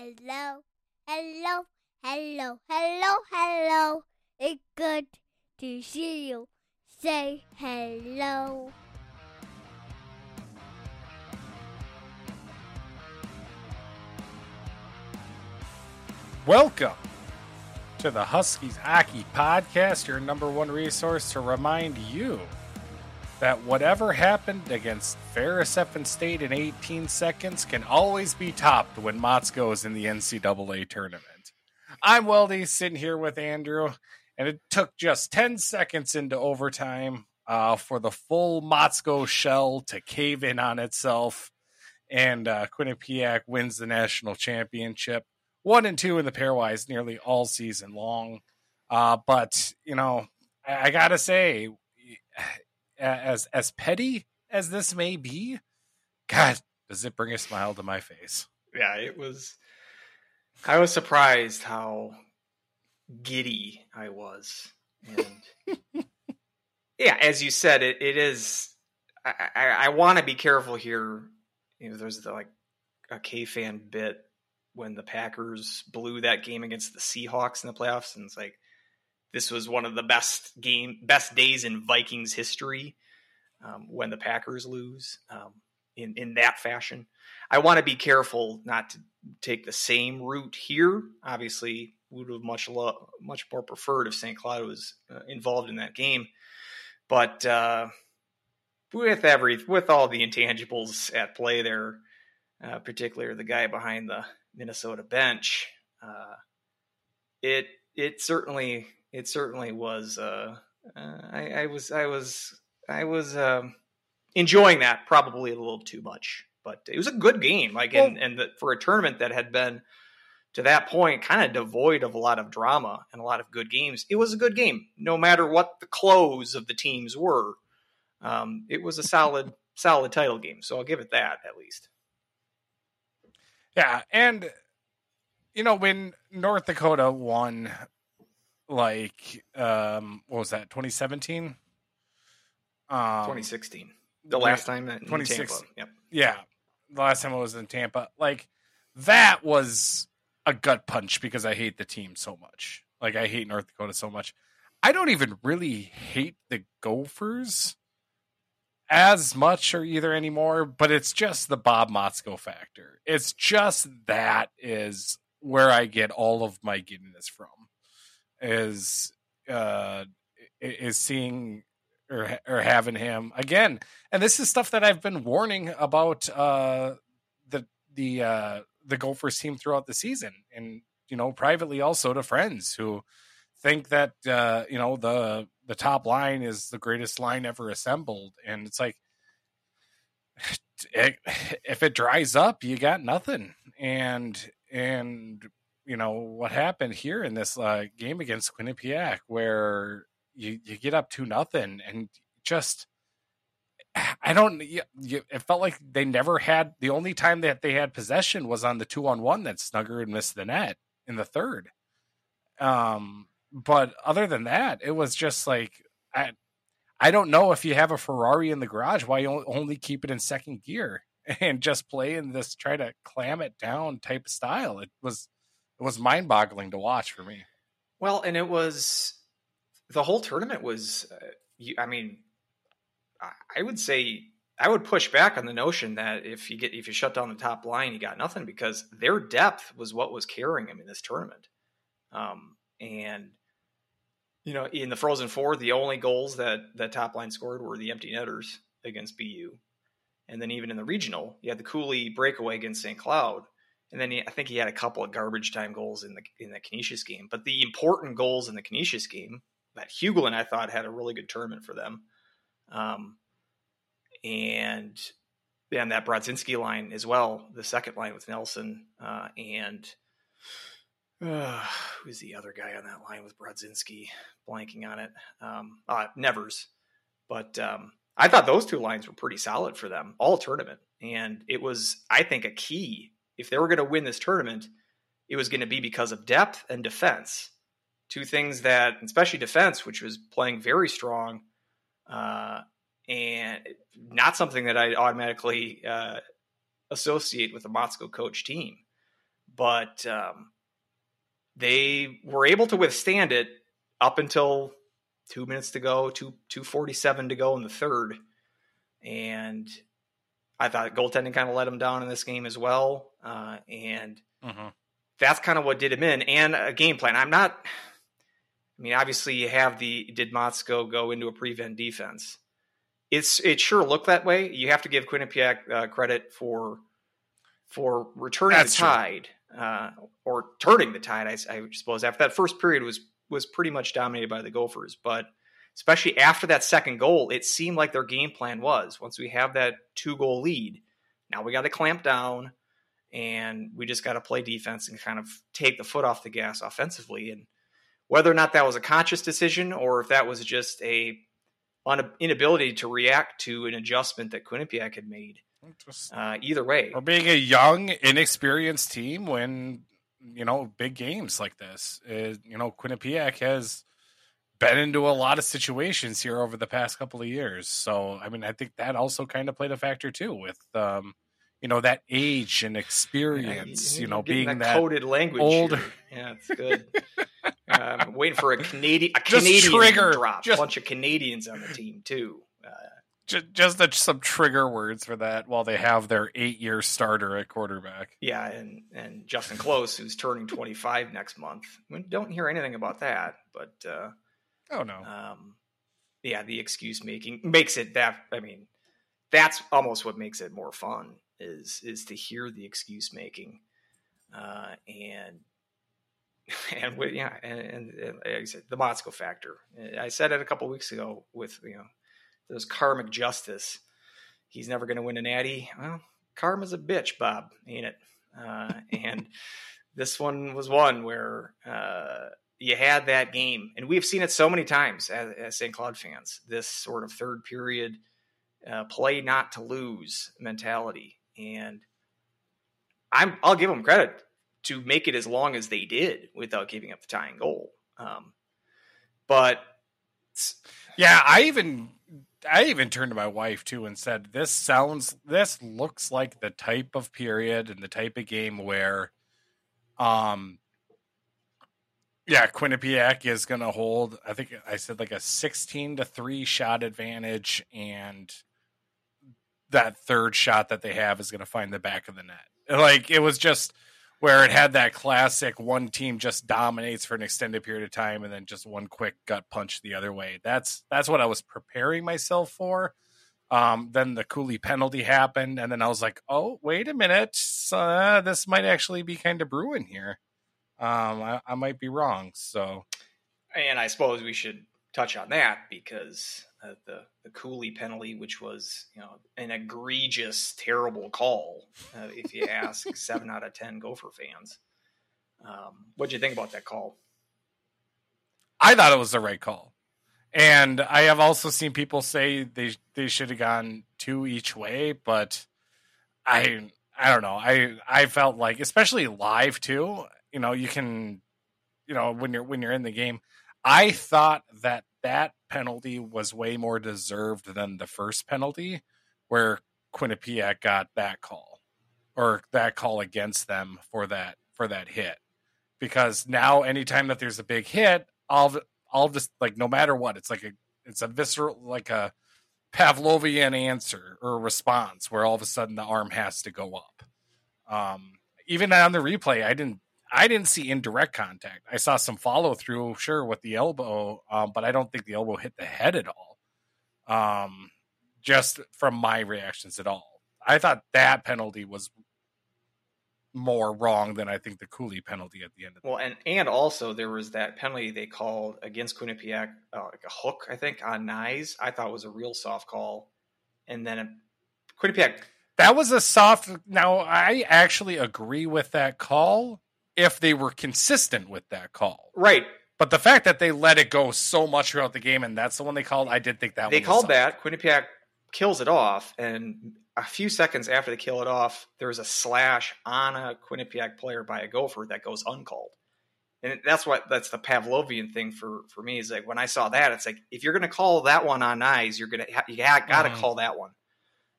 Hello, hello, hello, hello, hello. It's good to see you. Say hello. Welcome to the Huskies Hockey Podcast, your number one resource to remind you that whatever happened against Ferris Effin State in 18 seconds can always be topped when Motzko is in the NCAA tournament. I'm Weldie, sitting here with Andrew, and it took just 10 seconds into overtime uh, for the full Motzko shell to cave in on itself, and uh, Quinnipiac wins the national championship. One and two in the pairwise nearly all season long. Uh, but, you know, I, I gotta say, as as petty as this may be, God, does it bring a smile to my face? Yeah, it was. I was surprised how giddy I was, and yeah, as you said, it it is. I I, I want to be careful here. You know, there's the, like a KFan bit when the Packers blew that game against the Seahawks in the playoffs, and it's like this was one of the best game best days in Vikings history um, when the Packers lose um, in in that fashion. I want to be careful not to take the same route here. Obviously, would have much lo- much more preferred if St. Cloud was uh, involved in that game, but uh, with every with all the intangibles at play there, uh, particularly the guy behind the Minnesota bench, uh, it it certainly it certainly was. Uh, uh, I, I, was I was I was um, enjoying that probably a little too much, but it was a good game. Like and and the, for a tournament that had been to that point kind of devoid of a lot of drama and a lot of good games, it was a good game. No matter what the close of the teams were, um, it was a solid solid title game. So I'll give it that at least. Yeah, and you know when North Dakota won like um what was that 2017 um 2016 the last time that 2016 yep. Yeah. The last time I was in Tampa. Like that was a gut punch because I hate the team so much. Like I hate North Dakota so much. I don't even really hate the Gophers as much or either anymore but it's just the Bob Motzko factor. It's just that is where I get all of my giddiness from is uh is seeing or or having him again. And this is stuff that i've been warning about uh the the uh the gophers team throughout the season and you know privately also to friends who think that uh you know the the top line is the greatest line ever assembled. And it's like if it dries up you got nothing. And and you know what happened here in this uh, game against Quinnipiac, where you you get up to nothing and just I don't. You, you, it felt like they never had the only time that they had possession was on the two on one that Snuggerud missed the net in the third. Um, but other than that, it was just like I I don't know if you have a Ferrari in the garage, why you only keep it in second gear and just play in this try to clam it down type style. It was it was mind boggling to watch for me. Well, and it was the whole tournament was. Uh, I mean, I would say I would push back on the notion that if you get if you shut down the top line, you got nothing because their depth was what was carrying them in this tournament. Um, and you know, in the Frozen Four, the only goals that that top line scored were the empty netters against BU, and then even in the regional, you had the Cooley breakaway against St. Cloud, and then he, I think he had a couple of garbage time goals in the in the Canisius game. But the important goals in the Canisius game, that Huglen I thought had a really good tournament for them, um, and then that Brodzinski line as well, the second line with Nelson uh, and uh, who's the other guy on that line with Brodzinski? Blanking on it, um, uh, Nevers. But um, I thought those two lines were pretty solid for them all tournament, and it was I think a key if they were going to win this tournament, it was going to be because of depth and defense. Two things that, especially defense, which was playing very strong, uh, and not something that I automatically uh, associate with a Motzko coach team. but um, they were able to withstand it up until two minutes to go, two two forty seven to go in the third, and I thought goaltending kind of let them down in this game as well, uh, and Mm-hmm. that's kind of what did him in, and a game plan. I'm not. I mean, obviously, you have the did Motzko go into a prevent defense? It's it sure looked that way. You have to give Quinnipiac uh, credit for for returning That's the tide uh, or turning the tide. I, I suppose after that first period was was pretty much dominated by the Gophers, but especially after that second goal, it seemed like their game plan was once we have that two goal lead, now we got to clamp down and we just got to play defense and kind of take the foot off the gas offensively. And whether or not that was a conscious decision or if that was just a inability to react to an adjustment that Quinnipiac had made, uh, either way, or being a young, inexperienced team when you know big games like this. Uh, you know, Quinnipiac has been into a lot of situations here over the past couple of years. So, I mean, I think that also kind of played a factor too with um, you know that age and experience. Yeah, you know, being that that coded language. old- here. Yeah, it's good. um, waiting for a Canadian, a Just Canadian trigger, drop. just- a bunch of Canadians on the team too. Uh, ju- just that some trigger words for that while they have their eight-year starter at quarterback. yeah, and and Justen Close, who's turning 25 next month. We don't hear anything about that, but uh, Oh no, um, yeah, the excuse making makes it that. I mean, that's almost what makes it more fun is is to hear the excuse making, uh, and and with, yeah, and, and, and like I said, the Motzko factor. I said it a couple weeks ago with you know, there's karmic justice. He's never going to win an Natty. Well, karma's a bitch, Bob, ain't it? Uh, and this one was one where uh, you had that game, and we've seen it so many times as, as St. Cloud fans. This sort of third period uh, play not to lose mentality, and I'm I'll give them credit to make it as long as they did without giving up the tying goal. Um, but Yeah, I even I even turned to my wife too and said, "This sounds this looks like the type of period and the type of game where, um, yeah, Quinnipiac is going to hold. I think I said like a sixteen to three shot advantage, and that third shot that they have is going to find the back of the net. Like it was just." Where it had that classic one team just dominates for an extended period of time and then just one quick gut punch the other way. That's that's what I was preparing myself for. Um, then the Cooley penalty happened, and then I was like, "Oh, wait a minute, uh, this might actually be kind of brewing here." Um, I, I might be wrong. So and I suppose we should touch on that because uh, the the Cooley penalty, which was you know an egregious, terrible call, uh, if you ask seven out of ten Gopher fans. Um, what'd you think about that call? I thought it was the right call, and I have also seen people say they they should have gone two each way, but I I don't know. I I felt like, especially live too. You know, you can, you know, when you're when you're in the game. I thought that that penalty was way more deserved than the first penalty, where Quinnipiac got that call or that call against them for that for that hit. Because now, anytime that there's a big hit, all of this, like no matter what, it's like a it's a visceral, like a Pavlovian answer or response, where all of a sudden the arm has to go up. Um, even on the replay, I didn't I didn't see indirect contact. I saw some follow through, sure, with the elbow, um, but I don't think the elbow hit the head at all. Um, just from my reactions at all, I thought that penalty was more wrong than I think the Cooley penalty at the end of the Well, and and also there was that penalty they called against Quinnipiac, uh, like a hook, I think, on Knies. I thought was a real soft call, and then a, Quinnipiac That was a soft. Now, I actually agree with that call if they were consistent with that call. right. But the fact that they let it go so much throughout the game and that's the one they called, I did think that they called that. Quinnipiac kills it off, and a few seconds after they kill it off, there's a slash on a Quinnipiac player by a Gopher that goes uncalled, and that's what that's the Pavlovian thing for for me is like when I saw that, it's like if you're going to call that one on eyes, you're gonna ha- you ha- got to Mhm. call that one,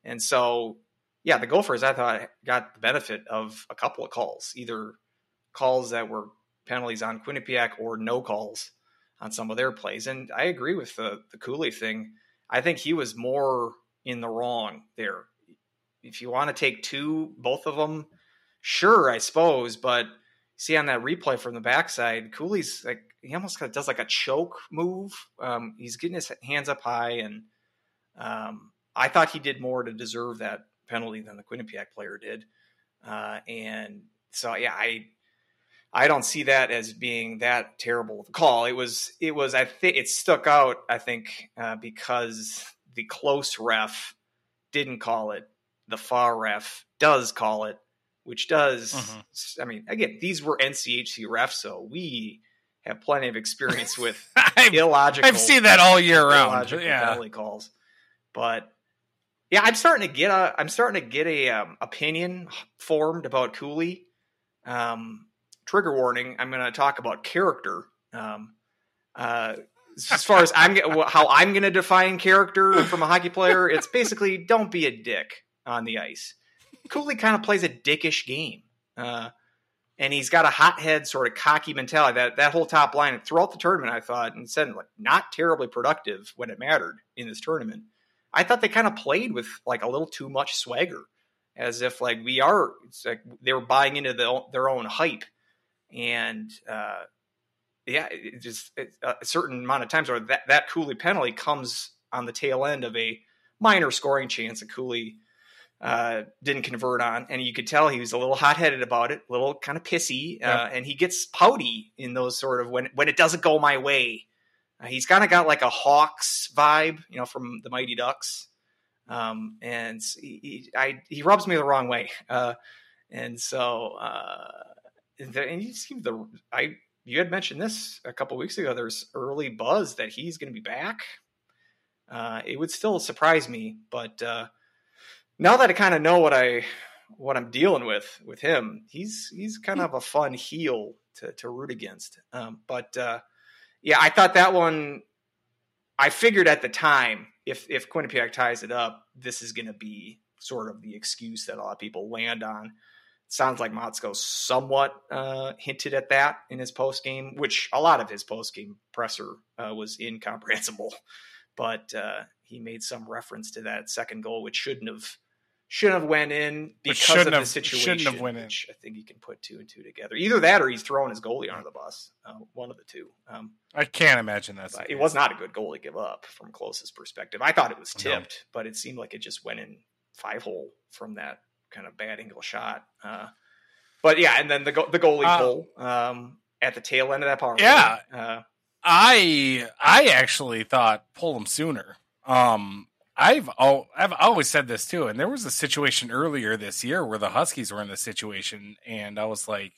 and so yeah, the Gophers I thought got the benefit of a couple of calls, either calls that were penalties on Quinnipiac or no calls on some of their plays. And I agree with the the Cooley thing. I think he was more in the wrong there. If you want to take two, both of them, sure, I suppose. But see on that replay from the backside, Cooley's like he almost does like a choke move. Um, he's getting his hands up high, and um, I thought he did more to deserve that penalty than the Quinnipiac player did. Uh, and so, yeah, I I don't see that as being that terrible of a call. It was it was I think it stuck out. I think uh, because the close ref didn't call it, the far ref does call it, which does. Mm-hmm. I mean, again, these were NCHC refs, so we have plenty of experience with I've, illogical. I've seen that all year round. Yeah, penalty calls, but yeah, I'm starting to get a I'm starting to get a um, opinion formed about Cooley. Um, trigger warning. I'm going to talk about character. Um, uh, as far as I'm how I'm going to define character from a hockey player, it's basically don't be a dick on the ice. Cooley kind of plays a dickish game. Uh, and he's got a hothead sort of cocky mentality. That that whole top line throughout the tournament, I thought, and said like not terribly productive when it mattered in this tournament. I thought they kind of played with like a little too much swagger, as if like we are. It's like they were buying into the, their own hype, and uh, yeah, it just it, a certain amount of times where that that Cooley penalty comes on the tail end of a minor scoring chance that Cooley uh, didn't convert on, and you could tell he was a little hot headed about it, a little kind of pissy, uh, yeah. and he gets pouty in those sort of when when it doesn't go my way. Uh, he's kind of got like a Hawks vibe, you know, from the Mighty Ducks, um, and he, he, I, he rubs me the wrong way, uh, and so uh, and you see the I you had mentioned this a couple weeks ago. There's early buzz that he's going to be back. Uh, it would still surprise me, but now that I kind of know what I what I'm dealing with with him, he's he's kind of a fun heel to to root against. Um, but uh, yeah, I thought that one. I figured at the time, if if Quinnipiac ties it up, this is going to be sort of the excuse that a lot of people land on. Sounds like Motzko somewhat uh, hinted at that in his post game, which a lot of his post game presser uh, was incomprehensible. But uh, he made some reference to that second goal, which shouldn't have shouldn't have went in because of the situation. Shouldn't have went in. I think you can put two and two together. Either that, or he's throwing his goalie under the bus. Uh, one of the two. Um, I can't imagine that. It was not a good goal to give up from Close's perspective. I thought it was tipped, no. but it seemed like it just went in five hole from that kind of bad angle shot. Uh, but yeah, and then the the goalie uh, pull um, at the tail end of that power. Yeah, uh, I I actually thought pull him sooner. Um, I've oh, I've always said this too, and there was a situation earlier this year where the Huskies were in this situation, and I was like,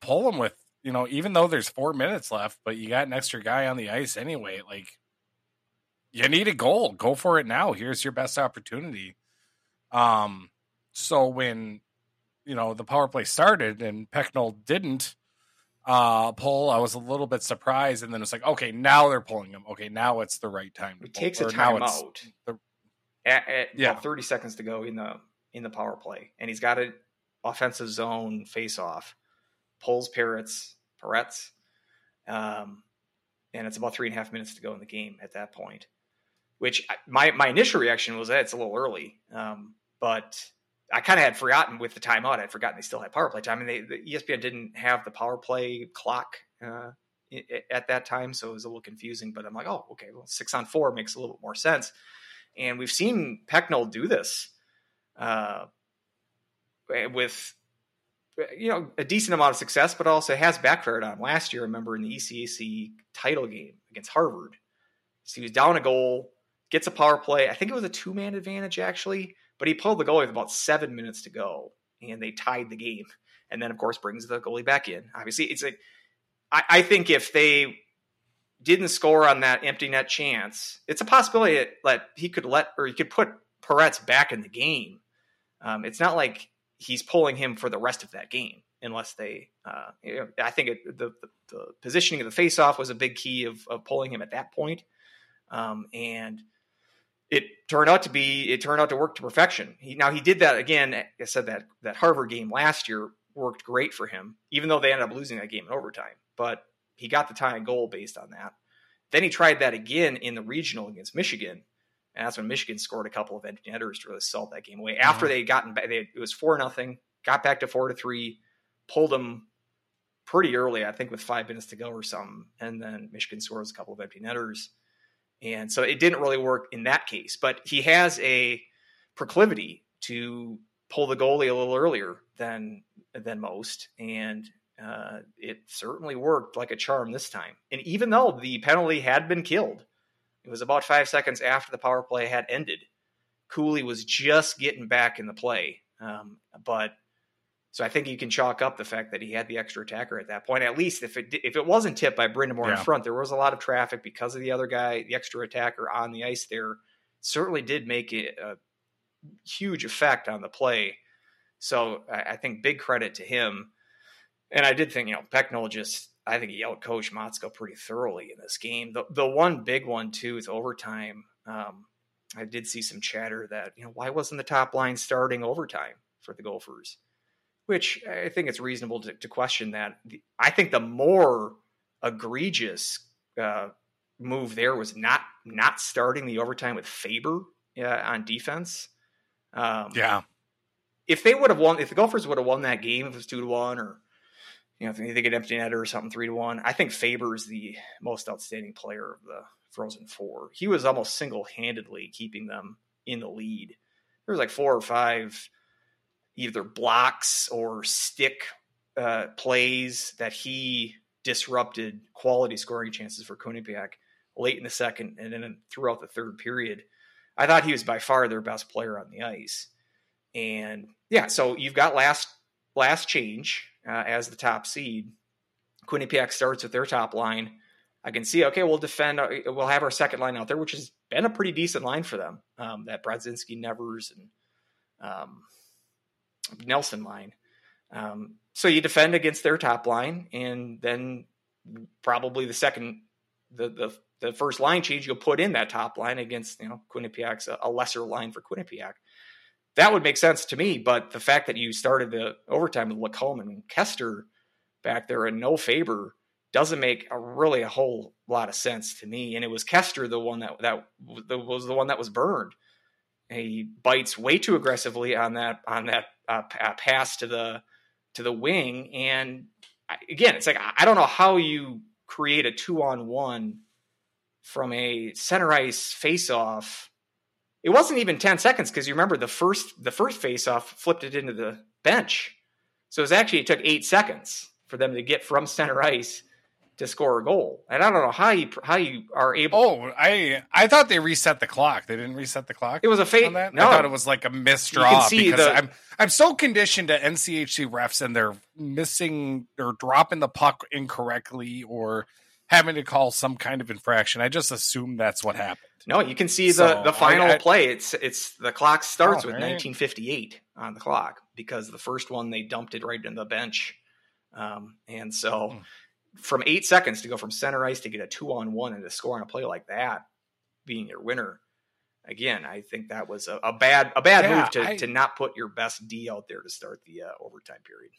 pull them with you know, even though there's four minutes left, but you got an extra guy on the ice anyway. Like, you need a goal, go for it now. Here's your best opportunity. Um, so when you know the power play started and Pecknold didn't, uh, pull. I was a little bit surprised, and then it's like, okay, now they're pulling him. Okay, now it's the right time. it takes a timeout. At, at yeah, thirty seconds to go in the in the power play, and he's got an offensive zone face off. Pulls Perets, Perets, um, and it's about three and a half minutes to go in the game at that point. Which my my initial reaction was that it's a little early, um, but I kind of had forgotten with the timeout. I'd forgotten they still had power play time, and they, the ESPN didn't have the power play clock uh, at that time, so it was a little confusing. But I'm like, oh, okay, well, six on four makes a little bit more sense. And we've seen Pecknold do this uh, with you know a decent amount of success, but also has backfired on last year. I remember in the ECAC title game against Harvard, so he was down a goal, gets a power play. I think it was a two man advantage actually but he pulled the goalie with about seven minutes to go, and they tied the game. And then, of course, brings the goalie back in. Obviously, it's like I, I think if they didn't score on that empty net chance, it's a possibility that, he could let or he could put Perets back in the game. Um, it's not like he's pulling him for the rest of that game unless they. Uh, you know, I think it, the, the, the positioning of the faceoff was a big key of, of pulling him at that point. Um, and it turned out to be it turned out to work to perfection. He now he did that again. I said that that Harvard game last year worked great for him, even though they ended up losing that game in overtime. But he got the tying goal based on that. Then he tried that again in the regional against Michigan. And that's when Michigan scored a couple of empty netters to really salt that game away. After they gotten back, they, it was four nothing, got back to four to three, pulled them pretty early, I think with five minutes to go or something. And then Michigan scores a couple of empty netters. And so it didn't really work in that case. But he has a proclivity to pull the goalie a little earlier than than most. And uh, it certainly worked like a charm this time. And even though the penalty had been killed, it was about five seconds after the power play had ended. Cooley was just getting back in the play. Um, but so I think you can chalk up the fact that he had the extra attacker at that point. At least if it if it wasn't tipped by Brind'Amour yeah. in front, there was a lot of traffic because of the other guy, the extra attacker on the ice there. Certainly did make it a huge effect on the play. So I, I think big credit to him. And I did think, you know, Pecknold just I think he outcoached Motzko pretty thoroughly in this game. The the one big one too is overtime. Um, I did see some chatter that you know why wasn't the top line starting overtime for the Gophers, which I think it's reasonable to, to question that. I think the more egregious uh, move there was not not starting the overtime with Faber uh, on defense. Um, yeah, if they would have won, if the Gophers would have won that game, if it was two to one or you know, if they get empty netter or something three to one. I think Faber is the most outstanding player of the Frozen Four. He was almost single handedly keeping them in the lead. There was like four or five either blocks or stick uh, plays that he disrupted quality scoring chances for Quinnipiac late in the second and then throughout the third period. I thought he was by far their best player on the ice. And yeah, so you've got last last change uh, as the top seed. Quinnipiac starts with their top line. I can see, okay, we'll defend. Uh, we'll have our second line out there, which has been a pretty decent line for them. Um, that Brodzinski, Nevers, and um, Nelson line. Um, so you defend against their top line, and then probably the second, the the the first line change you'll put in that top line against you know Quinnipiac's a, a lesser line for Quinnipiac that would make sense to me. But the fact that you started the overtime with Lacombe and Koster back there and no Faber doesn't make a really a whole lot of sense to me. And it was Koster the one that that was the one that was burned. He bites way too aggressively on that on that uh, uh pass to the to the wing, and again, it's like I don't know how you create a two on one from a center ice face off it wasn't even 10 seconds because you remember the first the first face off flipped it into the bench. So it was actually it took eight seconds for them to get from center ice to score a goal. And I don't know how you how you are able. Oh, I I thought they reset the clock. They didn't reset the clock. It was a fake. No, I thought it was like a missed draw because the, I'm I'm so conditioned to NCHC refs and they're missing or dropping the puck incorrectly or having to call some kind of infraction. I just assume that's what happened. No, you can see so the the final I, I, play. It's it's the clock starts oh, with right. 1958 on the clock because the first one they dumped it right in the bench, um, and so hmm. From eight seconds to go from center ice to get a two on one and to score on a play like that, being your winner. Again, I think that was a, a bad a bad yeah, move to, I, to not put your best D out there to start the uh, overtime period.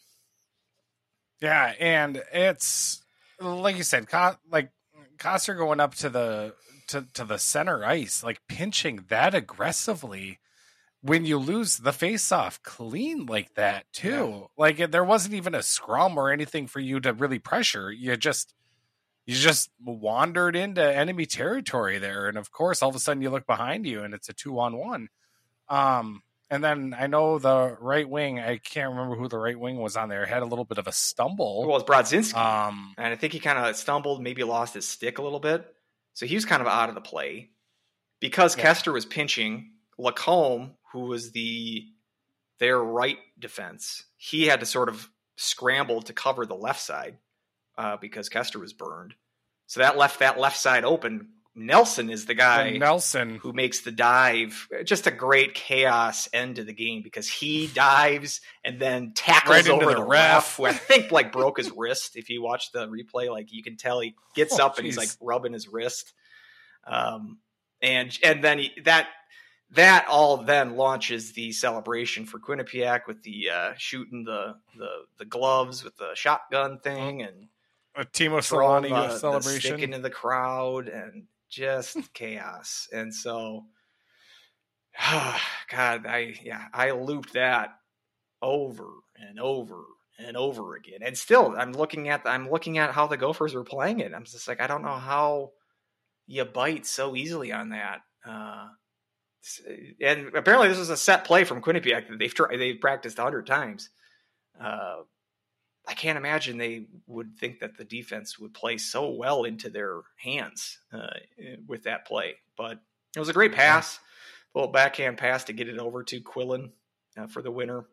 Yeah, and it's like you said, Co- like Koster going up to the to, to the center ice, like pinching that aggressively when you lose the face off clean like that too. Yeah. Like there wasn't even a scrum or anything for you to really pressure. You just you just wandered into enemy territory there, and of course, all of a sudden you look behind you and it's a two on one. Um, and then I know the right wing. I can't remember who the right wing was on there. Had a little bit of a stumble. Well, it's Brodzinski, um, and I think he kind of stumbled, maybe lost his stick a little bit. So he was kind of out of the play because yeah. Koster was pinching. Lacombe, who was the their right defense, he had to sort of scramble to cover the left side uh, because Koster was burned. So that left that left side open Nelson is the guy Nelson who makes the dive. Just a great chaos end to the game because he dives and then tackles right over the, ref, ref, who I think like broke his wrist. If you watch the replay, like you can tell he gets oh, up geez. and he's like rubbing his wrist. Um, and and then he, that that all then launches the celebration for Quinnipiac with the uh, shooting the, the the gloves with the shotgun thing and A Teemu Selanne the, the celebration. stick into the crowd and just chaos. And so, God, I yeah, I looped that over and over and over again. And still, I'm looking at I'm looking at how the Gophers were playing it. I'm just like, I don't know how you bite so easily on that. Uh, and apparently, this was a set play from Quinnipiac that they've tried, they've practiced a hundred times. Uh, I can't imagine they would think that the defense would play so well into their hands uh, with that play. But it was a great pass, a little backhand pass to get it over to Quillan uh, for the winner,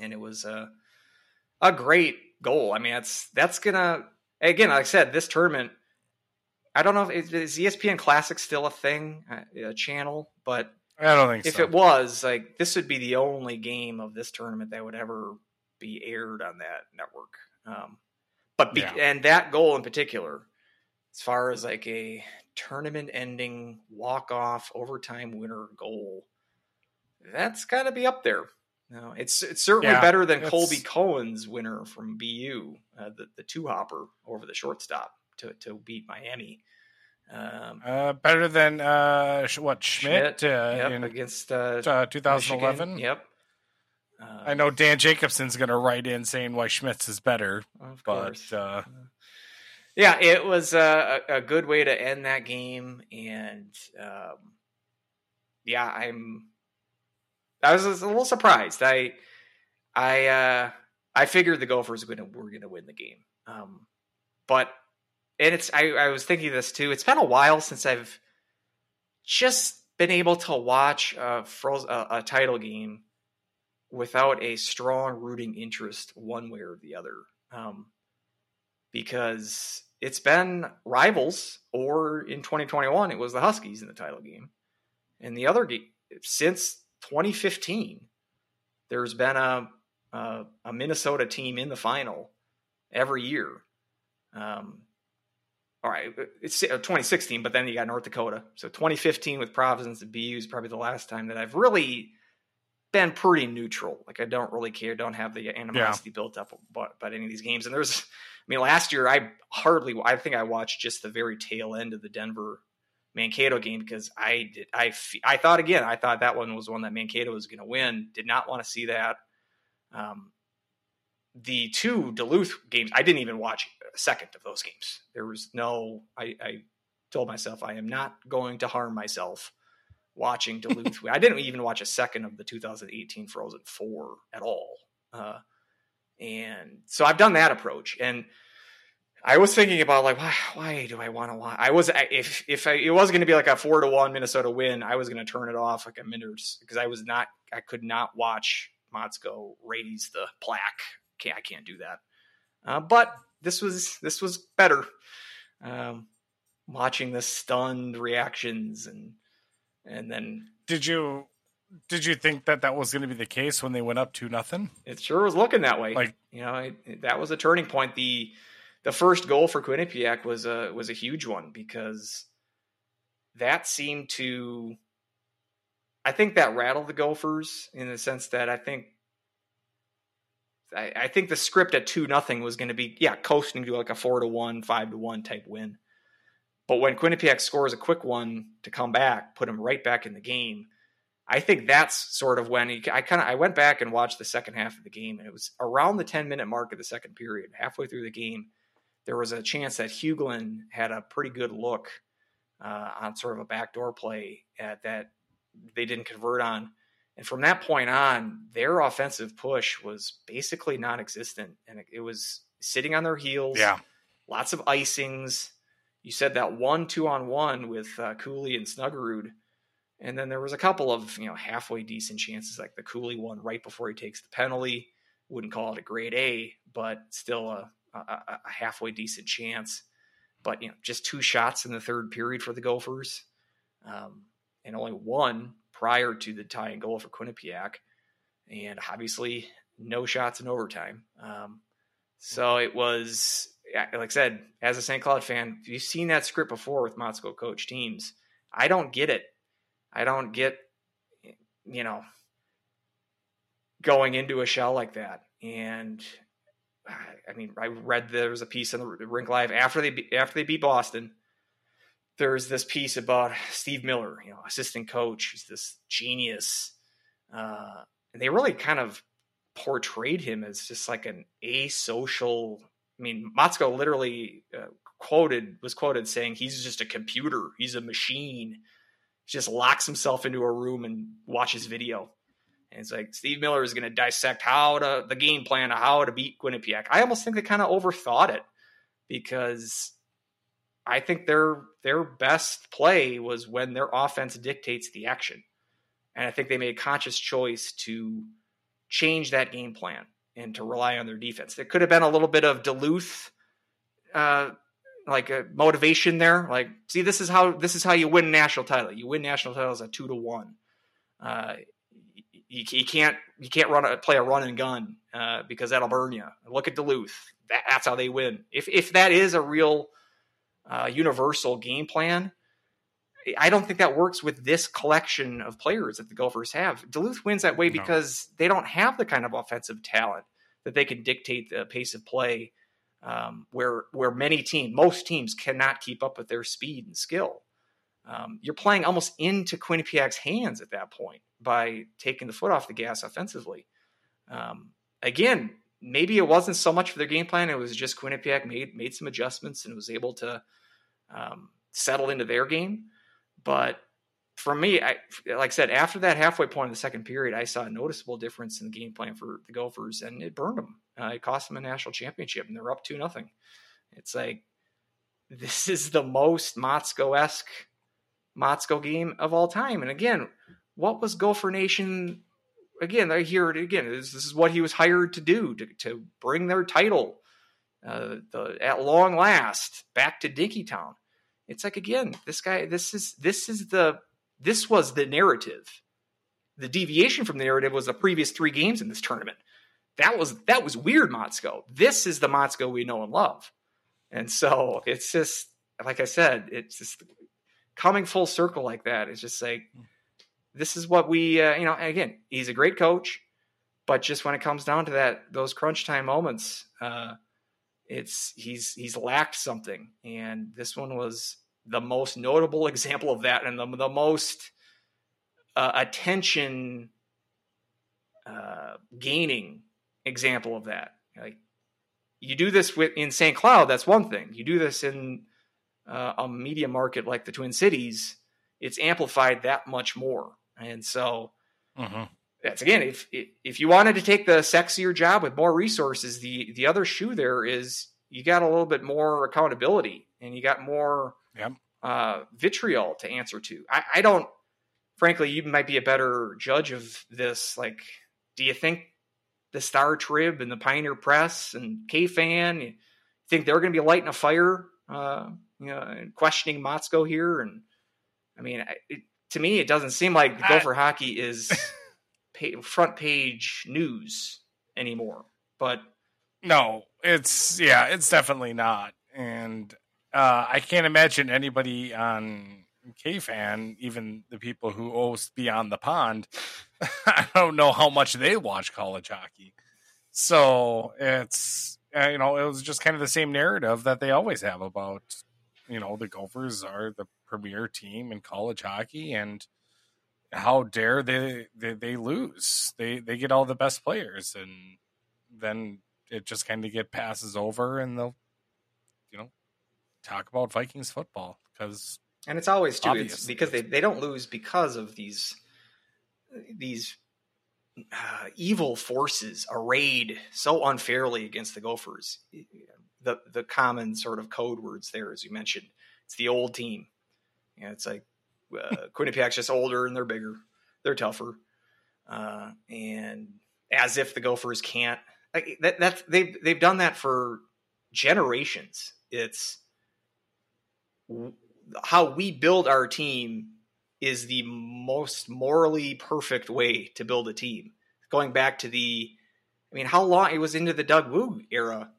and it was uh, a great goal. I mean, that's that's gonna again, like I said, this tournament. I don't know if is ESPN Classic still a thing, uh, a channel, but I don't think if so. it was, like this would be the only game of this tournament that would ever be aired on that network. Um, but be, Yeah. and that goal in particular, as far as like a tournament-ending walk-off overtime winner goal, that's got to be up there. No, it's it's certainly Yeah, better than Colby Cohen's winner from BU, uh, the the two hopper over the shortstop to to beat Miami. Um, uh, better than uh, what Schmidt, Schmidt, uh, yep, in against uh, uh, 2011. Michigan. Yep. I know Dan Jacobson's going to write in saying why Schmidt's is better, Of but course. uh, yeah, it was a, a good way to end that game, and um, yeah, I'm. I was a little surprised. I, I, uh, I figured the Gophers were going to were going to win the game, um, but and it's I, I was thinking this too. It's been a while since I've just been able to watch a, a, a title game without a strong rooting interest one way or the other. Um, because it's been rivals, or in 2021, it was the Huskies in the title game. And the other game, since 2015, there's been a, a, a Minnesota team in the final every year. Um, all right, it's uh, 2016, but then you got North Dakota. So 2015 with Providence and BU is probably the last time that I've really been pretty neutral. Like I don't really care, don't have the animosity built up about, about any of these games. And there's, I mean, last year I hardly, I think I watched just the very tail end of the Denver Mankato game because I did, I, I thought again, I thought that one was one that Mankato was going to win. Did not want to see that. Um, the two Duluth games, I didn't even watch a second of those games. There was no, I, I told myself I am not going to harm myself watching Duluth. I didn't even watch a second of the 2018 Frozen Four at all. Uh, and so I've done that approach. And I was thinking about like, why, why do I want to watch? I was, if, if I, it was going to be like a four to one Minnesota win, I was going to turn it off like a minute because I was not, I could not watch Motzko raise the plaque. Can't, I can't do that. Uh, but this was, this was better. Um, watching the stunned reactions and, and then did you did you think that that was going to be the case when they went up to nothing? it sure was looking that way. Like- you know, it, it- that was a turning point. The the first goal for Quinnipiac was a was a huge one because that seemed to. I think that rattled the Gophers in the sense that I think. I, I think the script at two nothing was going to be yeah coasting to like a four to one five to one type win, but when Quinnipiac scores a quick one to come back, put him right back in the game. I think that's sort of when he, I kind of I went back and watched the second half of the game, and it was around the ten minute mark of the second period, halfway through the game. There was a chance that Huglen had a pretty good look uh, on sort of a backdoor play at, that they didn't convert on, and from that point on, their offensive push was basically non-existent, and it, it was sitting on their heels. Yeah, lots of icings. You said that one two on one with uh, Cooley and Snuggerud. And then there was a couple of you know halfway decent chances, like the Cooley one right before he takes the penalty. Wouldn't call it a grade A, but still a, a, a halfway decent chance. But you know, just two shots in the third period for the Gophers, um, and only one prior to the tying goal for Quinnipiac, and obviously no shots in overtime. Um, so it was, like I said, as a St. Cloud fan, you've seen that script before with Motzko coach teams, I don't get it. I don't get you know, going into a shell like that. And I mean, I read there was a piece in the Rink Live after they after they beat Boston. There's this piece about Steve Miller, you know, assistant coach, he's this genius, uh, and they really kind of portrayed him as just like an asocial. I mean, Motzko literally uh, quoted was quoted saying he's just a computer, he's a machine. He just locks himself into a room and watches video. And it's like Steve Miller is going to dissect how to the game plan of how to beat Quinnipiac. I almost think they kind of overthought it because I think their their best play was when their offense dictates the action, and I think they made a conscious choice to change that game plan and to rely on their defense. There could have been a little bit of Duluth, uh, like a motivation there. Like, see, this is how this is how you win national title. You win national titles at two to one. Uh, you, you can't you can't run a, play a run and gun uh, because that'll burn you. Look at Duluth. That, that's how they win. If if that is a real uh, universal game plan, I don't think that works with this collection of players that the Gophers have. Duluth wins that way no. because they don't have the kind of offensive talent that they can dictate the pace of play. Um, where where many teams, most teams, cannot keep up with their speed and skill. Um, you're playing almost into Quinnipiac's hands at that point by taking the foot off the gas offensively. Um, again, maybe it wasn't so much for their game plan; it was just Quinnipiac made made some adjustments and was able to um, into their game. But for me, I like I said, after that halfway point in the second period, I saw a noticeable difference in the game plan for the Gophers, and it burned them. Uh, it cost them a national championship, and they're up two nothing. It's like this is the most Motzko esque Motzko game of all time. And again, what was Gopher Nation? Again, I hear it again. This, this is what he was hired to do to, to bring their title uh, the, at long last back to Dinkytown. It's like again, this guy. This is this is the this was the narrative. The deviation from the narrative was the previous three games in this tournament. That was that was weird, Motzko. This is the Motzko we know and love, and so it's just like I said, it's just coming full circle like that. It's just like this is what we, uh, you know, again, he's a great coach, but just when it comes down to that, those crunch time moments, uh, it's he's he's lacked something, and this one was the most notable example of that, and the the most uh, attention uh, gaining example of that. Like you do this with in St. Cloud, that's one thing. You do this in uh, a media market like the Twin Cities, it's amplified that much more. And so mm-hmm. that's again, if if you wanted to take the sexier job with more resources, the the other shoe there is you got a little bit more accountability and you got more yep. uh, vitriol to answer to. I, I don't, frankly, you might be a better judge of this. Like, do you think the Star Trib and the Pioneer Press and KFan, you think they're going to be lighting a fire, uh, you know, and questioning Motzko here? And I mean, it, to me, it doesn't seem like Gopher hockey is pay, front page news anymore. But no, it's yeah, it's definitely not. And uh, I can't imagine anybody on KFan, even the people who host Beyond the Pond, I don't know how much they watch college hockey. So it's uh, you know it was just kind of the same narrative that they always have about you know the Gophers are the premier team in college hockey, and how dare they they, they lose? They they get all the best players, and then it just kind of get passes over, and they'll talk about Vikings football because and it's always too it's because they, they don't lose because of these these uh, evil forces arrayed so unfairly against the Gophers. The the common sort of code words there, as you mentioned, it's the old team. Yeah, it's like uh, Quinnipiac's just older and they're bigger, they're tougher, uh, and as if the Gophers can't. Like that, that's they've they've done that for generations. It's how we build our team is the most morally perfect way to build a team. Going back to the, I mean, how long it was into the Doug Woog era.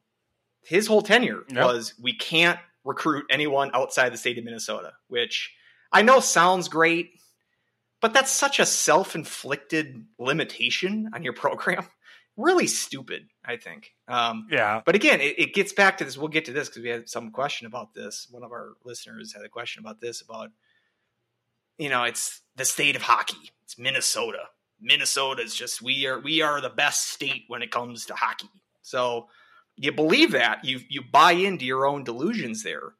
His whole tenure yep. was we can't recruit anyone outside the state of Minnesota, which I know sounds great, but that's such a self-inflicted limitation on your program. Really stupid, I think. Um, Yeah. but again, it, it gets back to this. We'll get to this because we had some question about this. One of our listeners had a question about this about, you know, it's the state of hockey. It's Minnesota. Minnesota is just we are we are the best state when it comes to hockey. So you believe that you you buy into your own delusions there.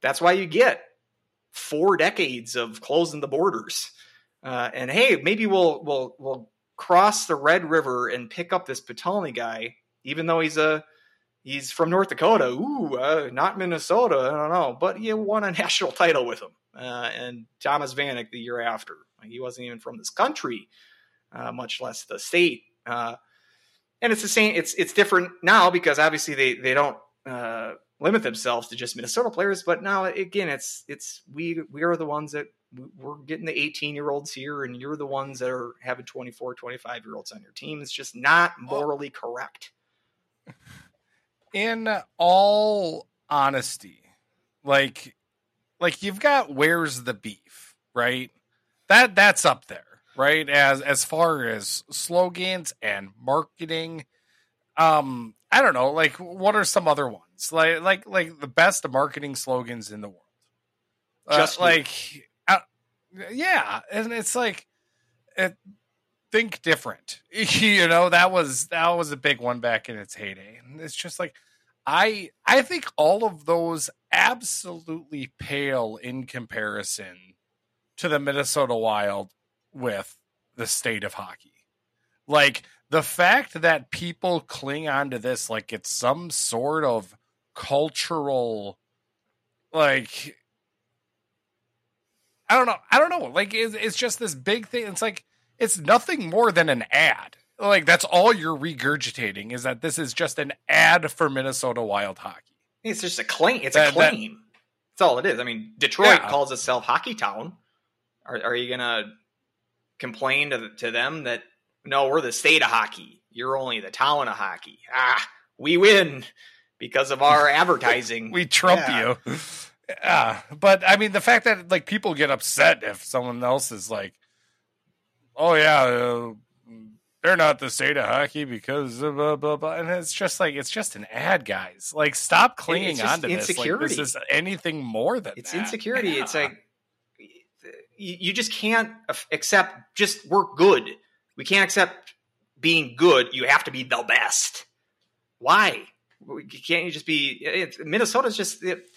That's why you get four decades of closing the borders. Uh, and hey, maybe we'll we'll we'll cross the Red River and pick up this Potulny guy, even though he's a he's from North Dakota. Ooh, uh, not Minnesota. I don't know, but you won a national title with him. Uh, and Thomas Vanek the year after. He wasn't even from this country, uh, much less the state. Uh, and it's the same. It's it's different now because obviously they they don't uh, limit themselves to just Minnesota players. But now again, it's it's we we are the ones that we're getting the 18 year olds here, and you're the ones that are having 24, 25 year olds on your team. It's just not morally correct. in all honesty, like like you've got where's the beef, right? That that's up there, right? As as far as slogans and marketing. Um, I don't know, like what are some other ones? Like like like the best marketing slogans in the world. Uh, Just you. like uh, yeah, and it's like it, think different. you know, that was that was a big one back in its heyday. And it's just like I I think all of those absolutely pale in comparison to the Minnesota Wild with the state of hockey. Like the fact that people cling on to this like it's some sort of cultural like I don't know. I don't know. Like it's, it's just this big thing. It's like it's nothing more than an ad. Like that's all you're regurgitating is that this is just an ad for Minnesota Wild hockey. It's just a claim. It's That- a that- claim. That's all it is. I mean, Detroit Yeah. calls itself Hockey Town. Are, are you going to complain to, to them that no, we're the state of hockey. You're only the town of hockey. Ah, we win because of our advertising. We trump Yeah. you. Yeah, but I mean the fact that like people get upset if someone else is like, "Oh yeah, uh, they're not the state of hockey because of blah blah blah," and it's just like it's just an ad, guys. Like, stop clinging on to this. Like, insecurity. this is anything more than it's that. insecurity. It's like you, you just can't accept just we're good. We can't accept being good. You have to be the best. Why? Can't you just be? It's, Minnesota's just it,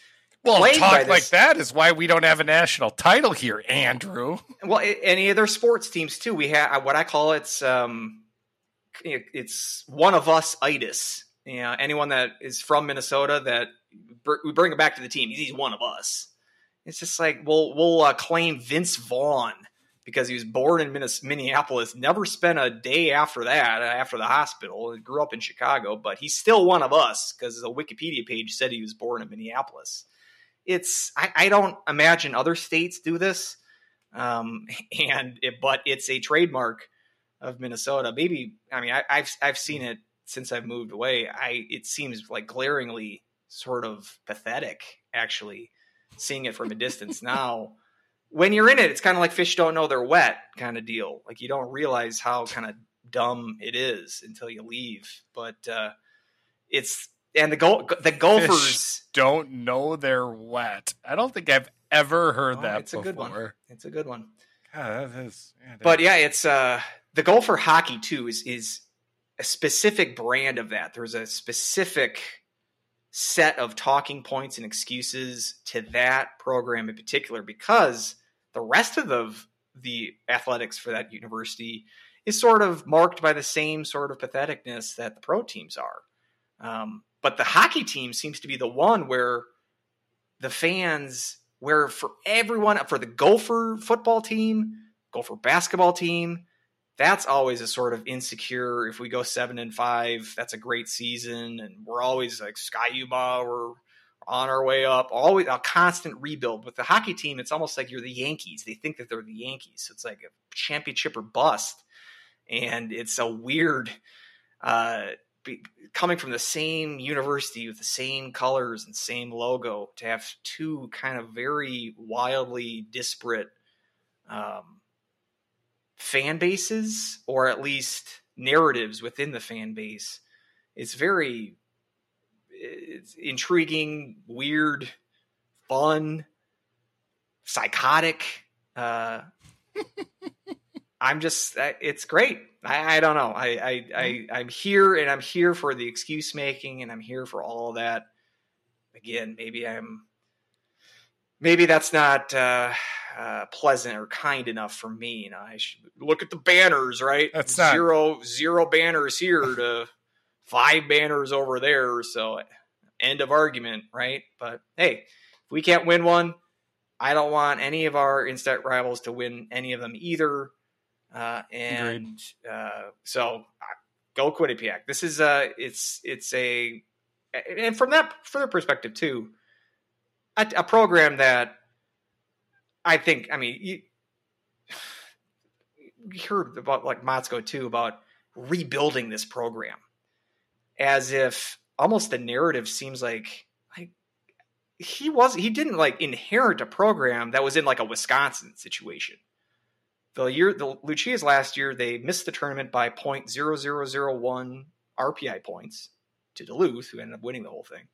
well, talk like that is why we don't have a national title here, Andrew. well. Any other sports teams too? We have what I call it's um, it- it's one of us itis. You know, anyone that is from Minnesota that br- we bring it back to the team. He's one of us. It's just like we'll we'll uh, claim Vince Vaughn because he was born in Minnes- Minneapolis, never spent a day after that, uh, after the hospital, and grew up in Chicago, but he's still one of us because the Wikipedia page said he was born in Minneapolis. It's I, I don't imagine other states do this, um, and it, but it's a trademark of Minnesota. Maybe I mean I, I've I've seen it since I've moved away. I it seems like glaringly sort of pathetic actually seeing it from a distance now when you're in it, it's kind of like fish don't know they're wet kind of deal. Like you don't realize how kind of dumb it is until you leave. But uh, it's and the go the Gophers. Don't know they're wet. I don't think I've ever heard Oh, that it's a good one. It's a good one. God, that is. Yeah, But yeah, it's uh the Gopher hockey too is is a specific brand of that. There's a specific set of talking points and excuses to that program in particular because the rest of the the athletics for that university is sort of marked by the same sort of patheticness that the pro teams are. Um, but the hockey team seems to be the one where the fans, where for everyone, for the Gopher football team, Gopher basketball team, that's always a sort of insecure. If we go seven and five, that's a great season, and we're always like Ski-U-Mah, we're on our way up. Always a constant rebuild. With the hockey team, it's almost like you're the Yankees. They think that they're the Yankees. So it's like a championship or bust, and it's a weird. Uh, be, coming from the same university with the same colors and same logo to have two kind of very wildly disparate um, fan bases or at least narratives within the fan base. It's very it's intriguing, weird, fun, psychotic. Uh, I'm just, it's great. I, I don't know. I, I, I, I'm here and I'm here for the excuse making and I'm here for all that. Again, maybe I'm, maybe that's not uh, uh, pleasant or kind enough for me. You know, I should look at the banners, right? That's not- zero zero banners here to five banners over there. So end of argument, right? But hey, if we can't win one, I don't want any of our instant rivals to win any of them either. Uh, and uh, so uh, go Quinnipiac. This is uh it's it's a and from that further perspective too, a, a program that I think I mean you, we heard about like Motzko too about rebuilding this program as if almost the narrative seems like like he was he didn't like inherit a program that was in like a Wisconsin situation. The year the Lucia's last year they missed the tournament by point zero zero zero one RPI points to Duluth, who ended up winning the whole thing.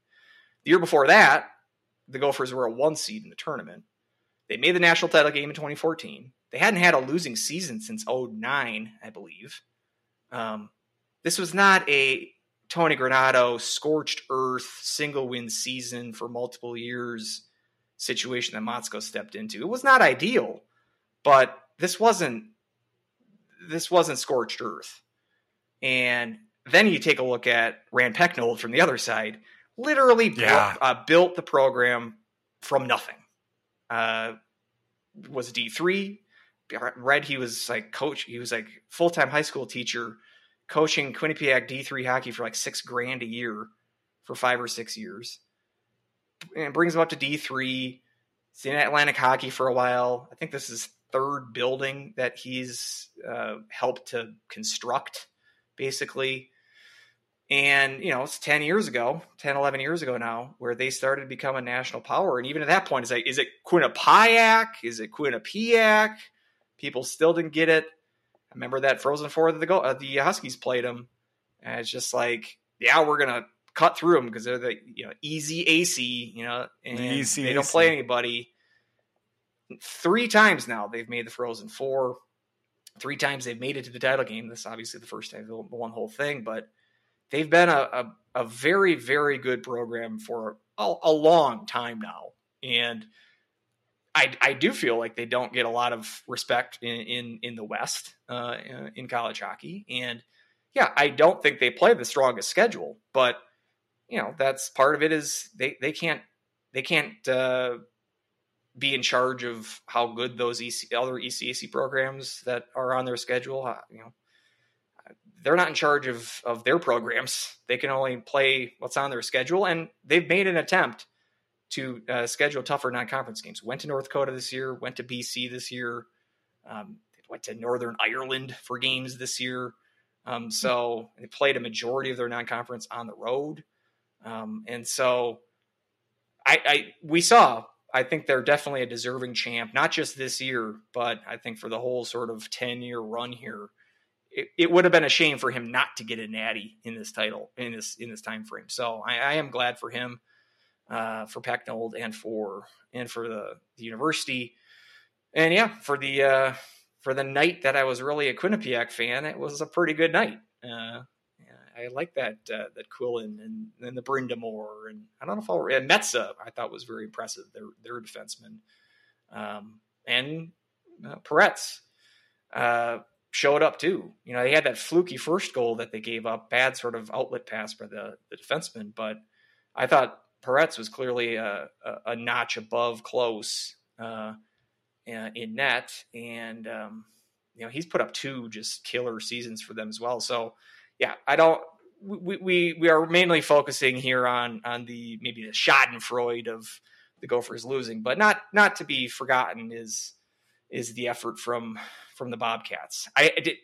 The year before that, the Gophers were a one seed in the tournament. They made the national title game in 2014. They hadn't had a losing season since 09, I believe. Um, this was not a Tony Granato scorched earth single win season for multiple years situation that Motzko stepped into. It was not ideal, but this wasn't this wasn't scorched earth. And then you take a look at Rand Pecknold from the other side, literally Yeah. built, uh, built the program from nothing. Uh, was D three. Read he was like coach. He was like full time high school teacher, coaching Quinnipiac D three hockey for like six grand a year for five or six years, and brings him up to D three. He's in Atlantic hockey for a while. I think this is third building that he's uh, helped to construct, basically. And, you know, it's 10 years ago, 10, 11 years ago now, where they started to become a national power. And even at that point, it's like, is it Quinnipiac? Is it Quinnipiac? People still didn't get it. I remember that Frozen Four that the, uh, the Huskies played them. And it's just like, yeah, we're going to cut through them because they're the, you know, ECAC, you know, and easy they don't play anybody. Three times now they've made the Frozen Four. Three times they've made it to the title game. This is obviously the first time they won the one whole thing, but they've been a, a, a very, very good program for a, a long time now. And I, I do feel like they don't get a lot of respect in, in, in the West uh, in college hockey. And yeah, I don't think they play the strongest schedule, but you know, that's part of it is they, they can't, they can't uh, be in charge of how good those EC, other ECAC programs that are on their schedule, uh, you know, they're not in charge of of their programs. They can only play what's on their schedule, and they've made an attempt to uh, schedule tougher non-conference games. Went to North Dakota this year. Went to BC this year. Um, went to Northern Ireland for games this year. Um, so they played a majority of their non-conference on the road, um, and so I, I we saw. I think they're definitely a deserving champ, not just this year, but I think for the whole sort of ten year run here it, it would have been a shame for him not to get a natty in this title in this in this time frame. So I, I am glad for him, uh, for Pecknold and for and for the, the university, and yeah, for the uh, for the night that I was really a Quinnipiac fan, it was a pretty good night. Uh, I like that uh, that Quillan and, and the Brind'Amour and I don't know if I'll and Metsa I thought was very impressive. Their their defenseman, um, and uh, Perets. Uh, showed up too. You know, they had that fluky first goal that they gave up, bad sort of outlet pass by the, the defenseman, but I thought Perets was clearly a, a, a notch above Close uh, in net, and um, you know he's put up two just killer seasons for them as well. So yeah, I don't. We, we we are mainly focusing here on on the maybe the Schadenfreude of the Gophers losing, but not not to be forgotten is is the effort from from the Bobcats. I, I did.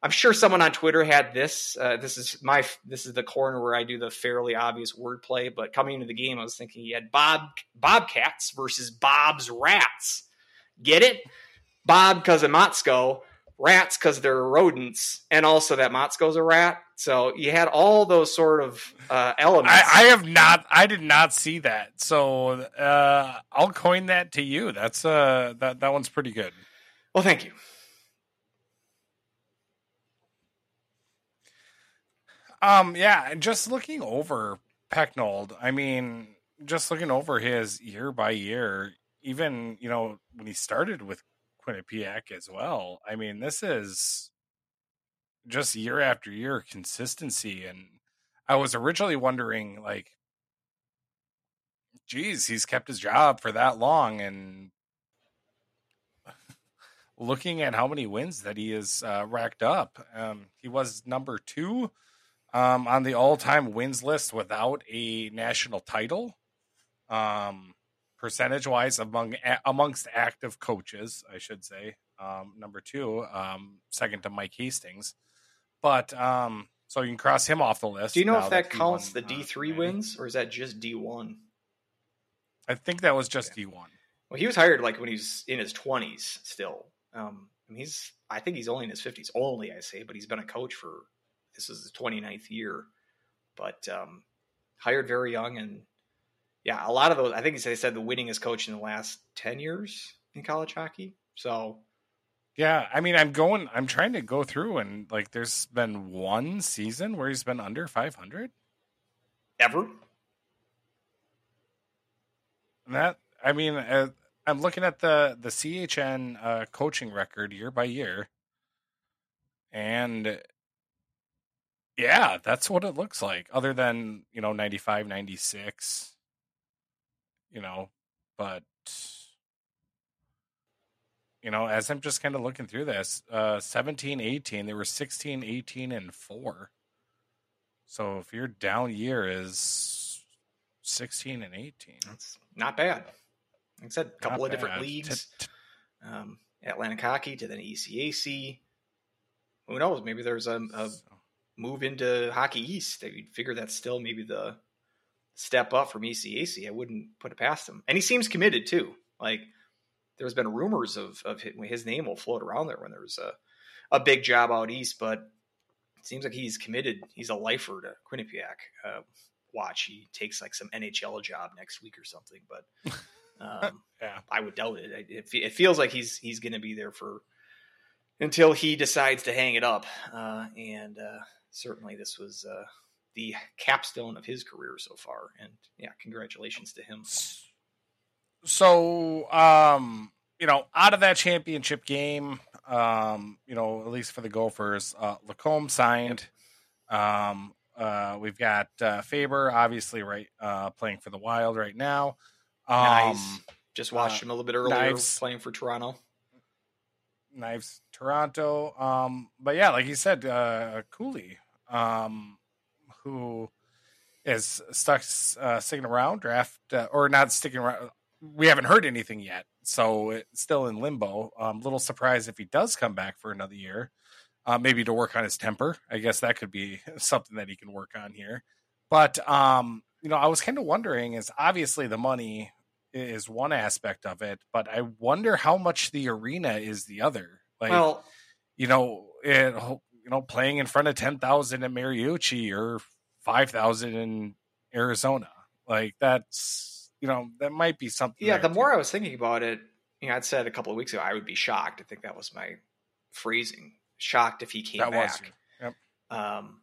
I'm sure someone on Twitter had this. Uh, this is my. This is the corner where I do the fairly obvious wordplay. But coming into the game, I was thinking he had Bob Bobcats versus Bob's Rats. Get it? Bob of Motzko rats because they're rodents, and also that Motzko's a rat. So you had all those sort of uh, elements. I, I have not. I did not see that. So uh, I'll coin that to you. That's uh that that one's pretty good. well, thank you. Um, yeah, and just looking over Pecknold, I mean, just looking over his year by year, even you know when he started with Quinnipiac as well. I mean, this is just year after year consistency, and I was originally wondering, like, geez, he's kept his job for that long, and looking at how many wins that he has uh, racked up, um, he was number two um, on the all-time wins list without a national title. Um, percentage-wise, among amongst active coaches, I should say, um, number two, um, second to Mike Hastings. But um, so you can cross him off the list. Do you know if that he counts won, the uh, D three Grammy. wins, or is that just D one? I think that was just D one. Well, he was hired like when he was in his twenties still. Um, and he's, I think he's only in his fifties. Only I say, but he's been a coach for this is his 29th year. But um, hired very young, and yeah, a lot of those. I think they said the winningest coach in the last 10 years in college hockey. So Yeah, I mean, I'm going. I'm trying to go through, and like, there's been one season where he's been under 500. ever, And that, I mean, uh, I'm looking at the the CHN uh, coaching record year by year, and yeah, that's what it looks like. Other than you know 95, 96, you know, but you know, as I'm just kind of looking through this, uh, 17, 18, they were 16, 18, and four. So if your down year is 16 and 18. that's not bad. Like I said, a couple Not of different leagues. Um, Atlantic Hockey to then ECAC. Who knows? Maybe there's a, a move into Hockey East. They figure that's still maybe the step up from ECAC. I wouldn't put it past him. And he seems committed too. Like there's been rumors of of his name will float around there when there's a a big job out east, but it seems like he's committed. He's a lifer to Quinnipiac. Uh, watch, he takes like some NHL job next week or something. But um, Yeah. I would doubt it. It, it feels like he's he's going to be there for until he decides to hang it up. Uh, and uh, certainly, this was uh, the capstone of his career so far. And yeah, congratulations to him. So, um, you know, out of that championship game, um, you know, at least for the Gophers, uh, LaCombe signed. Um, uh, we've got uh, Faber, obviously, right, uh, playing for the Wild right now. Um, Nice. Just watched uh, him a little bit earlier Knies. playing for Toronto. Knies Toronto. Um, but yeah, like you said, uh, Cooley, um, who is stuck uh, sticking around, draft uh, or not sticking around. We haven't heard anything yet, so it's still in limbo. Um, little surprised if he does come back for another year, uh, maybe to work on his temper. I guess that could be something that he can work on here. But um, you know, I was kind of wondering is obviously the money is one aspect of it, but I wonder how much the arena is the other. Like, well, you know, it, you know, playing in front of ten thousand in Mariucci or five thousand in Arizona, like that's you know that might be something. yeah, the more. I was thinking about it, you know, I'd said a couple of weeks ago I would be shocked. I think that was my phrasing. Shocked if he came that back. Yep. Um,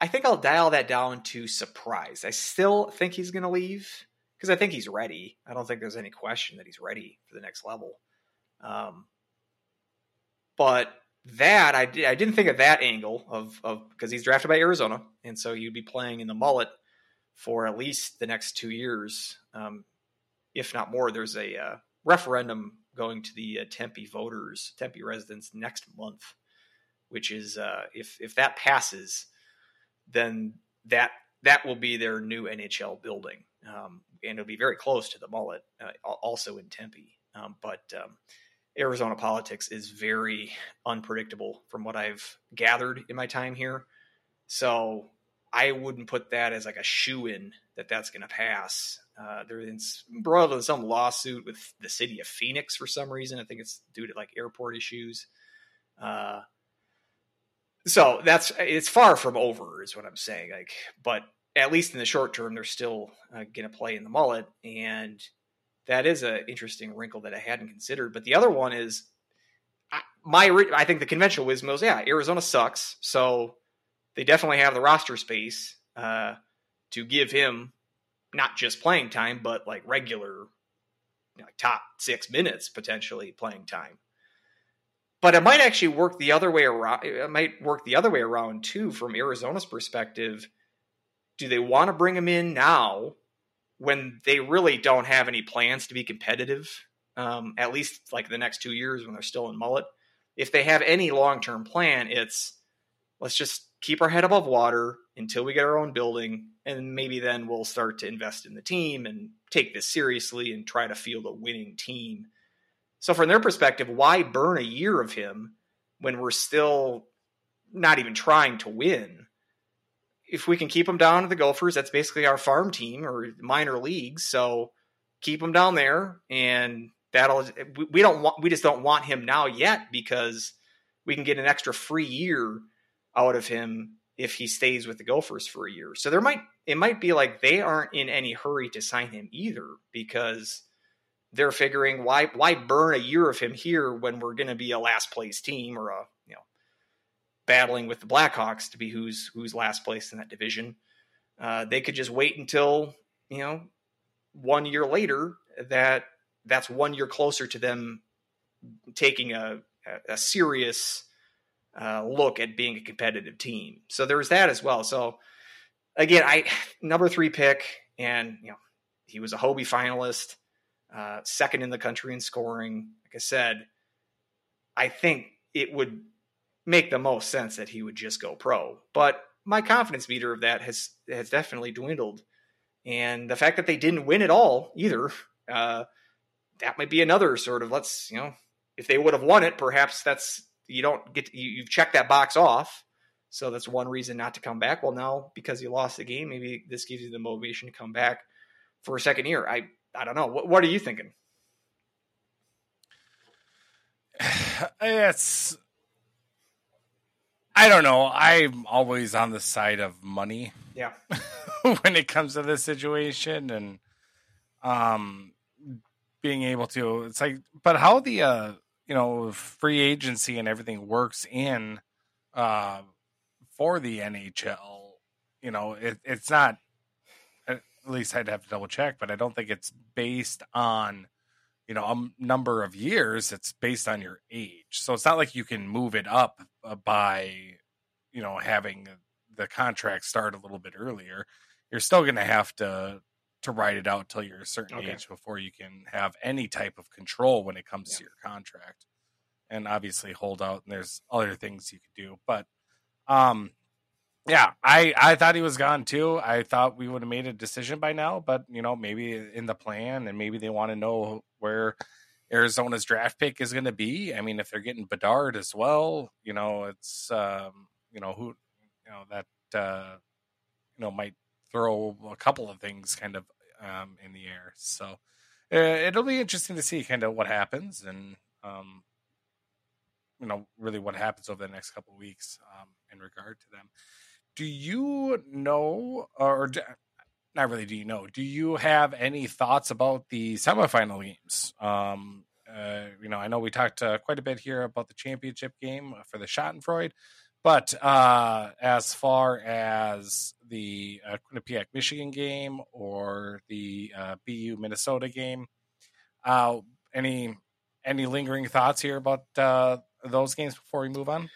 I think I'll dial that down to surprise. I still think he's going to leave because I think he's ready. I don't think there's any question that he's ready for the next level. Um, but that I did, I didn't think of that angle of of because he's drafted by Arizona, and so you'd be playing in the Mullett for at least the next two years, um, if not more. There's a uh, referendum going to the uh, Tempe voters, Tempe residents next month, which is uh, if if that passes, then that that will be their new NHL building, um, and it'll be very close to the Mullett, uh, also in Tempe. Um, but um, Arizona politics is very unpredictable from what I've gathered in my time here. So I wouldn't put that as like a shoe in that that's going to pass. Uh, there's brought in some lawsuit with the city of Phoenix for some reason. I think it's due to like airport issues. Uh, so that's it's far from over, is what I'm saying. Like, but at least in the short term, they're still uh, going to play in the Mullett, and that is an interesting wrinkle that I hadn't considered. But the other one is my I think the conventional wisdom is yeah, Arizona sucks, so they definitely have the roster space uh, to give him not just playing time, but like regular, you know, top six minutes potentially playing time. But it might actually work the other way around. It might work the other way around too, from Arizona's perspective. Do they want to bring him in now when they really don't have any plans to be competitive? Um, at least like the next two years when they're still in Mullett. If they have any long term plan, it's let's just keep our head above water until we get our own building, and maybe then we'll start to invest in the team and take this seriously and try to field a winning team so, from their perspective, why burn a year of him when we're still not even trying to win? If we can keep him down to the Gophers, that's basically our farm team or minor leagues. So, keep him down there, and that'll we don't want we just don't want him now yet because we can get an extra free year out of him if he stays with the Gophers for a year. So there might it might be like they aren't in any hurry to sign him either because they're figuring why why burn a year of him here when we're going to be a last place team or a battling with the Blackhawks to be who's who's last place in that division. Uh, they could just wait until you know one year later that that's one year closer to them taking a a serious uh, look at being a competitive team. So there's that as well. So again, I number three pick, and you know he was a Hobey finalist uh, second in the country in scoring. Like I said, I think it would make the most sense that he would just go pro. But my confidence meter of that has has definitely dwindled, and the fact that they didn't win at all either, uh, that might be another sort of let's you know if they would have won it, perhaps that's you don't get you, you've checked that box off. So that's one reason not to come back. Well, now because you lost the game, maybe this gives you the motivation to come back for a second year. I I don't know. What, what are you thinking? It's I don't know. I'm always on the side of money. Yeah. when it comes to this situation and um being able to it's like but how the uh you know free agency and everything works in uh for the NHL, you know, it, it's not at least I'd have to double check, but I don't think it's based on you know a number of years. It's based on your age, so it's not like you can move it up by you know having the contract start a little bit earlier. You're still going to have to to write it out till you're a certain okay. age before you can have any type of control when it comes yeah. to your contract, and obviously hold out. And there's other things you could do, but um yeah, I I thought he was gone too. I thought we would have made a decision by now, but you know, maybe in the plan, and maybe they want to know where Arizona's draft pick is going to be. I mean, if they're getting Bedard as well, you know, it's um, you know who you know that uh, you know might throw a couple of things kind of um, in the air. So uh, it'll be interesting to see kind of what happens and um, you know really what happens over the next couple of weeks um, in regard to them do you know, or not really? Do you know? Do you have any thoughts about the semifinal games? Um, uh, you know, I know we talked uh, quite a bit here about the championship game for the Schadenfreude, but uh, as far as the uh, Quinnipiac Michigan game or the uh, BU Minnesota game, uh, any any lingering thoughts here about uh, those games before we move on?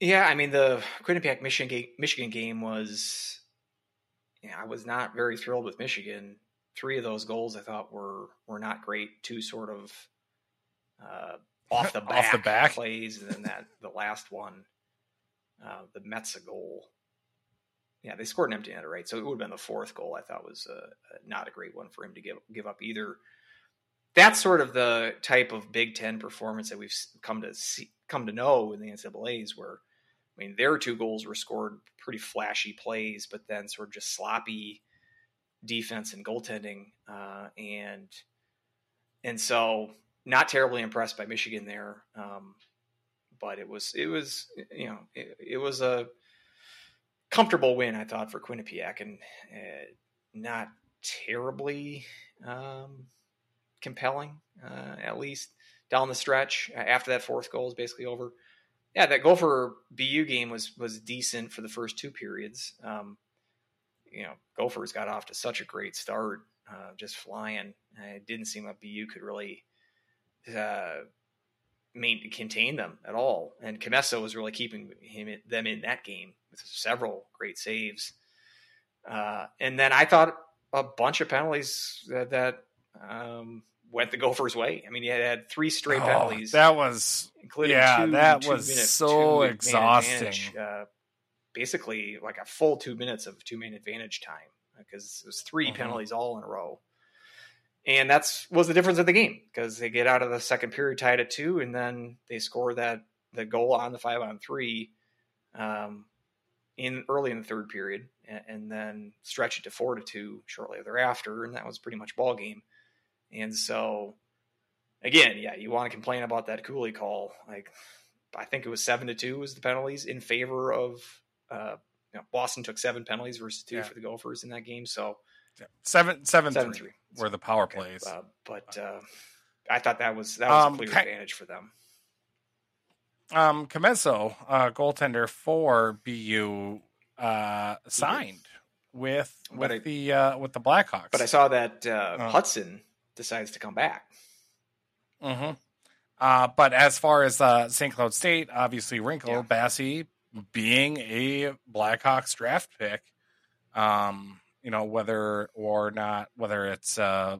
Yeah, I mean the Quinnipiac Michigan game, Michigan game was. Yeah, I was not very thrilled with Michigan. Three of those goals I thought were were not great. Two sort of uh, off the back, off the back plays, and then that the last one, uh, the Metsa goal. Yeah, they scored an empty netter, right? So it would have been the fourth goal. I thought was uh, not a great one for him to give give up either. That's sort of the type of Big Ten performance that we've come to see, come to know in the NCAA's, where I mean, their two goals were scored pretty flashy plays, but then sort of just sloppy defense and goaltending, uh, and and so not terribly impressed by Michigan there. Um, but it was it was you know it, it was a comfortable win I thought for Quinnipiac and uh, not terribly um, compelling uh, at least down the stretch after that fourth goal is basically over. Yeah, that Gopher BU game was was decent for the first two periods. Um, you know, Gophers got off to such a great start, uh, just flying. It didn't seem like BU could really uh, main, contain them at all. And Commesso was really keeping him them in that game with several great saves. Uh, and then I thought a bunch of penalties that, that um, went the Gophers' way. I mean, he had, had three straight oh, penalties. That was including yeah, two, that two was minute, so exhausting. Uh, basically, like a full two minutes of two minute advantage time because it was 3 mm-hmm. penalties all in a row and that's was the difference of the game because they get out of the second period tied at two, and then they score that the goal on the five on three, um, in early in the third period, and, and, then stretch it to four to two shortly thereafter, and that was pretty much ball game. And so, again, yeah, you want to complain about that Cooley call? Like, I think it was seven to two was the penalties in favor of. Uh, you know, Boston took seven penalties versus two yeah. for the Gophers in that game, so Seven, seven, seven three, three. were the power okay. plays. Uh, but uh, I thought that was that was um, a clear advantage for them. Um, uh, goaltender for BU, uh, signed with with I, the uh, with the Blackhawks. But I saw that uh, uh, Hudson decides to come back. Mm-hmm. Uh, but as far as uh, St. Cloud State, obviously Wrinkle yeah. Basse being a Blackhawks draft pick, um, you know whether or not whether it's uh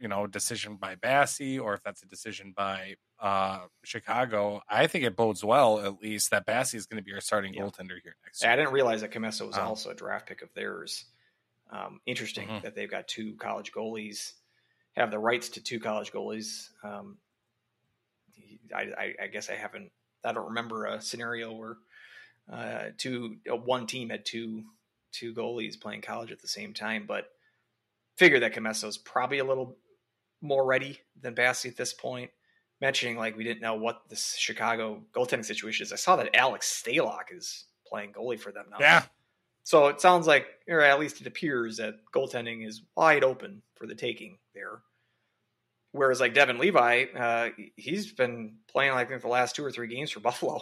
you know decision by Basse or if that's a decision by uh Chicago. I think it bodes well at least that Basse is going to be our starting yeah. goaltender here next year. I didn't realize that Commesso was um, also a draft pick of theirs. Um, interesting mm-hmm. that they've got two college goalies have the rights to two college goalies. Um, I, I, I, guess I haven't. I don't remember a scenario where uh, two uh, one team had two two goalies playing college at the same time, but figure that is probably a little more ready than Basse at this point. Mentioning like we didn't know what this Chicago goaltending situation is. I saw that Alex Stalock is playing goalie for them now. Yeah. So it sounds like, or at least it appears that goaltending is wide open for the taking there. Whereas like Devon Levi, uh, he's been playing like I think the last two or three games for Buffalo,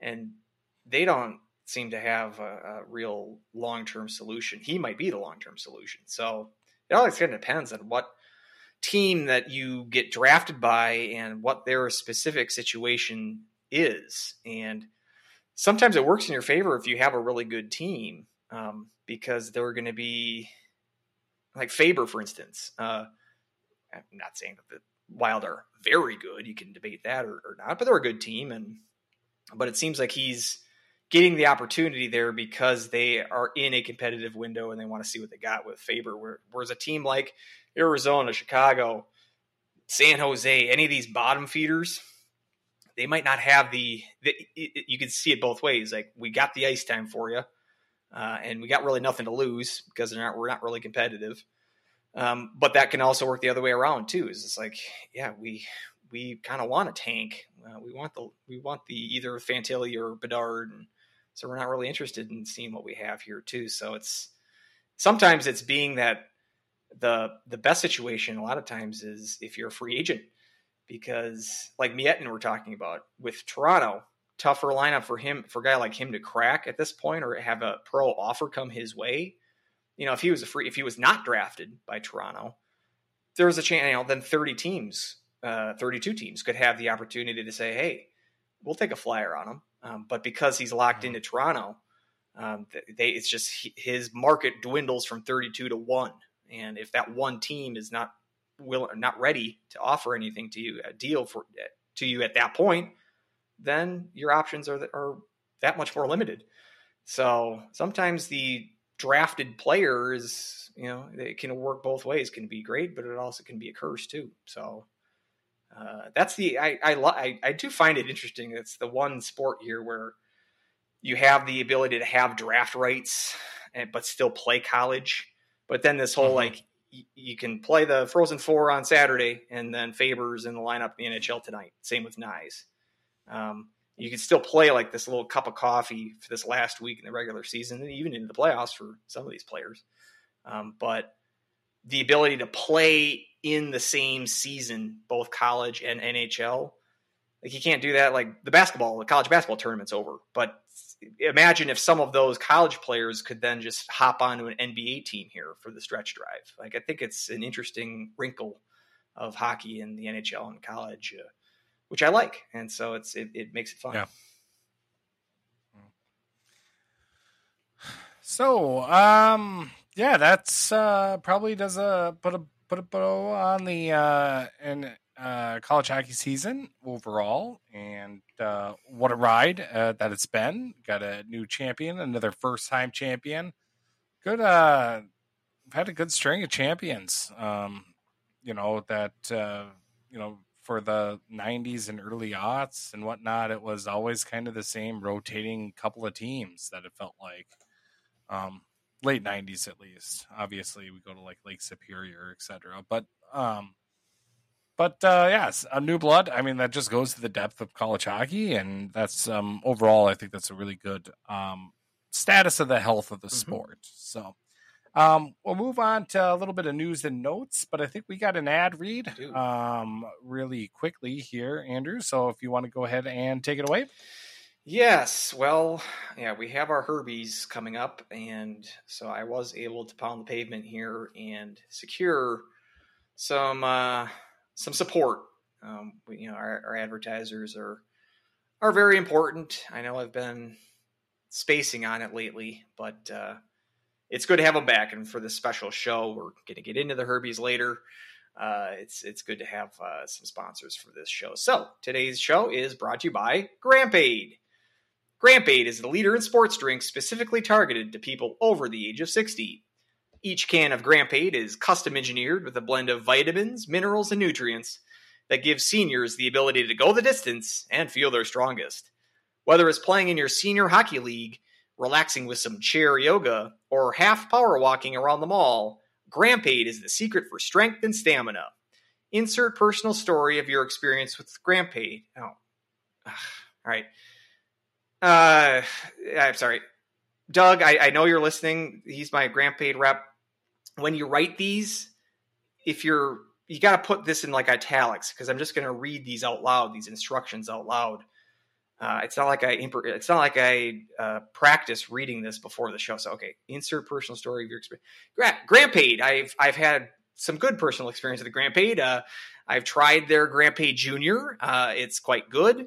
and they don't seem to have a, a real long term solution. He might be the long term solution. So it all kind of depends on what team that you get drafted by and what their specific situation is. And sometimes it works in your favor if you have a really good team um, because they're going to be like Faber, for instance. Uh, I'm not saying that the Wild are very good. You can debate that or, or not, but they're a good team. And but it seems like he's getting the opportunity there because they are in a competitive window and they want to see what they got with Faber. Whereas a team like Arizona, Chicago, San Jose, any of these bottom feeders, they might not have the, the you can see it both ways. Like we got the ice time for you, uh, and we got really nothing to lose because not, we're not really competitive. Um, but that can also work the other way around too. Is it's like, yeah, we we kind of want a tank. Uh, we want the we want the either Fantilli or Bedard, and so we're not really interested in seeing what we have here too. So it's sometimes it's being that the the best situation a lot of times is if you're a free agent because like Mietin we're talking about with Toronto, tougher lineup for him for a guy like him to crack at this point or have a pro offer come his way. You know, if he was a free if he was not drafted by Toronto, there was a chance, you know, then 30 teams, uh, 32 teams could have the opportunity to say, hey, we'll take a flyer on him. Um, but because he's locked mm-hmm. into Toronto, um, they it's just his market dwindles from 32 to one. And if that one team is not will not ready to offer anything to you, a deal for to you at that point, then your options are are that much more limited. So sometimes the drafted player is, you know, it can work both ways. It can be great, but it also can be a curse too. So uh, that's the I I, I I do find it interesting. It's the one sport here where you have the ability to have draft rights, and, but still play college. But then this whole mm-hmm. like y- you can play the Frozen Four on Saturday, and then Faber's in the lineup in the NHL tonight. Same with Knies. Um, you can still play like this little cup of coffee for this last week in the regular season and even into the playoffs for some of these players. Um, but the ability to play in the same season, both college and NHL, like you can't do that. Like the basketball, the college basketball tournament's over. But imagine if some of those college players could then just hop onto an NBA team here for the stretch drive. Like I think it's an interesting wrinkle of hockey in the NHL and college. Uh, which I like, and so it's it, it makes it fun. Yeah. So, um, yeah, that's uh, probably does a put a put a bow on the uh, in uh, college hockey season overall, and uh, what a ride uh, that it's been. Got a new champion, another first time champion. Good. Uh, had a good string of champions. Um, you know that uh, you know for the 90s and early aughts and whatnot, it was always kind of the same rotating couple of teams that it felt like. Um, late 90s at least. Obviously, we go to like Lake Superior, etc. But um, but uh, yes, a new blood. I mean, that just goes to the depth of college hockey, and that's um, overall, I think that's a really good um, status of the health of the mm-hmm. sport. So um, we'll move on to a little bit of news and notes, but I think we got an ad read um, really quickly here, Andrew. So if you want to go ahead and take it away. Yes, well, yeah, we have our Herbies coming up, and so I was able to pound the pavement here and secure some uh, some support. Um, we, you know, our, our advertisers are are very important. I know I've been spacing on it lately, but uh, it's good to have them back. And for this special show, we're going to get into the Herbies later. Uh, it's it's good to have uh, some sponsors for this show. So today's show is brought to you by Grampaid. Grampaid is the leader in sports drinks specifically targeted to people over the age of 60. Each can of Grampaid is custom engineered with a blend of vitamins, minerals, and nutrients that gives seniors the ability to go the distance and feel their strongest. Whether it's playing in your senior hockey league relaxing with some chair yoga, or half power walking around the mall, Grampaid is the secret for strength and stamina. Insert personal story of your experience with Grampaid. Oh, all right. Uh, I'm sorry, Doug. I, I know you're listening. He's my Grampaid rep. When you write these, if you're you got to put this in like italics because I'm just going to read these out loud, these instructions out loud. Uh, it's not like I it's not like I uh, practice reading this before the show. So okay, insert personal story of your experience. Grampaid, I've I've had some good personal experience with the Grampaid. Uh, I've tried their Grampaid Junior. Uh, it's quite good.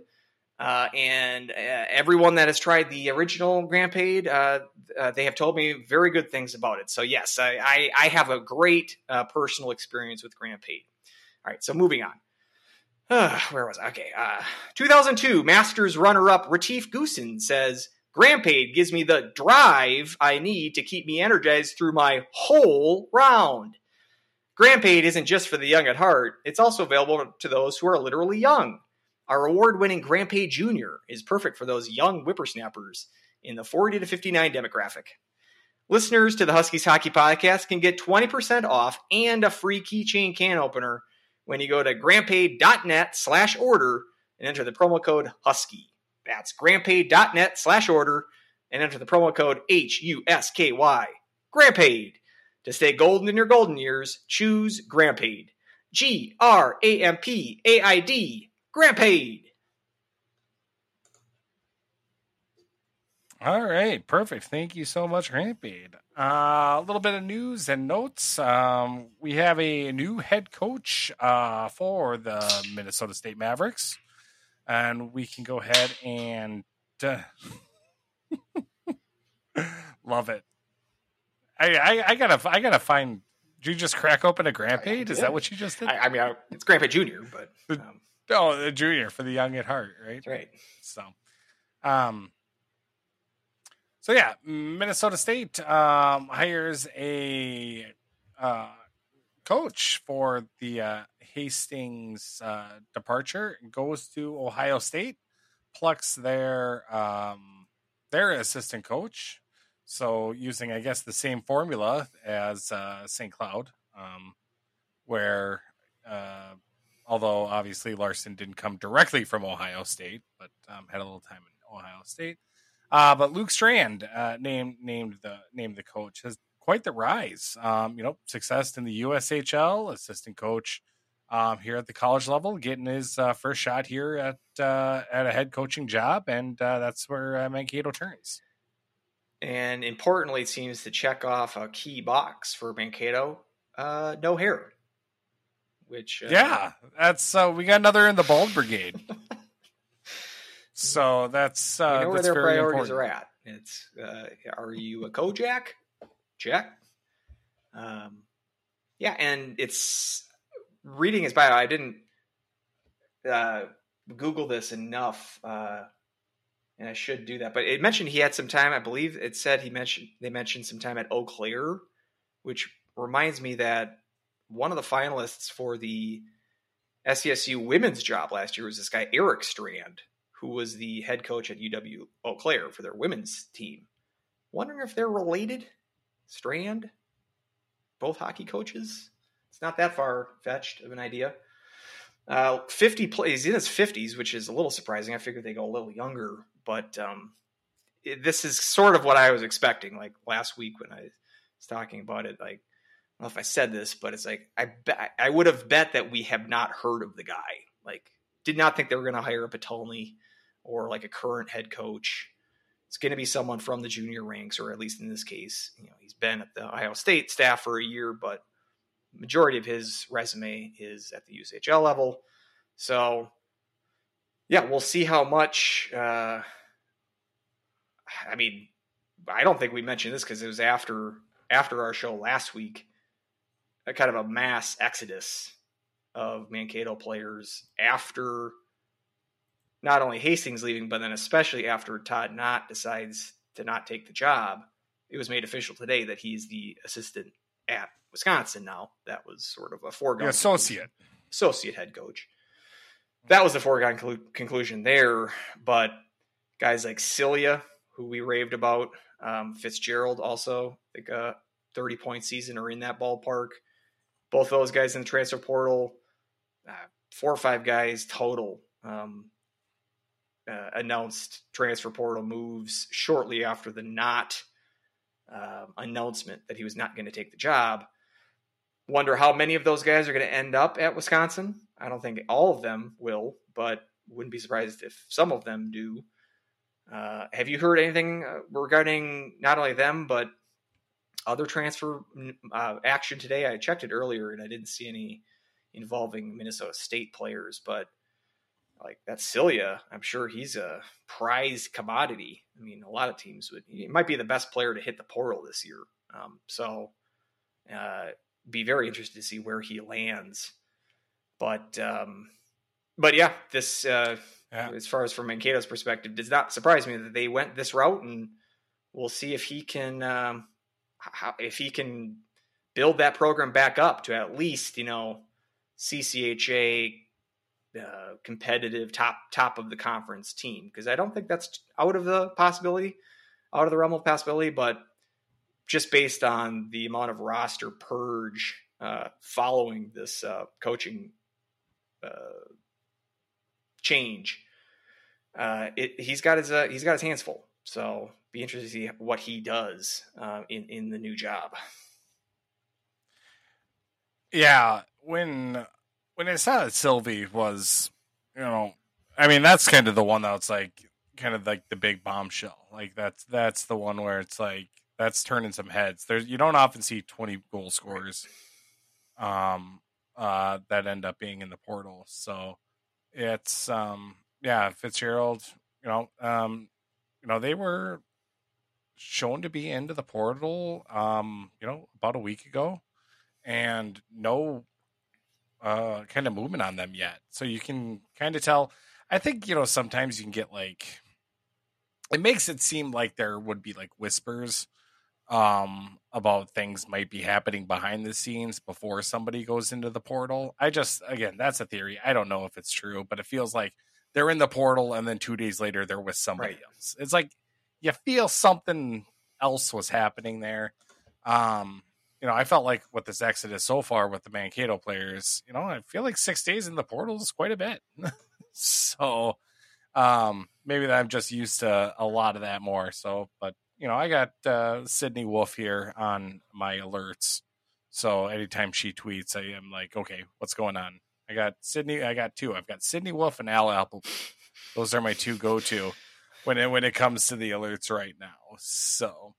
Uh, and uh, everyone that has tried the original Grampaid, they have told me very good things about it. So yes, I, I, I have a great personal experience with Grampaid. All right, so moving on. Uh, where was I? Okay. Uh, 2002 Masters runner up Retief Goosen says, Grampaid gives me the drive I need to keep me energized through my whole round. Grampaid isn't just for the young at heart, it's also available to those who are literally young. Our award winning Grampaid Jr. is perfect for those young whippersnappers in the 40 to 59 demographic. Listeners to the Huskies Hockey Podcast can get 20% off and a free keychain can opener when you go to grampaid.net slash order and enter the promo code Husky. That's grampaid.net slash order and enter the promo code H-U-S-K-Y. Grampaid. To stay golden in your golden years, choose Grampaid. G-R-A-M-P-A-I-D. Grampaid. All right, perfect. Thank you so much, Grampaid. Uh, a little bit of news and notes. Um, we have a new head coach uh, for the Minnesota State Mavericks, and we can go ahead and uh, love it. I, I, I, gotta I gotta find. Did you just crack open a Grampaid? Is that what you just did? I, I mean, I, it's Grampaid Junior, but um, oh, the junior for the young at heart, right? That's right. So, um, so yeah, Minnesota State um, hires a uh, coach for the uh, Hastings uh, departure. Goes to Ohio State, plucks their um, their assistant coach. So using, I guess, the same formula as uh, St. Cloud, um, where uh, although obviously Larson didn't come directly from Ohio State, but um, had a little time in Ohio State. Uh, but Luke Strand uh, named named the named the coach has quite the rise. Um, you know, success in the USHL, assistant coach um, here at the college level, getting his uh, first shot here at uh, at a head coaching job, and uh, that's where uh, Mankato turns. And importantly, it seems to check off a key box for Mankato: uh, no hair. Which uh, yeah, that's uh, we got another in the bald brigade. so that's uh, we know where that's their priorities important. are at. It's uh, are you a Kojak? Check. Um, yeah, and it's reading his bio. I didn't uh, Google this enough, uh, and I should do that. But it mentioned he had some time. I believe it said he mentioned they mentioned some time at Eau Claire, which reminds me that one of the finalists for the SCSU women's job last year was this guy Eric Strand, who was the head coach at UW Eau Claire for their women's team. Wondering if they're related. Strand, both hockey coaches. It's not that far fetched of an idea. Uh, 50 plays in his 50s, which is a little surprising. I figured they go a little younger, but um, it, this is sort of what I was expecting. Like last week when I was talking about it, like I don't know if I said this, but it's like I I would have bet that we have not heard of the guy. Like, did not think they were going to hire a Potulny or like a current head coach. It's going to be someone from the junior ranks, or at least in this case, you know, he's been at the Ohio State staff for a year, but majority of his resume is at the USHL level. So, yeah, we'll see how much. Uh, I mean, I don't think we mentioned this because it was after after our show last week. A kind of a mass exodus of Mankato players after not only Hastings leaving, but then especially after Todd Knott decides to not take the job. It was made official today that he's the assistant at Wisconsin now. That was sort of a foregone The associate. associate head coach. That was the foregone clu- conclusion there. But guys like Silye, who we raved about, um, Fitzgerald also, I think a 30 point season or in that ballpark. Both those guys in the transfer portal, uh, four or five guys total um, uh, announced transfer portal moves shortly after the Knott um, announcement that he was not going to take the job. Wonder how many of those guys are going to end up at Wisconsin. I don't think all of them will, but wouldn't be surprised if some of them do. Uh, have you heard anything uh, regarding not only them but other transfer uh, action today? I checked it earlier and I didn't see any involving Minnesota State players, but like that Silye, I'm sure he's a prized commodity. I mean, a lot of teams would. He might be the best player to hit the portal this year. Um, so, uh, be very interested to see where he lands. But, um, but yeah, this uh, Yeah. as far as from Mankato's perspective, does not surprise me that they went this route, and we'll see if he can, um, how, if he can build that program back up to at least you know CCHA uh, competitive top top of the conference team because I don't think that's out of the possibility, out of the realm of possibility, but just based on the amount of roster purge uh, following this uh, coaching uh, change, uh, it, he's got his he's got his hands full. So be interested to see what he does in in the new job. Yeah, when when it that Silye was, you know, I mean that's kind of the one that's like kind of like the big bombshell. Like that's that's the one where it's like that's turning some heads. There's you don't often see 20 goal scorers um uh that end up being in the portal. So it's um yeah, Fitzgerald, you know, um you know, they were shown to be into the portal um, you know, about a week ago and no uh kind of movement on them yet. So you can kind of tell I think, you know, sometimes you can get like it makes it seem like there would be like whispers um about things might be happening behind the scenes before somebody goes into the portal. I just again, that's a theory. I don't know if it's true, but it feels like they're in the portal and then 2 days later they're with somebody Right. else. It's like you feel something else was happening there. Um you know, I felt like with this exodus so far with the Mankato players, you know, I feel like six days in the portal is quite a bit. so um, maybe I'm just used to a lot of that more. So, but you know, I got uh, Sydney Wolf here on my alerts. So anytime she tweets, I am like, okay, what's going on? I got Sydney. I got two. I've got Sydney Wolf and Al Apple. Those are my two go to when it when it comes to the alerts right now. So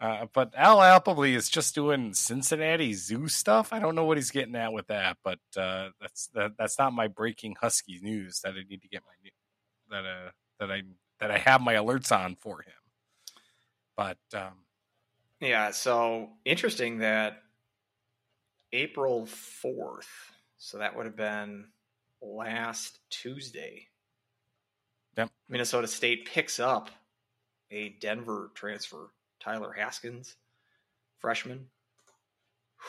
uh, but Al Appleby is just doing Cincinnati Zoo stuff. I don't know what he's getting at with that, but uh, that's that, that's not my breaking Husky news that I need to get my that uh that I that I have my alerts on for him. But um, yeah, so interesting that April fourth, so that would have been last Tuesday. Yep. Minnesota State picks up a Denver transfer Tyler Haskins, freshman.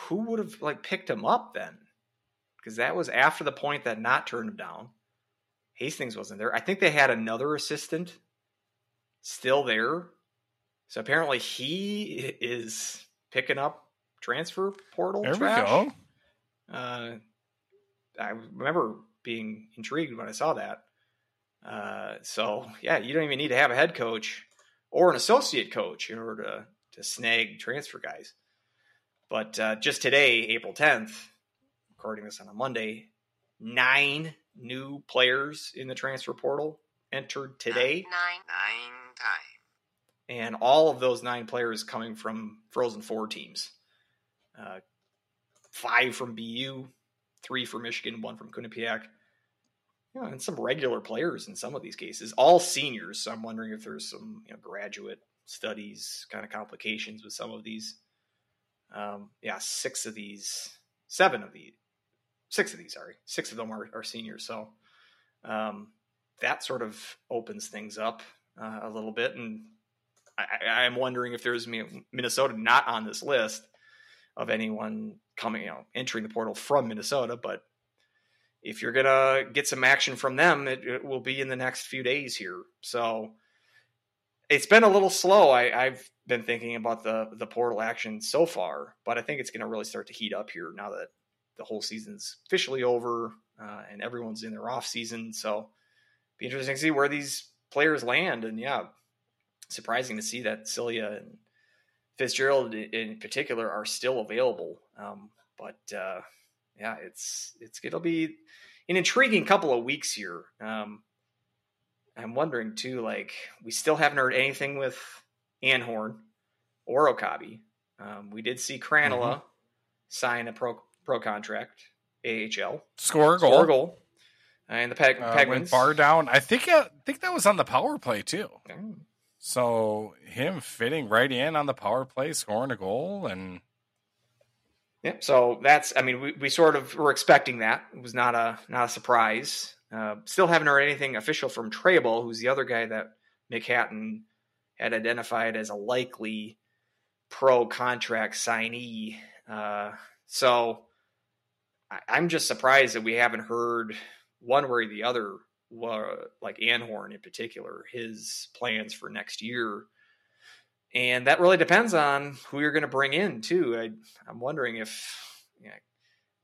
Who would have like picked him up then? Because that was after the point that Knott turned him down. Hastings wasn't there. I think they had another assistant still there. So apparently he is picking up transfer portal there trash. we go. Uh, I remember being intrigued when I saw that. Uh, so yeah, you don't even need to have a head coach or an associate coach in order to, to snag transfer guys. But uh, just today, April 10th, recording this on a Monday, nine new players in the transfer portal entered today. Nine, nine times. And all of those nine players coming from Frozen Four teams. Uh, five from BU, three from Michigan, one from Quinnipiac. Yeah, and some regular players in some of these cases, all seniors. So I'm wondering if there's some you know, graduate studies kind of complications with some of these. Um, yeah, six of these, seven of these, six of these, sorry, six of them are, are seniors. So um, that sort of opens things up uh, a little bit. And I, I'm wondering if there's Minnesota not on this list of anyone coming, you know, entering the portal from Minnesota, but if you're gonna get some action from them, it, it, will be in the next few days here. So it's been a little slow. I, have been thinking about the the portal action so far, but I think it's gonna really start to heat up here now that the whole season's officially over uh, and everyone's in their off season. So be interesting to see where these players land. And yeah, surprising to see that Silye and Fitzgerald in particular are still available. Um, but uh, yeah, it's it's it'll be an intriguing couple of weeks here. Um, I'm wondering too, like we still haven't heard anything with Anhorn or Okabe. Um, we did see Krannila mm-hmm. sign a pro pro contract, AHL, score a goal, score a goal, and the Peg- uh, Penguins bar down. I think I think that was on the power play too. Mm. So him fitting right in on the power play, scoring a goal, and yeah, so that's I mean we, we sort of were expecting that. It was not a not a surprise. Uh, still haven't heard anything official from Trable, who's the other guy that Mick Hatten had identified as a likely pro contract signee. Uh, so I, am just surprised that we haven't heard one way or the other, like Anhorn in particular, his plans for next year and that really depends on who you're going to bring in too. I, am wondering if you know,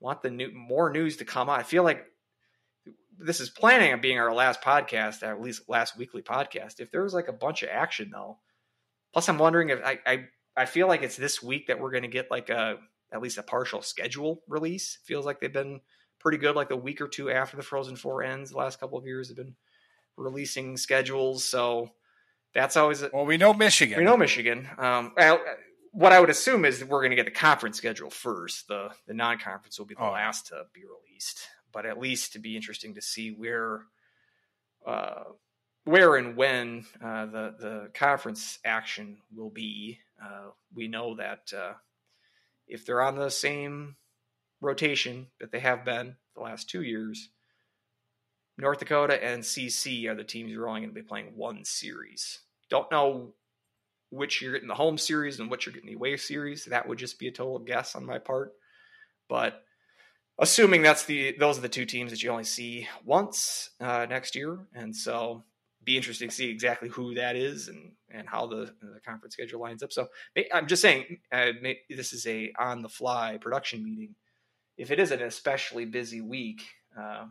want the new more news to come out. I feel like this is planning on being our last podcast, at least last weekly podcast. If there was like a bunch of action though, plus I'm wondering if I I, I feel like it's this week that we're going to get like a at least a partial schedule release. Feels like they've been pretty good. Like the week or two after the Frozen Four ends, the last couple of years have been releasing schedules. So that's always a, well. We know Michigan. We know Michigan. Um, well, what I would assume is that we're going to get the conference schedule first. The the non conference will be the oh. last to be released. But at least to be interesting to see where, uh, where and when uh, the the conference action will be. Uh, we know that uh, if they're on the same rotation that they have been the last two years, North Dakota and CC are the teams you're only going to be playing one series. Don't know which you're getting the home series and which you're getting the away series. That would just be a total guess on my part. But assuming that's the those are the two teams that you only see once uh, next year, and so be interesting to see exactly who that is and and how the the conference schedule lines up. So I'm just saying, uh, this is a on the fly production meeting. If it is an especially busy week, uh,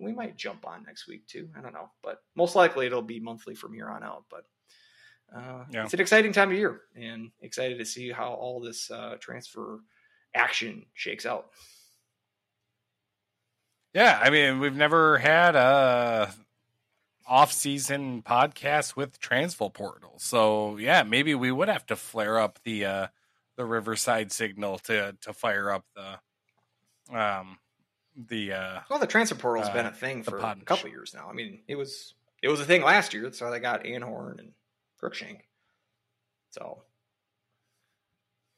we might jump on next week too. I don't know, but most likely it'll be monthly from here on out. But uh, yeah. it's an exciting time of year, and excited to see how all this uh, transfer action shakes out. Yeah, I mean, we've never had a off-season podcast with transfer portal, so yeah, maybe we would have to flare up the uh, the Riverside signal to to fire up the um the uh well the transfer portal's uh, been a thing for a couple years now. I mean, it was it was a thing last year, That's so they got Anhorn and Cruikshank. So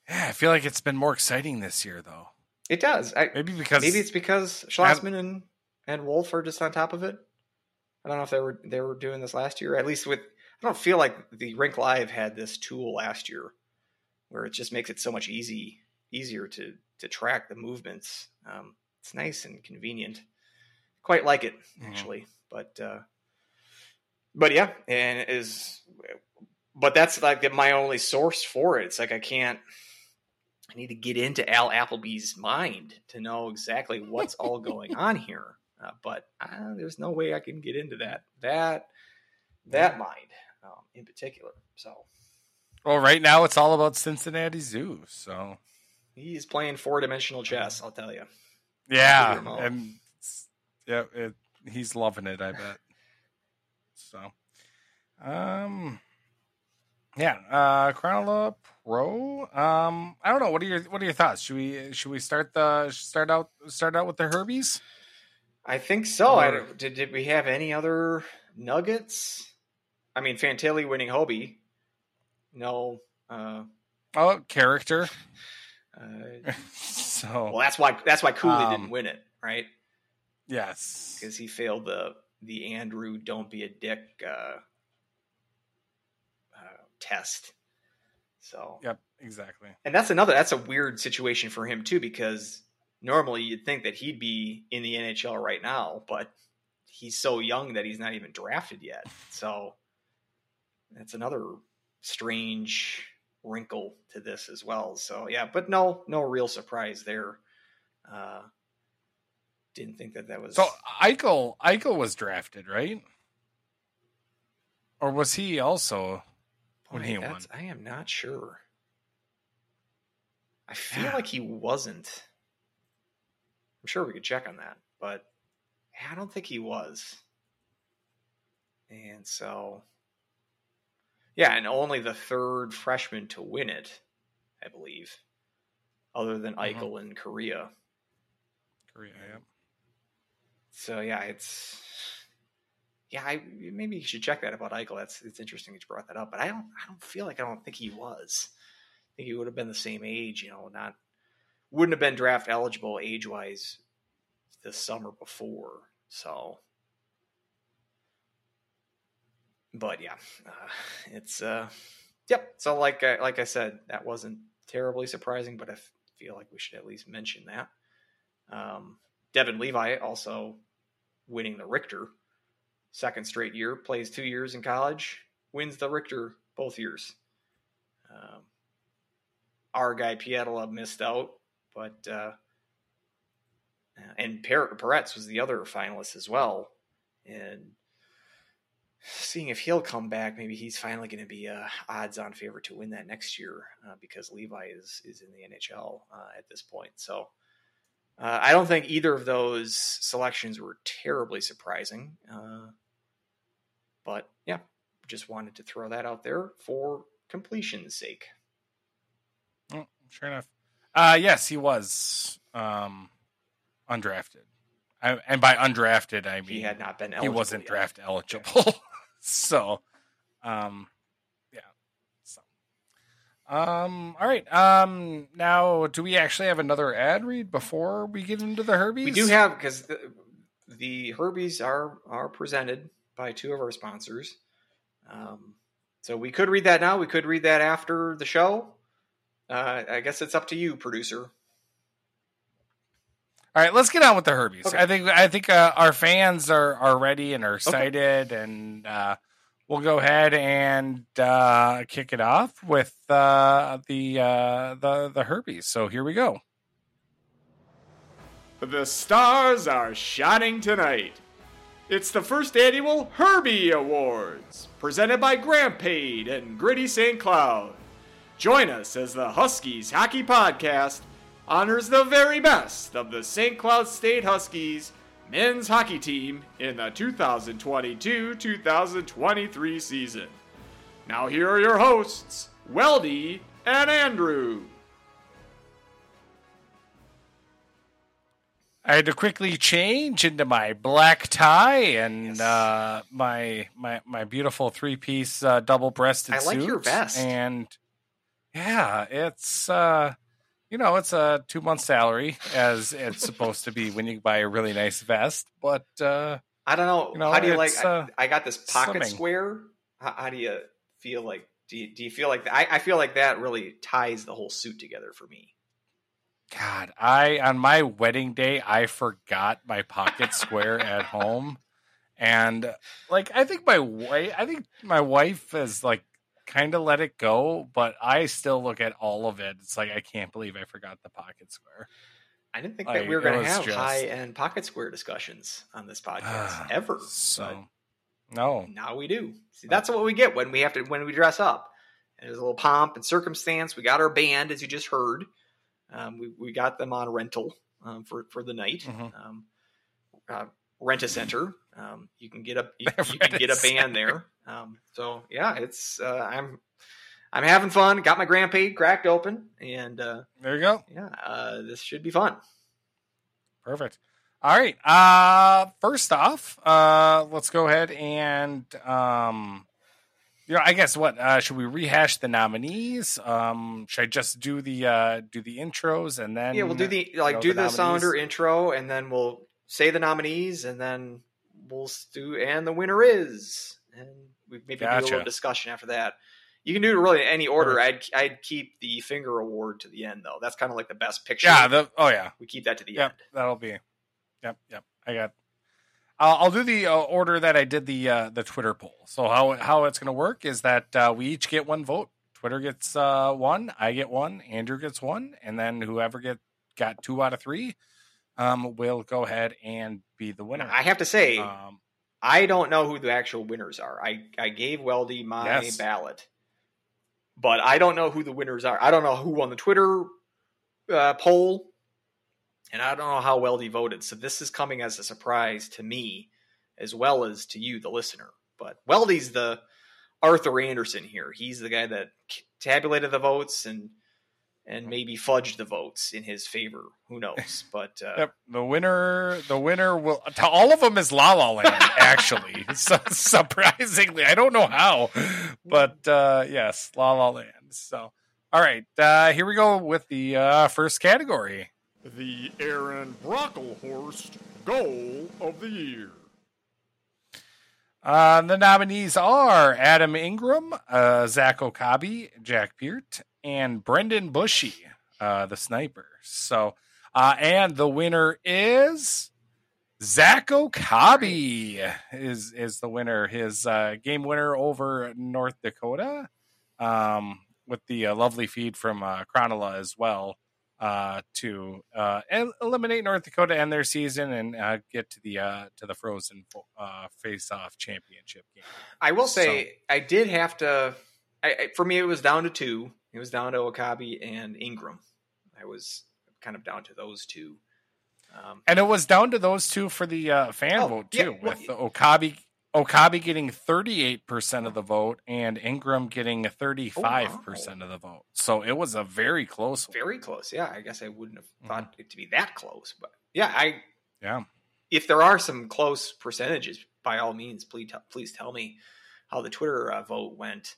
yeah, I feel like it's been more exciting this year though. It does. I, maybe because maybe it's because Schlossman and and Wolf are just on top of it. I don't know if they were they were doing this last year. At least with I don't feel like the Rink Live had this tool last year, where it just makes it so much easy easier to to track the movements. Um, it's nice and convenient. Quite like it mm-hmm. actually, mm-hmm. but uh, but yeah, and is but that's like my only source for it. It's like I can't I need to get into Al Appleby's mind to know exactly what's all going on here. Uh, but uh, there's no way I can get into that that that mind um, in particular. So, well, right now it's all about Cincinnati Zoo. So he's playing four dimensional chess. I'll tell you. Yeah, and yeah, it, he's loving it. I bet. So, um, yeah, uh, Krannila Pro. Um, I don't know. What are your What are your thoughts? Should we Should we start the start out start out with the Herbies? I think so. I, did Did we have any other nuggets? I mean, Fantilli winning Hobey. No. Uh, oh, character. Uh, so well, that's why that's why Cooley um, didn't win it, right? Yes, because he failed the the Andrew "Don't be a dick" uh, test. So Yep, exactly. And that's another that's a weird situation for him too because normally you'd think that he'd be in the NHL right now, but he's so young that he's not even drafted yet. So that's another strange wrinkle to this as well. So yeah, but no, no real surprise there. Uh, didn't think that that was so. Eichel, Eichel was drafted, right? Or was he also? when he won. I am not sure. I feel yeah. like he wasn't. I'm sure we could check on that, but I don't think he was. And so, yeah, and only the third freshman to win it, I believe, other than mm-hmm. Eichel in Kariya. Kariya, yeah. So yeah, it's yeah, I, maybe you should check that about Eichel. That's it's interesting that you brought that up, but I don't I don't feel like I don't think he was. I think he would have been the same age, you know, not wouldn't have been draft eligible age wise the summer before. So, but yeah, uh, it's uh, yep. So like I, like I said, that wasn't terribly surprising, but I feel like we should at least mention that. Um, Devon Levi also winning the Richter second straight year, plays two years in college, wins the Richter both years. Um, our guy Pietila missed out, but uh, and Perets was the other finalist as well. And seeing if he'll come back, maybe he's finally going to be a odds-on favorite to win that next year uh, because Levi is is in the NHL uh, at this point. So. Uh, I don't think either of those selections were terribly surprising. Uh, but yeah, just wanted to throw that out there for completion's sake. Oh, sure enough. Uh, yes, he was um, undrafted. I, and by undrafted, I mean he had not been He wasn't yet. draft eligible. so, um, yeah. So, um, all right. Um, now, do we actually have another ad read before we get into the Herbies? We do have because the, the Herbies are are presented by two of our sponsors. Um, so we could read that now. We could read that after the show. Uh, I guess it's up to you, producer. All right, let's get on with the Herbies. Okay. I think I think uh, our fans are are ready and are excited, and uh, we'll go ahead and uh, kick it off with uh, the uh, the the Herbies. So here we go. The stars are shining tonight. It's the first annual Herbie Awards, presented by Grampaid and Gritty St. Cloud. Join us as the Huskies Hockey Podcast honors the very best of the St. Cloud State Huskies men's hockey team in the 2022 2023 season. Now, here are your hosts, Weldie and Andrew. I had to quickly change into my black tie and Yes. uh, my my my beautiful three piece uh, double breasted I like suit. your vest. And yeah, it's uh, you know it's a two month salary as it's supposed to be when you buy a really nice vest. But uh, I don't know. You know, how do you like? uh, I, I got this pocket slimming. square. How, how do you feel like? Do you, do you feel like I, I feel like that really ties the whole suit together for me. God, I on my wedding day I forgot my pocket square at home, and like I think my wife, I think my wife has like kind of let it go, but I still look at all of it. It's like I can't believe I forgot the pocket square. I didn't think Like, that we were going to have just- high end pocket square discussions on this podcast ever. So no, now we do. See, that's what we get when we have to when we dress up. And there's a little pomp and circumstance. We got our band, as you just heard. Um, we we got them on rental um, for for the night. Mhm. Um, uh, rent a center. Um, you can get a you, you can get a band there. Um, so yeah, it's uh, I'm I'm having fun. Got my grandpa cracked open, and uh, there you go. yeah, uh, this should be fun. Perfect. All right. Uh first off, uh let's go ahead and um you know, I guess what uh should we rehash the nominees? Um should I just do the uh do the intros and then yeah, we'll do the like know, do the the, sounder intro, and then we'll say the nominees, and then we'll do and the winner is, and we maybe do a little discussion after that. You can do it really in any order. I'd I'd keep the finger award to the end though. That's kind of like the best picture. Yeah, the oh yeah. we keep that to the Yep, end. that'll be. Yep, yep. I got. I'll, I'll do the uh, order that I did the uh, the Twitter poll. So how how it's going to work is that uh, we each get one vote. Twitter gets uh, one, I get one, Andrew gets one, and then whoever get got two out of three, um, will go ahead and be the winner. I have to say, Um, I don't know who the actual winners are. I, I gave Weldie my Yes. ballot, but I don't know who the winners are. I don't know who won the Twitter uh, poll, and I don't know how Weldie voted. So this is coming as a surprise to me, as well as to you, the listener. But Weldie's the Arthur Andersen here. He's the guy that tabulated the votes and and maybe fudge the votes in his favor. Who knows? But uh, Yep, the winner. The winner will. To all of them is La La Land. Actually, so, surprisingly, I don't know how, but uh, yes, La La Land. So, all right, uh, here we go with the uh, first category. The Aaron Brocklehurst Goal of the Year. Uh, the nominees are Adam Ingram, uh, Zach Okabe, Jack Peart, and Brendan Bushy, uh, the sniper. So, uh, and the winner is Zach Okabe is is the winner. His uh, game winner over North Dakota, um, with the uh, lovely feed from uh, Krannila as well. Uh, to uh, el- eliminate North Dakota and their season and uh, get to the uh, to the Frozen uh, face-off championship game. I will say I did have to. I, I, for me, it was down to two. It was down to Okabe and Ingram. I was kind of down to those two. Um, And it was down to those two for the uh, fan Oh, vote yeah, too, well, with Okabe Okabe getting thirty eight percent of the vote and Ingram getting thirty five percent of the vote. So it was a very close one. very close. Yeah, I guess I wouldn't have Mm-hmm. thought it to be that close, but yeah, I. Yeah. If there are some close percentages, by all means, please tell, please tell me how the Twitter uh, vote went.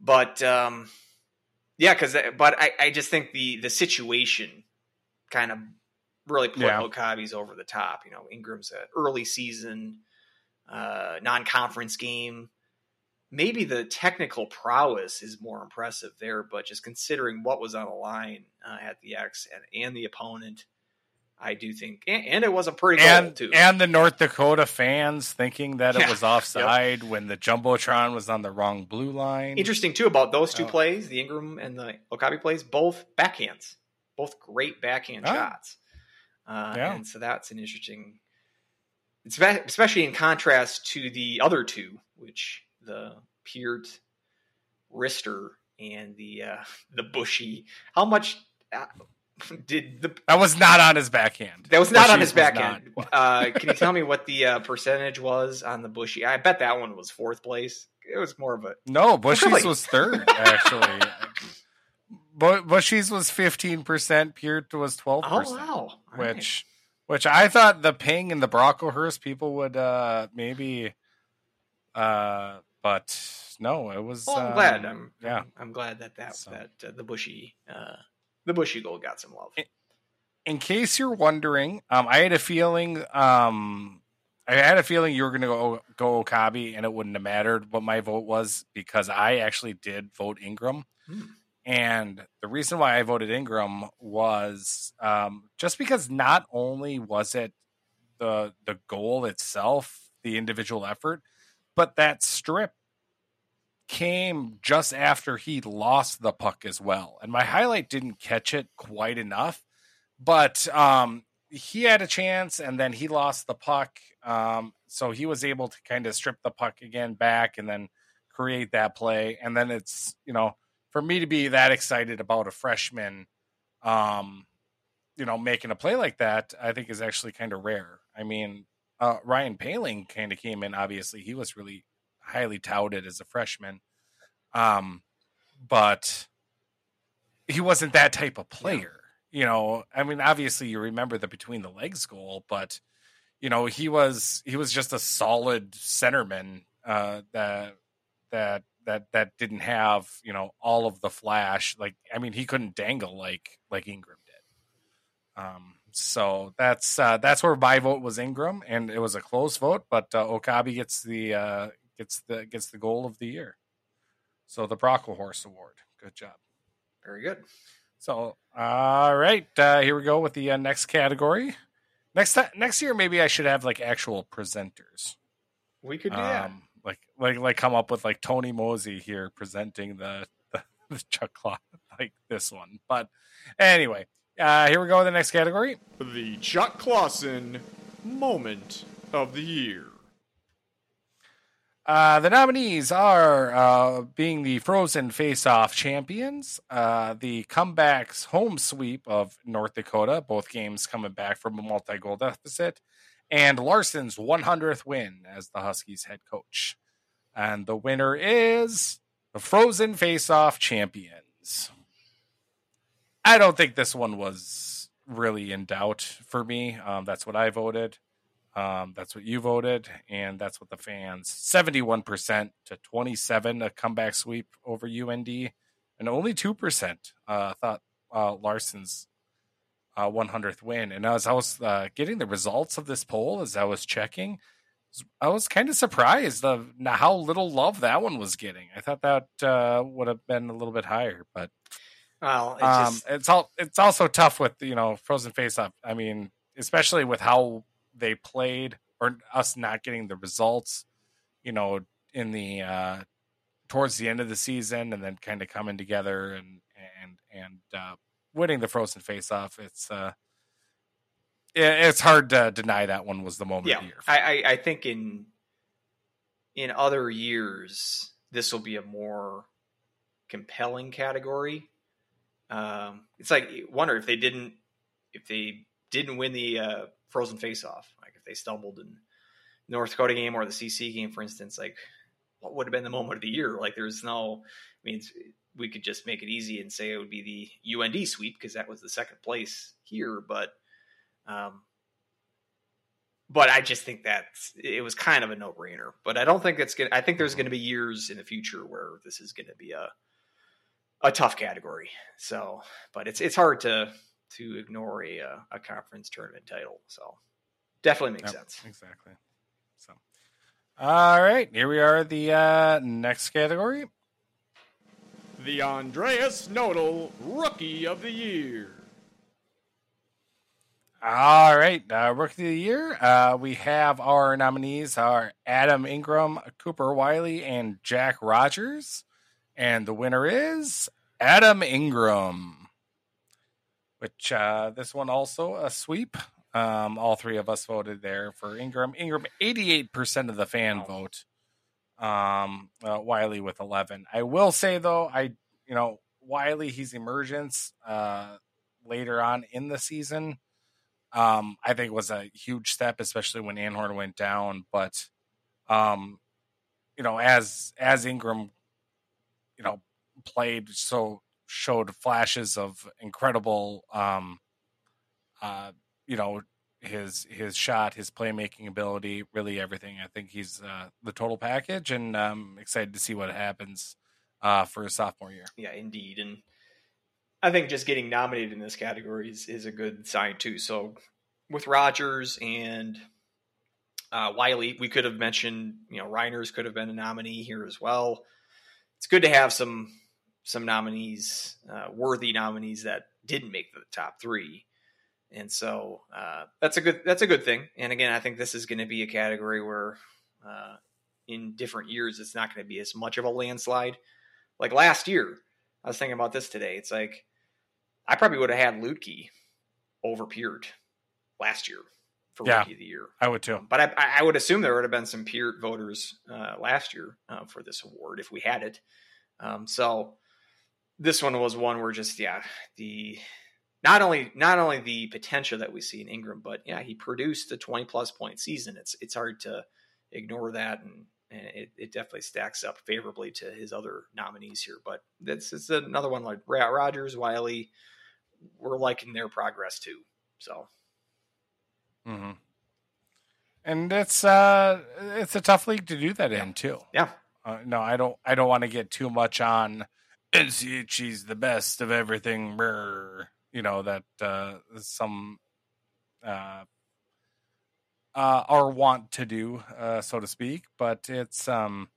But um, yeah, because but I, I just think the the situation kind of really put Yeah. Okabe's over the top. You know, Ingram's an early season uh, non conference game. Maybe the technical prowess is more impressive there, but just considering what was on the line uh, at the X and, and the opponent, I do think, and, and it was a pretty goal and too. and the North Dakota fans thinking that it was offside when the jumbotron was on the wrong blue line. Interesting too about those two Oh. plays, the Ingram and the Okabe plays, both backhands, both great backhand Oh. shots. Uh, Yeah. And so that's an interesting, it's especially in contrast to the other two, which the Peart, Rister, and the uh, the Bushy. How much uh, did the That was not on his backhand. that was not on his backhand? Uh, can you tell me what the uh, percentage was on the Bushy? I bet that one was fourth place. It was more of a No, Bushy's Really? was third actually. Bu- Bushy's was fifteen percent. Peart was twelve percent. Oh wow, All right. which which I thought the Ping and the Brocklehurst people would uh maybe uh but no, it was Well, I'm um, glad. I'm yeah. I'm, I'm glad that that So- that uh, the bushy uh, the bushy goal got some love. in case you're wondering, um I had a feeling um I had a feeling you were gonna go go Okabe and it wouldn't have mattered what my vote was because I actually did vote Ingram. Hmm. And the reason why I voted Ingram was um, just because not only was it the the goal itself, the individual effort, but that strip came just after he lost the puck as well. And my highlight didn't catch it quite enough, but um, he had a chance and then he lost the puck. Um, so he was able to kind of strip the puck again back and then create that play. And then it's, you know, for me to be that excited about a freshman, um, you know, making a play like that, I think is actually kind of rare. I mean, uh, Ryan Poehling kind of came in. Obviously, he was really highly touted as a freshman, um, but he wasn't that type of player. You know, I mean, obviously, you remember the between the legs goal, but you know, he was he was just a solid centerman uh, that that that that didn't have you know all of the flash. Like, I mean, he couldn't dangle like like Ingram did. Um, so that's uh, that's where my vote was Ingram, and it was a close vote, but uh, Okabe gets the uh, gets the gets the goal of the year. So the Brocklehurst Award. Good job. Very good. So, all right, uh, here we go with the uh, next category. Next time, next year, maybe I should have like actual presenters. We could do that. Um, like, like, like, come up with like Tony Mosey here presenting the the, the Chuck Clock like this one. But anyway, uh, here we go with the next category. The Chuck Clausen Moment of the Year. Uh, the nominees are uh, being the Frozen Face-Off champions, uh, the comebacks home sweep of North Dakota, both games coming back from a multi-goal deficit, and Larson's 100th win as the Huskies head coach. And the winner is the Frozen Face-Off champions. I don't think this one was really in doubt for me. Um, that's what I voted. Um, that's what you voted, and that's what the fans seventy-one percent to twenty-seven a comeback sweep over UND, and only two percent uh, thought uh, Larson's uh, 100th win. And as I was uh, getting the results of this poll, as I was checking, I was kind of surprised of how little love that one was getting. I thought that uh, would have been a little bit higher, but Well, it's um, just it's all it's also tough with you know frozen face up. I mean, especially with how they played or us not getting the results, you know, in the uh towards the end of the season and then kind of coming together and and and uh winning the frozen face off. It's uh it's hard to deny that one was the moment yeah. of the year. I, I I think in in other years this will be a more compelling category. Um, it's like wonder if they didn't if they didn't win the uh, Frozen Face Off, like if they stumbled in North Dakota game or the CC game, for instance, like what would have been the moment of the year? Like there's no, I mean, we could just make it easy and say it would be the UND sweep because that was the second place here, but. Um, but I just think that it was kind of a no brainer. But I don't think it's gonna. I think there's going to be years in the future where this is going to be a a tough category. So, but it's it's hard to to ignore a uh, a conference tournament title. So, definitely makes Yep, sense. Exactly. So, all right, here we are. The uh next category. The Andreas Nodl Rookie of the Year. All right, uh, rookie of the year. Uh, we have our nominees are Adam Ingram, Cooper Wiley, and Jack Rogers, and the winner is Adam Ingram. Which uh, this one also a sweep. Um, all three of us voted there for Ingram. Ingram, eighty-eight percent of the fan vote. Um, uh, Wiley with eleven. I will say though, I you know Wiley, he's emergence uh, later on in the season um, I think was a huge step, especially when Anhorn went down. But, um, you know, as as Ingram, you know, played so showed flashes of incredible, um, uh, you know, his his shot, his playmaking ability, really everything. I think he's uh, the total package, and I'm excited to see what happens uh, for his sophomore year. Yeah, indeed, and I think just getting nominated in this category is, is a good sign too. So with Rogers and uh, Wiley, we could have mentioned, you know, Reiners could have been a nominee here as well. It's good to have some some nominees, uh, worthy nominees that didn't make the top three, and so uh, that's a good that's a good thing. And again, I think this is going to be a category where uh, in different years it's not going to be as much of a landslide. Like last year, I was thinking about this today. It's like I probably would have had Luedtke over Peart last year for Yeah. rookie of the year. I would too. But I, I would assume there would have been some Peart voters uh, last year uh, for this award if we had it. Um, so this one was one where just yeah the not only not only the potential that we see in Ingram, but yeah he produced a twenty plus point season. It's it's hard to ignore that, and, and it, it definitely stacks up favorably to his other nominees here. But this is another one like Rogers, Wiley. We're liking their progress too. So mm-hmm. And it's uh it's a tough league to do that in too. yeah, Uh, no, I don't. I don't want to get too much on NCHC's the best of everything. brr, You know that uh, some uh, uh, are want to do, uh, so to speak. But it's um,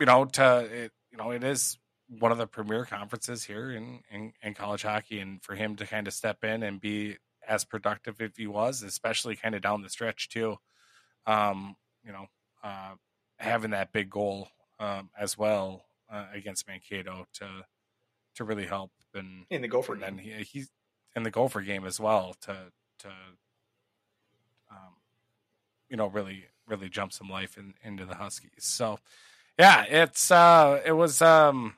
you know, to it, you know, it is one of the premier conferences here in, in in college hockey, and for him to kind of step in and be as productive if he was, especially kind of down the stretch too. Um, you know, uh, having that big goal um, as well uh, against Mankato to to really help and in the Gopher and game. he, he's in the Gopher game as well to to um, you know really really jump some life in, into the Huskies. So yeah, it's uh it was um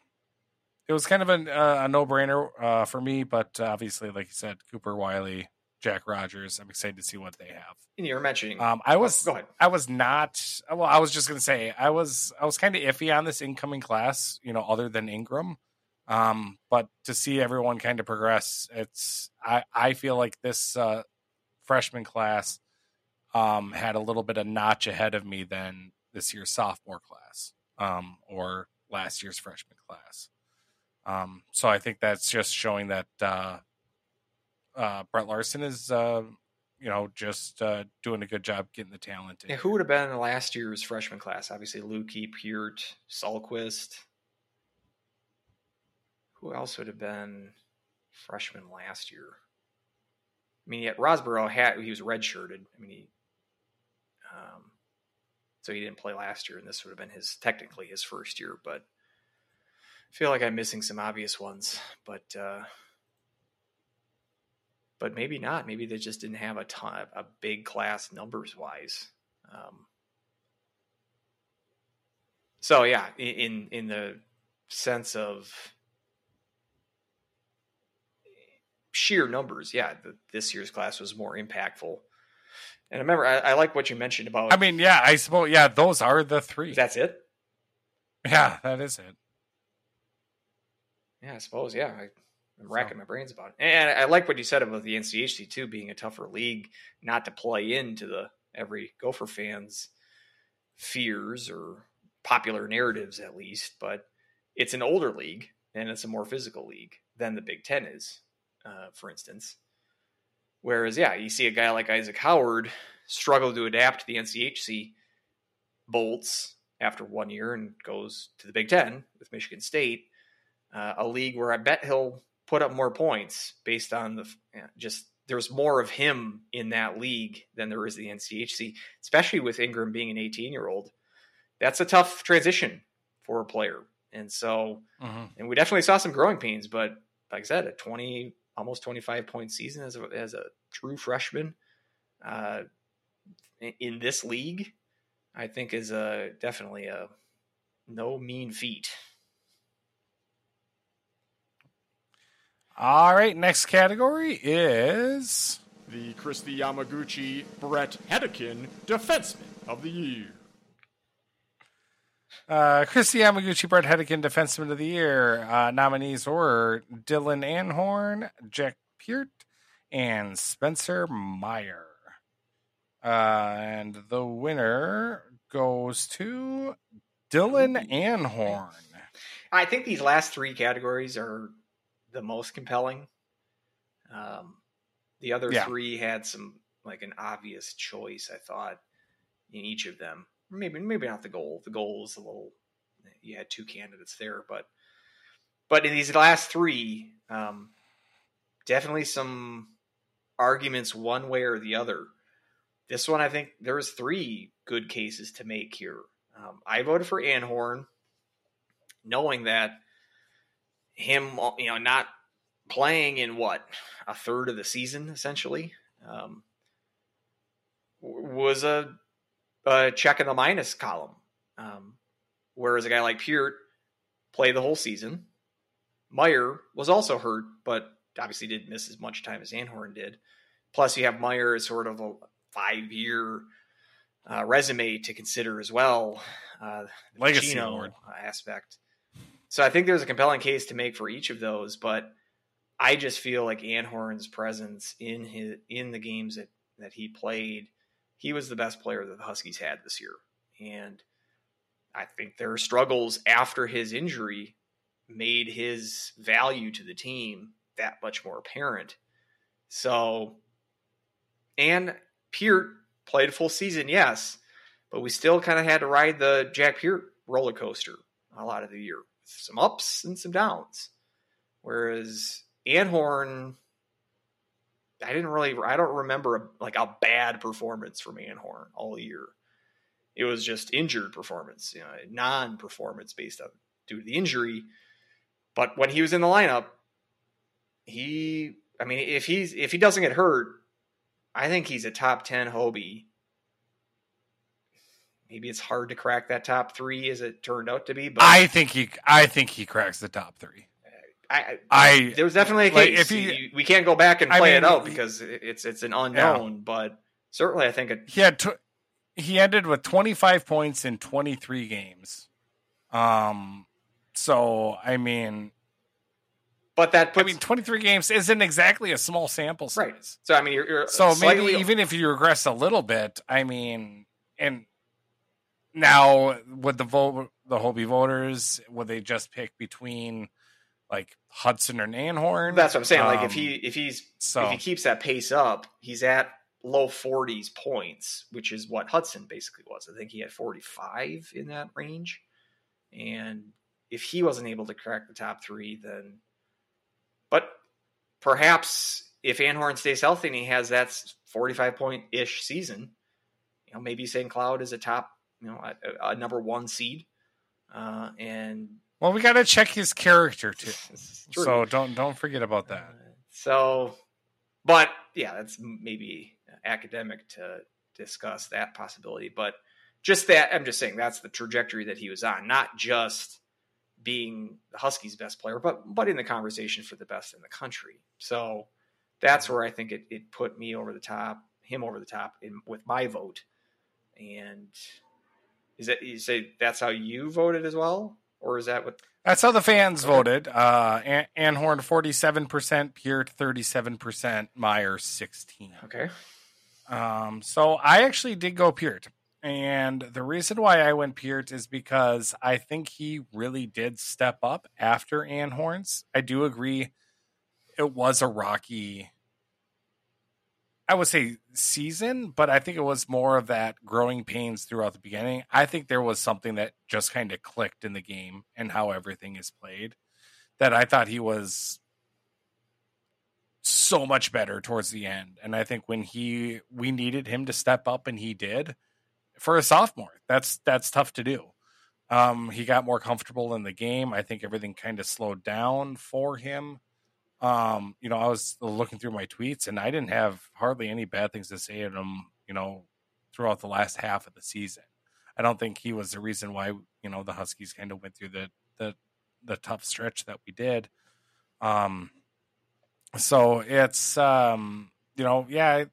it was kind of a, uh, a no brainer uh, for me, but obviously, like you said, Cooper Wiley, Jack Rogers. I'm excited to see what they have. And you were mentioning. Um, I was go ahead. I was not. Well, I was just gonna say I was. I was kind of iffy on this incoming class. You know, other than Ingram. Um, but to see everyone kind of progress, it's. I I feel like this uh, freshman class um, had a little bit of notch ahead of me than this year's sophomore class um, or last year's freshman class. Um, so I think that's just showing that uh, uh, Brett Larson is, uh, you know, just uh, doing a good job getting the talent. in Yeah, who would have been in last year's freshman class? Obviously, Lukey, Peart, Salquist. Who else would have been freshman last year? I mean, yet Rosborough had he was redshirted. I mean, he, um, so he didn't play last year, and this would have been his technically his first year. But I feel like I'm missing some obvious ones, but uh, but maybe not. Maybe they just didn't have a ton, a big class numbers wise. Um, so yeah, in in the sense of sheer numbers, yeah, the, this year's class was more impactful. And I remember, I, I like what you mentioned about. I mean, yeah, I suppose, yeah, those are the three. that's it. yeah, that is it. Yeah, I suppose. Yeah, I, I'm racking my brains about it. And I like what you said about the NCHC too being a tougher league, not to play into the every Gopher fans' fears or popular narratives, at least. But it's an older league and it's a more physical league than the Big Ten is, uh, for instance. Whereas, yeah, you see a guy like Isaac Howard struggle to adapt to the NCHC bolts after one year and goes to the Big Ten with Michigan State uh, a league where I bet he'll put up more points based on the just there's more of him in that league than there is the NCHC, especially with Ingram being an 18 year old. That's a tough transition for a player. And so, Mm-hmm. and we definitely saw some growing pains, but like I said, a 20, almost 25 point season as a, as a true freshman uh, in- in this league, I think is a, definitely a no mean feat. All right, next category is The Kristi Yamaguchi Brett Hedican Defenseman of the Year. uh, Kristi Yamaguchi, Brett Hedican, Defenseman of the Year. Uh, nominees were Dylan Anhorn, Jack Peart, and Spencer Meyer. Uh, and the winner goes to Dylan Anhorn. I think these last three categories are the most compelling. Um, the other Yeah. three had some like an obvious choice. I thought in each of them. Maybe maybe not the goal. The goal was a little. You had two candidates there, but but in these last three, um, definitely some arguments one way or the other. This one, I think there was three good cases to make here. Um, I voted for Anhorn knowing that him, you know, not playing in what a third of the season essentially um, was a, a check in the minus column. Um, whereas a guy like Peart played the whole season. Meier was also hurt, but obviously didn't miss as much time as Anhorn did. Plus, you have Meier as sort of a five year uh, resume to consider as well. Uh, the Legacy aspect. So I think there's a compelling case to make for each of those, but I just feel like Anhorn's presence in his in the games that that he played, he was the best player that the Huskies had this year, and I think their struggles after his injury made his value to the team that much more apparent. So, and Peart played a full season, yes, but we still kind of had to ride the Jack Peart roller coaster a lot of the year, some ups and some downs. Whereas Anhorn, I didn't really, I don't remember a, like a bad performance from Anhorn all year. It was just injured performance, you know, non-performance based on due to the injury. But when he was in the lineup, he, I mean, if he's if he doesn't get hurt, I think he's a top ten Hobey. Maybe it's hard to crack that top three as it turned out to be, but I think he, I think he cracks the top three. I, I there was definitely a like, case. if he- we can't go back and I play it out because it's it's an unknown. But certainly, I think it, he had tw- he ended with 25 points in 23 games. Um, so I mean, but that I mean, 23 games isn't exactly a small sample size. right. So I mean, you're, you're So slightly, maybe even if you regress a little bit, I mean, and now would the vote the Hobie voters would they just pick between like Hutson or Anhorn? that's what I'm saying. Like if Um, he if he's so if he keeps that pace up, he's at low 40s points, which is what Hutson basically was. I think he had 45 in that range. And if he wasn't able to crack the top three, then, but perhaps if Anhorn stays healthy and he has that 45 point ish season, you know, maybe St. Cloud is a top, you know, a, a number one seed. Uh, and well, we got to check his character too. So don't don't forget about that. Uh, so, but yeah, that's maybe academic to discuss that possibility. But just that, I'm just saying that's the trajectory that he was on, not just being the Huskies' best player, but but in the conversation for the best in the country. So that's where I think it, it put me over the top, him over the top in, with my vote. And is that you say that's how you voted as well, or is that what? That's how the fans Okay. voted. Uh, An- Anhorn forty seven percent, Peart thirty seven percent, Meyer sixteen. Okay, Um, so I actually did go Peart. And the reason why I went Peart is because I think he really did step up after Anhorns. I do agree it was a rocky I would say season, but I think it was more of that growing pains throughout the beginning. I think there was something that just kind of clicked in the game and how everything is played that I thought he was so much better towards the end. And I think when he we needed him to step up and he did for a sophomore. That's that's tough to do. Um, he got more comfortable in the game. I think everything kind of slowed down for him. Um, you know, I was looking through my tweets and I didn't have hardly any bad things to say to him, you know, throughout the last half of the season. I don't think he was the reason why, you know, the Huskies kind of went through the the the tough stretch that we did. Um so it's um you know, yeah,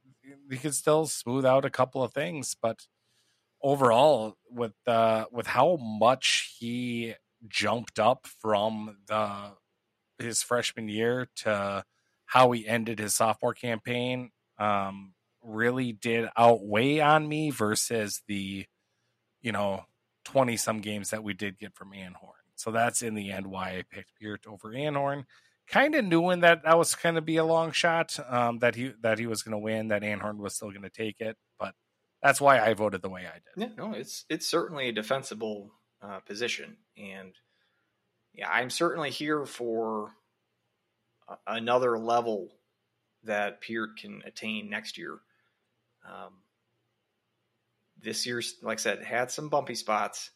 he could still smooth out a couple of things, but overall with uh with how much he jumped up from the his freshman year to how he ended his sophomore campaign um really did outweigh on me versus the you know 20 some games that we did get from Anhorn. So that's in the end why I picked Peart over Anhorn. Kind of knowing that that was going to be a long shot, um, that he that he was going to win, that Anhorn was still going to take it, but that's why I voted the way I did. Yeah, no, it's it's certainly a defensible uh, position, and yeah, I'm certainly here for another level that Peart can attain next year. Um, this year's, like I said, had some bumpy spots,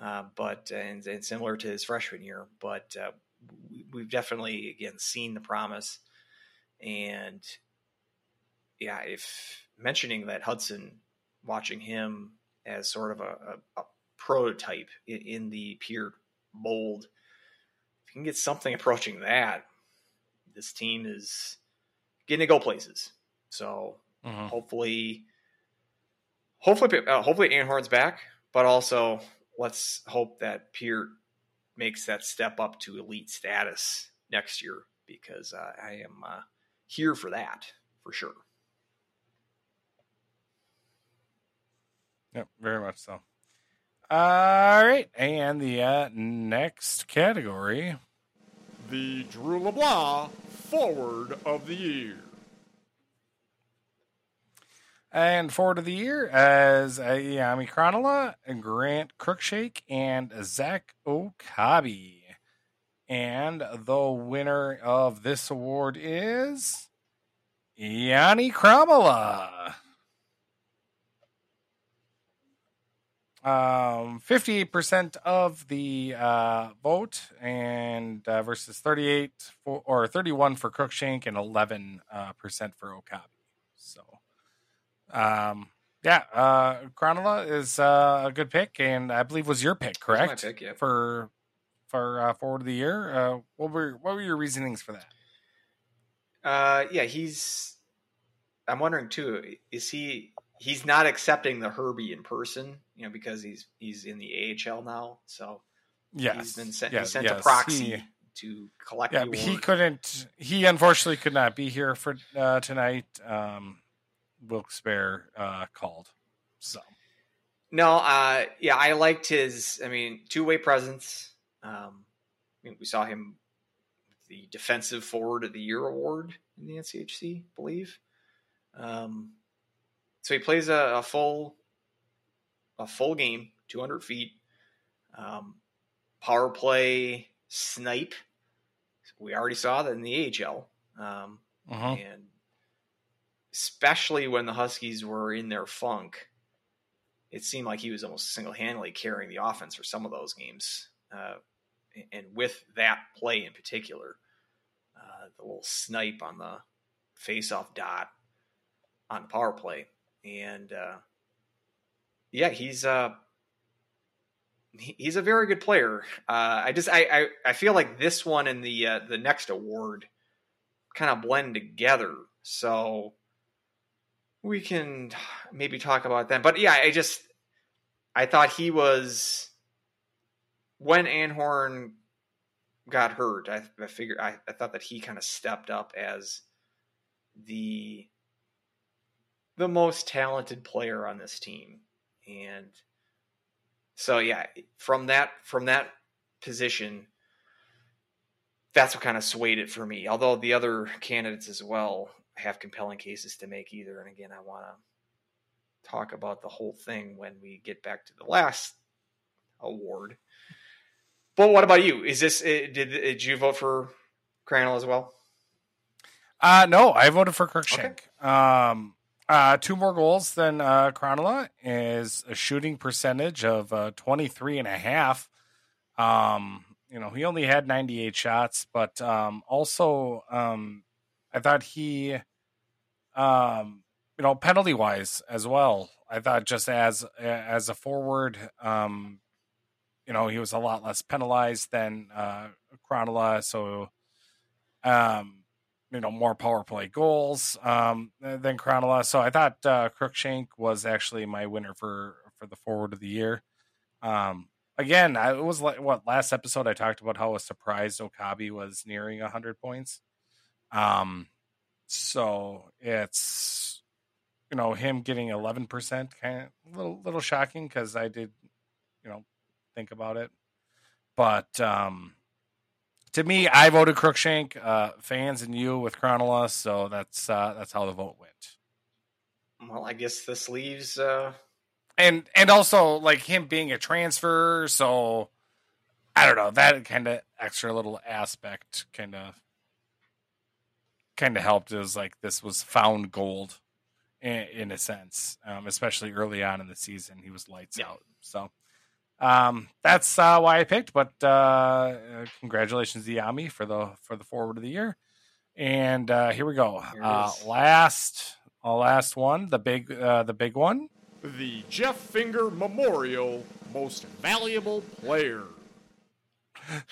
uh, but and, and similar to his freshman year, but uh, we, we've definitely again seen the promise, and yeah, if mentioning that Hutson, watching him as sort of a, a, a prototype in, in the Peart mold, you can get something approaching that, this team is getting to go places. So Mhm. hopefully, hopefully, uh, hopefully Anhorn's back, but also let's hope that Peart makes that step up to elite status next year because uh, I am uh, here for that for sure. Yep, very much so. All right, and the uh, next category. The Drew LeBlanc Forward of the Year. And forward of the year as Ayami Krannila, Grant Cruikshank, and Zach Okabe. And the winner of this award is Jami Krannila. Um, 58% of the uh, vote and uh, versus 38 for, or 31 for Cruikshank and 11 uh, percent for Okabe. So, um, yeah, uh, Krannila is uh, a good pick, and I believe was your pick, my correct? pick, yeah. For for uh, forward of the year. Uh, what were what were your reasonings for that? Uh, yeah, he's. I'm wondering too. Is he? He's not accepting the Herbie in person, you know, because he's he's in the AHL now. So Yes, he's been sent. Yeah, he sent yes, a proxy he- to collect. yeah, he couldn't. He unfortunately could not be here for uh, tonight. Um, Wilkes-Barre uh, called, so No, uh, yeah, I liked his. I mean, two way presence. Um, I mean, we saw him the defensive forward of the year award in the NCHC, I believe. Um, so he plays a, a full, a full game, two hundred feet, um, power play snipe. We already saw that in the AHL. Um, mhm. and especially when the Huskies were in their funk, it seemed like he was almost single handedly carrying the offense for some of those games. Uh, and with that play in particular, uh, the little snipe on the face-off dot on the power play, and uh, yeah, he's uh, he's a very good player. Uh, I just I, I I feel like this one and the uh, the next award kind of blend together. So we can maybe talk about that. But yeah, I just I thought he was when Anhorn got hurt. I, I figured I, I thought that he kind of stepped up as the the most talented player on this team, and so yeah, from that from that position, that's what kind of swayed it for me. Although the other candidates as well have compelling cases to make either. And again, I want to talk about the whole thing when we get back to the last award. But what about you? Is this eh, did did you vote for Krannila as well? Uh no, I voted for Cruikshank. Um uh two more goals than uh Krannila is a shooting percentage of uh 23 and a half. Um you know, he only had 98 shots, but um also um I thought he um you know, penalty wise as well. I thought just as as a forward um you know, he was a lot less penalized than uh Krannila, so um you know more power play goals um, than Krannila. So I thought uh, Cruikshank was actually my winner for for the forward of the year. Um, again, I, it was like what last episode I talked about how was surprised Okabe was nearing hundred points. Um, so it's you know him getting eleven percent kind of little little shocking because I did you know think about it, but um to me, I voted Cruikshank. Uh, fans and you with Krannila, so that's uh, that's how the vote went. Well, I guess this leaves. Uh... And and also like him being a transfer, so I don't know that kind of extra little aspect kind of kind of helped. It was like this was found gold in, in a sense, um, especially early on in the season. He was lights Yeah. out, so um, that's uh, why I picked. But uh, uh, congratulations, Jami, for the for the forward of the year. And uh, here we go. Here Uh, last, uh, last one, the big, uh, the big one. The Jeff Finger Memorial Most Valuable Player.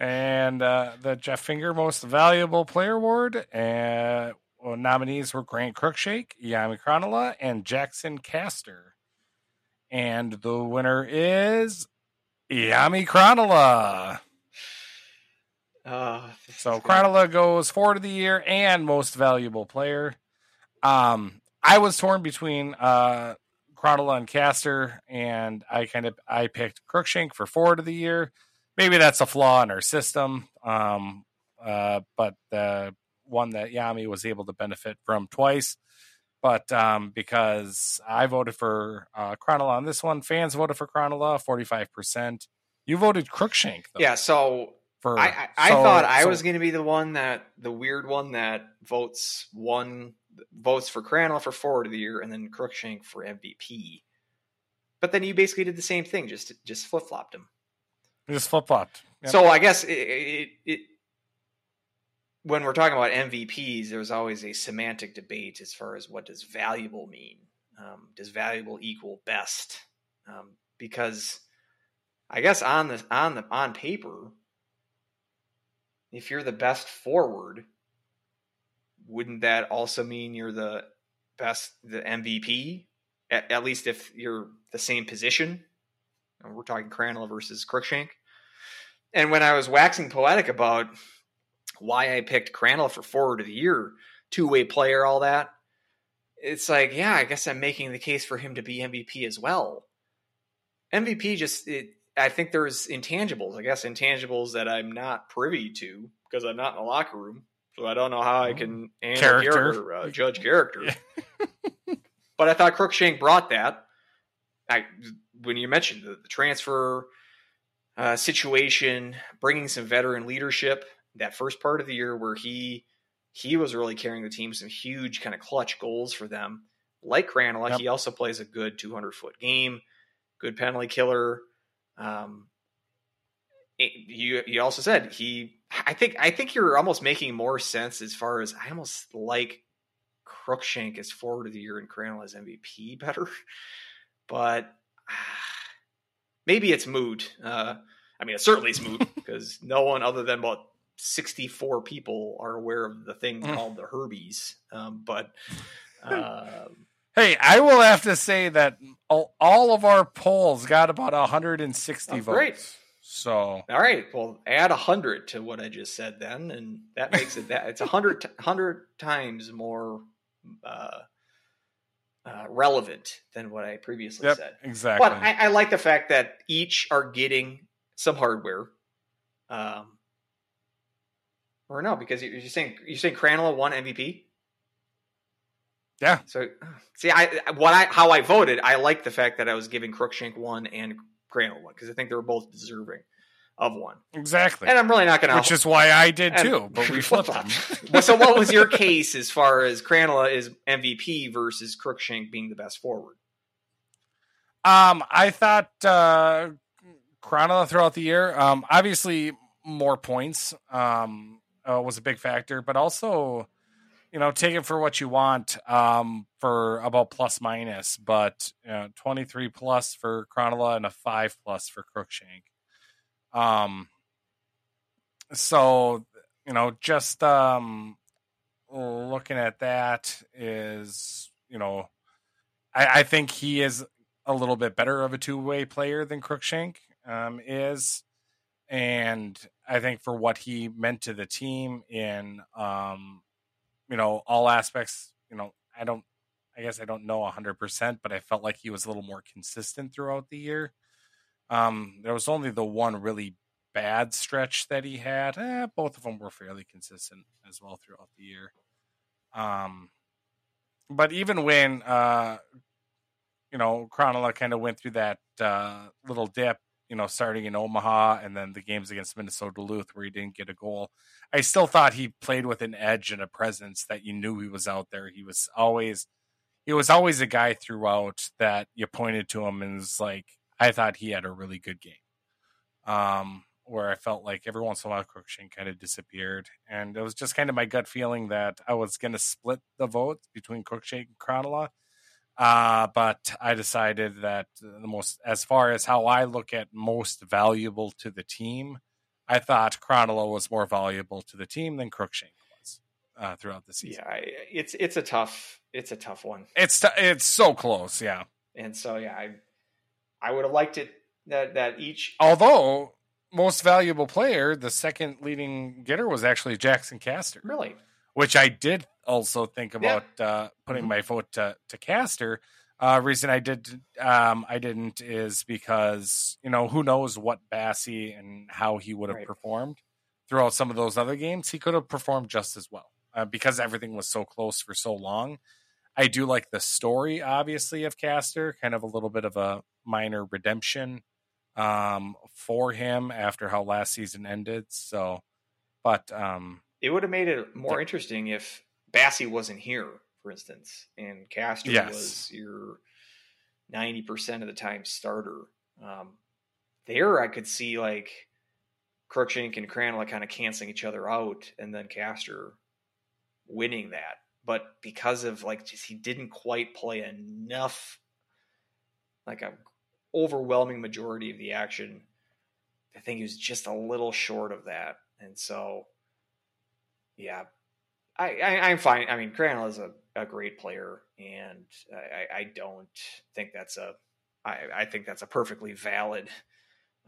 And uh, the Jeff Finger Most Valuable Player Award. Uh, well, nominees were Grant Cruikshank, Jami Krannila, and Jaxon Castor. And the winner is Jami Krannila. Uh, So is goes forward of the year and most valuable player. Um, I was torn between uh, Krannila and Castor, and I kind of I picked Cruikshank for forward of the year. Maybe that's a flaw in our system, um, uh, but the one that Jami was able to benefit from twice. But um, because I voted for uh, Krannila on this one, fans voted for Krannila, forty five percent. You voted Cruikshank, though. Yeah, so For I, I, I so- thought I so- was going to be the one that the weird one that votes one votes for Krannila for forward of the year and then Cruikshank for MVP. But then you basically did the same thing, just just flip flopped him. just flip flopped. Yep. So I guess it, it, it when we're talking about MVPs, there's always a semantic debate as far as what does valuable mean. Um, does valuable equal best? Um, because I guess on the on the on paper, if you're the best forward, wouldn't that also mean you're the best the MVP? At, at least if you're the same position. We're talking Krannila versus Cruikshank. And when I was waxing poetic about why I picked Krannila for forward of the year, two way player, all that, it's like, yeah, I guess I'm making the case for him to be MVP as well. MVP just, it, I think there's intangibles, I guess intangibles that I'm not privy to because I'm not in the locker room. So I don't know how I can Character. character, uh, judge character. but I thought Cruikshank brought that. I when you mentioned the, the transfer uh, situation, bringing some veteran leadership, that first part of the year where he he was really carrying the team, some huge kind of clutch goals for them. Like Krannila, Yep. he also plays a good 200 foot game, good penalty killer. Um, it- you you also said he. I think I think you're almost making more sense as far as I almost like Cruikshank as forward of the year and Krannila as MVP better, but ah, maybe it's moot. Uh, I mean, it certainly is moot because no one other than about 64 people are aware of the thing Mm. called the Herbies. Um, but um, Hey, I will have to say that all, all of our polls got about 160 Oh, votes. great. So all right, well, add a hundred to what I just said then, and that makes it that it's a hundred t- hundred times more uh, uh, relevant than what I previously yep, said. exactly. But I, I like the fact that each are getting some hardware. Um, or no, because you- you're saying you're saying Krannila won MVP. Yeah. So see, I what I how I voted, I like the fact that I was giving Cruikshank one and Krannila one because I think they were both deserving. of one. Exactly. And I'm really not going to. Which is why I did and- too, but we flipped them. So what was your case as far as Krannila is MVP versus Cruikshank being the best forward? Um, I thought uh, Krannila throughout the year, um, obviously more points um, uh, was a big factor, but also, you know, take it for what you want um, for about plus minus, but you know, 23 plus for Krannila and a five plus for Cruikshank. Um, so, you know, just um, looking at that is, you know, I, I think he is a little bit better of a two way player than Cruikshank um, is. And I think for what he meant to the team in, um, you know, all aspects, you know, I don't, I guess I don't know 100%, but I felt like he was a little more consistent throughout the year. Um, there was only the one really bad stretch that he had. Eh, both of them were fairly consistent as well throughout the year. Um, but even when uh, you know, Krannila kind of went through that uh, little dip, you know, starting in Omaha and then the games against Minnesota Duluth where he didn't get a goal. I still thought he played with an edge and a presence that you knew he was out there. He was always, he was always a guy throughout that you pointed to him and was like, I thought he had a really good game. Um, where I felt like every once in a while Cruikshank kind of disappeared, and it was just kind of my gut feeling that I was going to split the vote between Cruikshank and Krannila. Uh, but I decided that the most, as far as how I look at most valuable to the team, I thought Krannila was more valuable to the team than Cruikshank was uh, throughout the season. Yeah, I, it's it's a tough it's a tough one, It's t- it's so close, yeah. and so yeah, I I would have liked it that that each Although most valuable player, the second leading getter was actually Jaxon Castor. really which I did also think Yeah. about uh, putting Mhm. my vote to, to Castor. Uh, reason I did um, I didn't is because you know who knows what Basse and how he would have Right. performed throughout some of those other games. He could have performed just as well uh, because everything was so close for so long. I do like the story, obviously, of Castor, kind of a little bit of a minor redemption um, for him after how last season ended. So, but um, it would have made it more interesting if Basse wasn't here, for instance, and Castor Yes. was your ninety percent of the time starter. Um, there, I could see like Cruikshank and Krannila kind of canceling each other out, and then Castor winning that. But because of like just he didn't quite play enough, like a overwhelming majority of the action, I think he was just a little short of that, and so yeah, I, I I'm fine. I mean, Krannila is a, a great player, and I, I don't think that's a I, I think that's a perfectly valid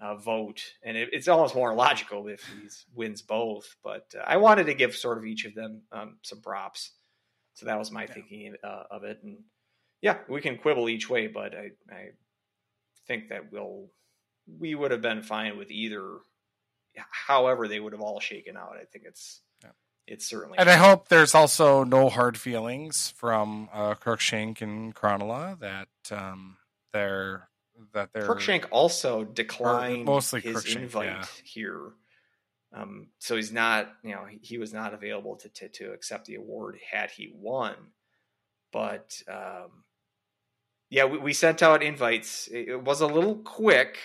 uh, vote, and it, it's almost more logical if he wins both. But uh, I wanted to give sort of each of them um, some props, so that was my Yeah. thinking uh, of it. And yeah, we can quibble each way, but I I think that we'll we would have been fine with either. However, they would have all shaken out. I think it's. It's certainly and I hope there's also no hard feelings from uh, Cruikshank and Krannila that um, they're that they're Cruikshank also declined mostly his Cruikshank, invite yeah. here. Um, so he's not, you know, he, he was not available to, to to accept the award had he won. But um, yeah, we, we sent out invites. It, it was a little quick,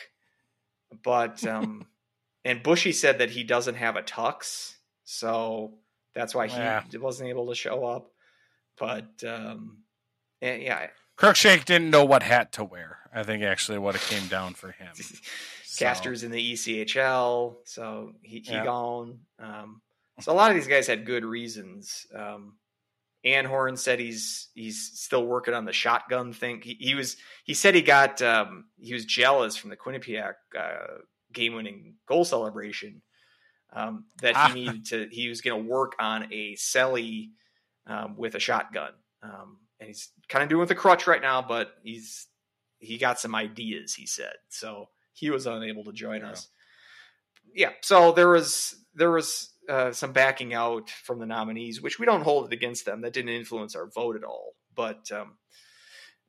but um, and Bushy said that he doesn't have a tux, so that's why he Yeah. wasn't able to show up. But um, and yeah, Cruikshank didn't know what hat to wear. I think actually what it came down for him. So, Castor's in the ECHL, so he, he Yeah. gone. Um, so a lot of these guys had good reasons. Um, Anhorn said he's he's still working on the shotgun thing. He, he was he said he got um, he was jealous from the Quinnipiac uh, game winning goal celebration um, that Ah. he needed to. He was going to work on a celly um, with a shotgun, um, and he's kind of doing it with a crutch right now. But he's he got some ideas. He said so. He was unable to join Yeah. us. Yeah, so there was there was uh, some backing out from the nominees, which we don't hold it against them. That didn't influence our vote at all. But um,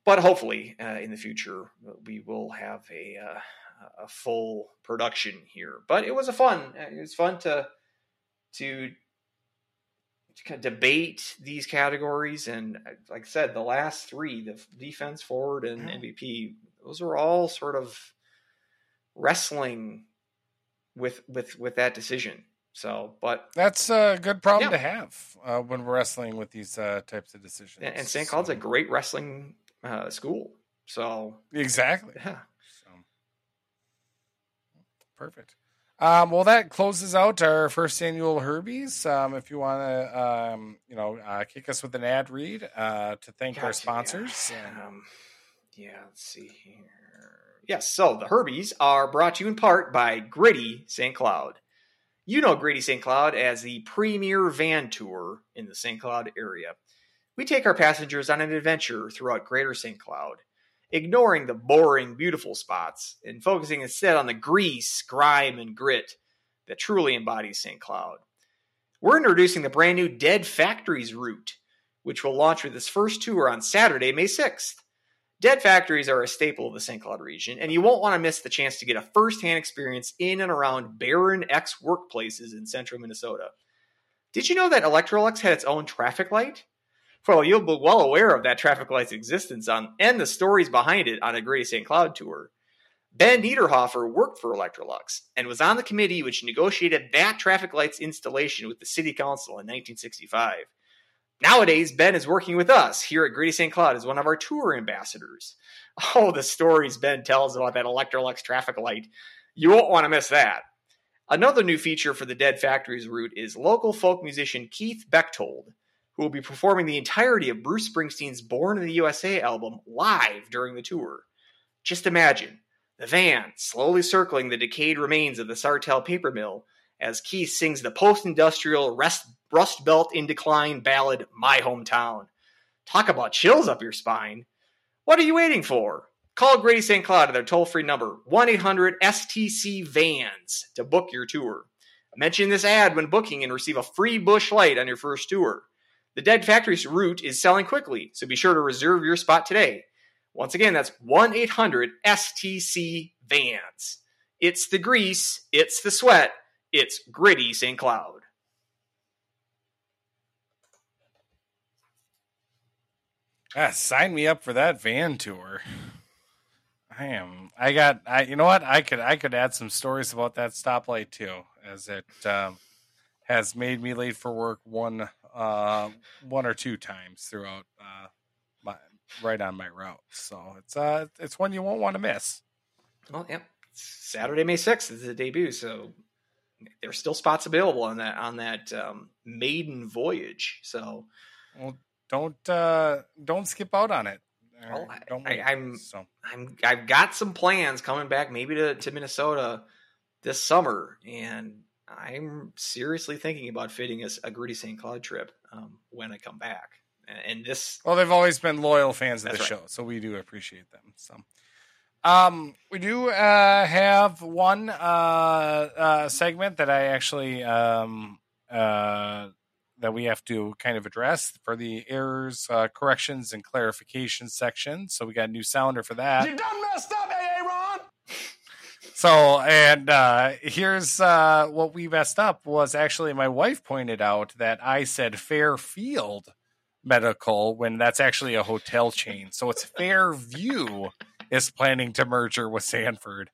but hopefully uh, in the future we will have a uh, a full production here. But it was a fun. It was fun to to, to kind of debate these categories. And like I said, the last three, the defense, forward, and. MVP, those were all sort of wrestling with with with that decision. So, but That's a good problem Yeah. to have uh, when we're wrestling with these uh, types of decisions. and, and St. Cloud's a great wrestling uh, school. So exactly. yeah, So perfect. Um, well, that closes out our first annual Herbies. Um, if you want to, um, you know, uh, kick us with an ad read uh, to thank our sponsors. Yeah. and- Um, yeah, let's see here. Yes, so the Herbies are brought to you in part by Gritty St. Cloud. You know Gritty St. Cloud as the premier van tour in the St. Cloud area. We take our passengers on an adventure throughout Greater St. Cloud, ignoring the boring, beautiful spots and focusing instead on the grease, grime, and grit that truly embodies St. Cloud. We're introducing the brand new Dead Factories route, which will launch with its first tour on Saturday, May 6th. Dead factories are a staple of the St. Cloud region, and you won't want to miss the chance to get a first hand experience in and around barren X workplaces in central Minnesota. Did you know that Electrolux had its own traffic light? Well, you'll be well aware of that traffic light's existence on and the stories behind it on a Gritty St. Cloud tour. Ben Niederhofer worked for Electrolux and was on the committee which negotiated that traffic light's installation with the city council in 1965. Nowadays, Ben is working with us here at Gritty St. Cloud as one of our tour ambassadors. Oh, the stories Ben tells about that Electrolux traffic light. You won't want to miss that. Another new feature for the Dead Factories route is local folk musician Keith Bechtold, who will be performing the entirety of Bruce Springsteen's Born in the USA album live during the tour. Just imagine the van slowly circling the decayed remains of the Sartell paper mill as Keith sings the post industrial Rust Belt in Decline ballad, My Hometown. Talk about chills up your spine. What are you waiting for? Call Gritty St. Cloud at their toll free number, 1 800 STC Vans, to book your tour. Mention this ad when booking and receive a free Busch Light on your first tour. The Dead Factories route is selling quickly, so be sure to reserve your spot today. Once again, that's 1 800 STC Vans. It's the grease, it's the sweat, it's gritty St. Cloud. Ah, sign me up for that van tour. I am. I got. I. You know what? I could. I could add some stories about that stoplight too, as it um, has made me late for work one, uh, one or two times throughout uh, my right on my route. So it's uh, it's one you won't want to miss. Well, yep. Saturday, May 6th is the debut, so there's still spots available on that on that um, maiden voyage. So Well, don't uh, don't skip out on it. Well, I- wait. I'm- so I'm I've got some plans coming back maybe to, to Minnesota this summer, and I'm seriously thinking about fitting a, a gritty St. Cloud trip um, when I come back. And, and this, Well, they've always been loyal fans of the right. show, so we do appreciate them. So, um, we do uh, have one uh, uh, segment that I actually um, uh, that we have to kind of address for the errors, uh, corrections, and clarification section. So we got a new sounder for that. You done messed up, Aaron! So, and uh, here's uh, what we messed up was actually my wife pointed out that I said Fairfield Medical when that's actually a hotel chain. So it's Fairview is planning to merger with Sanford.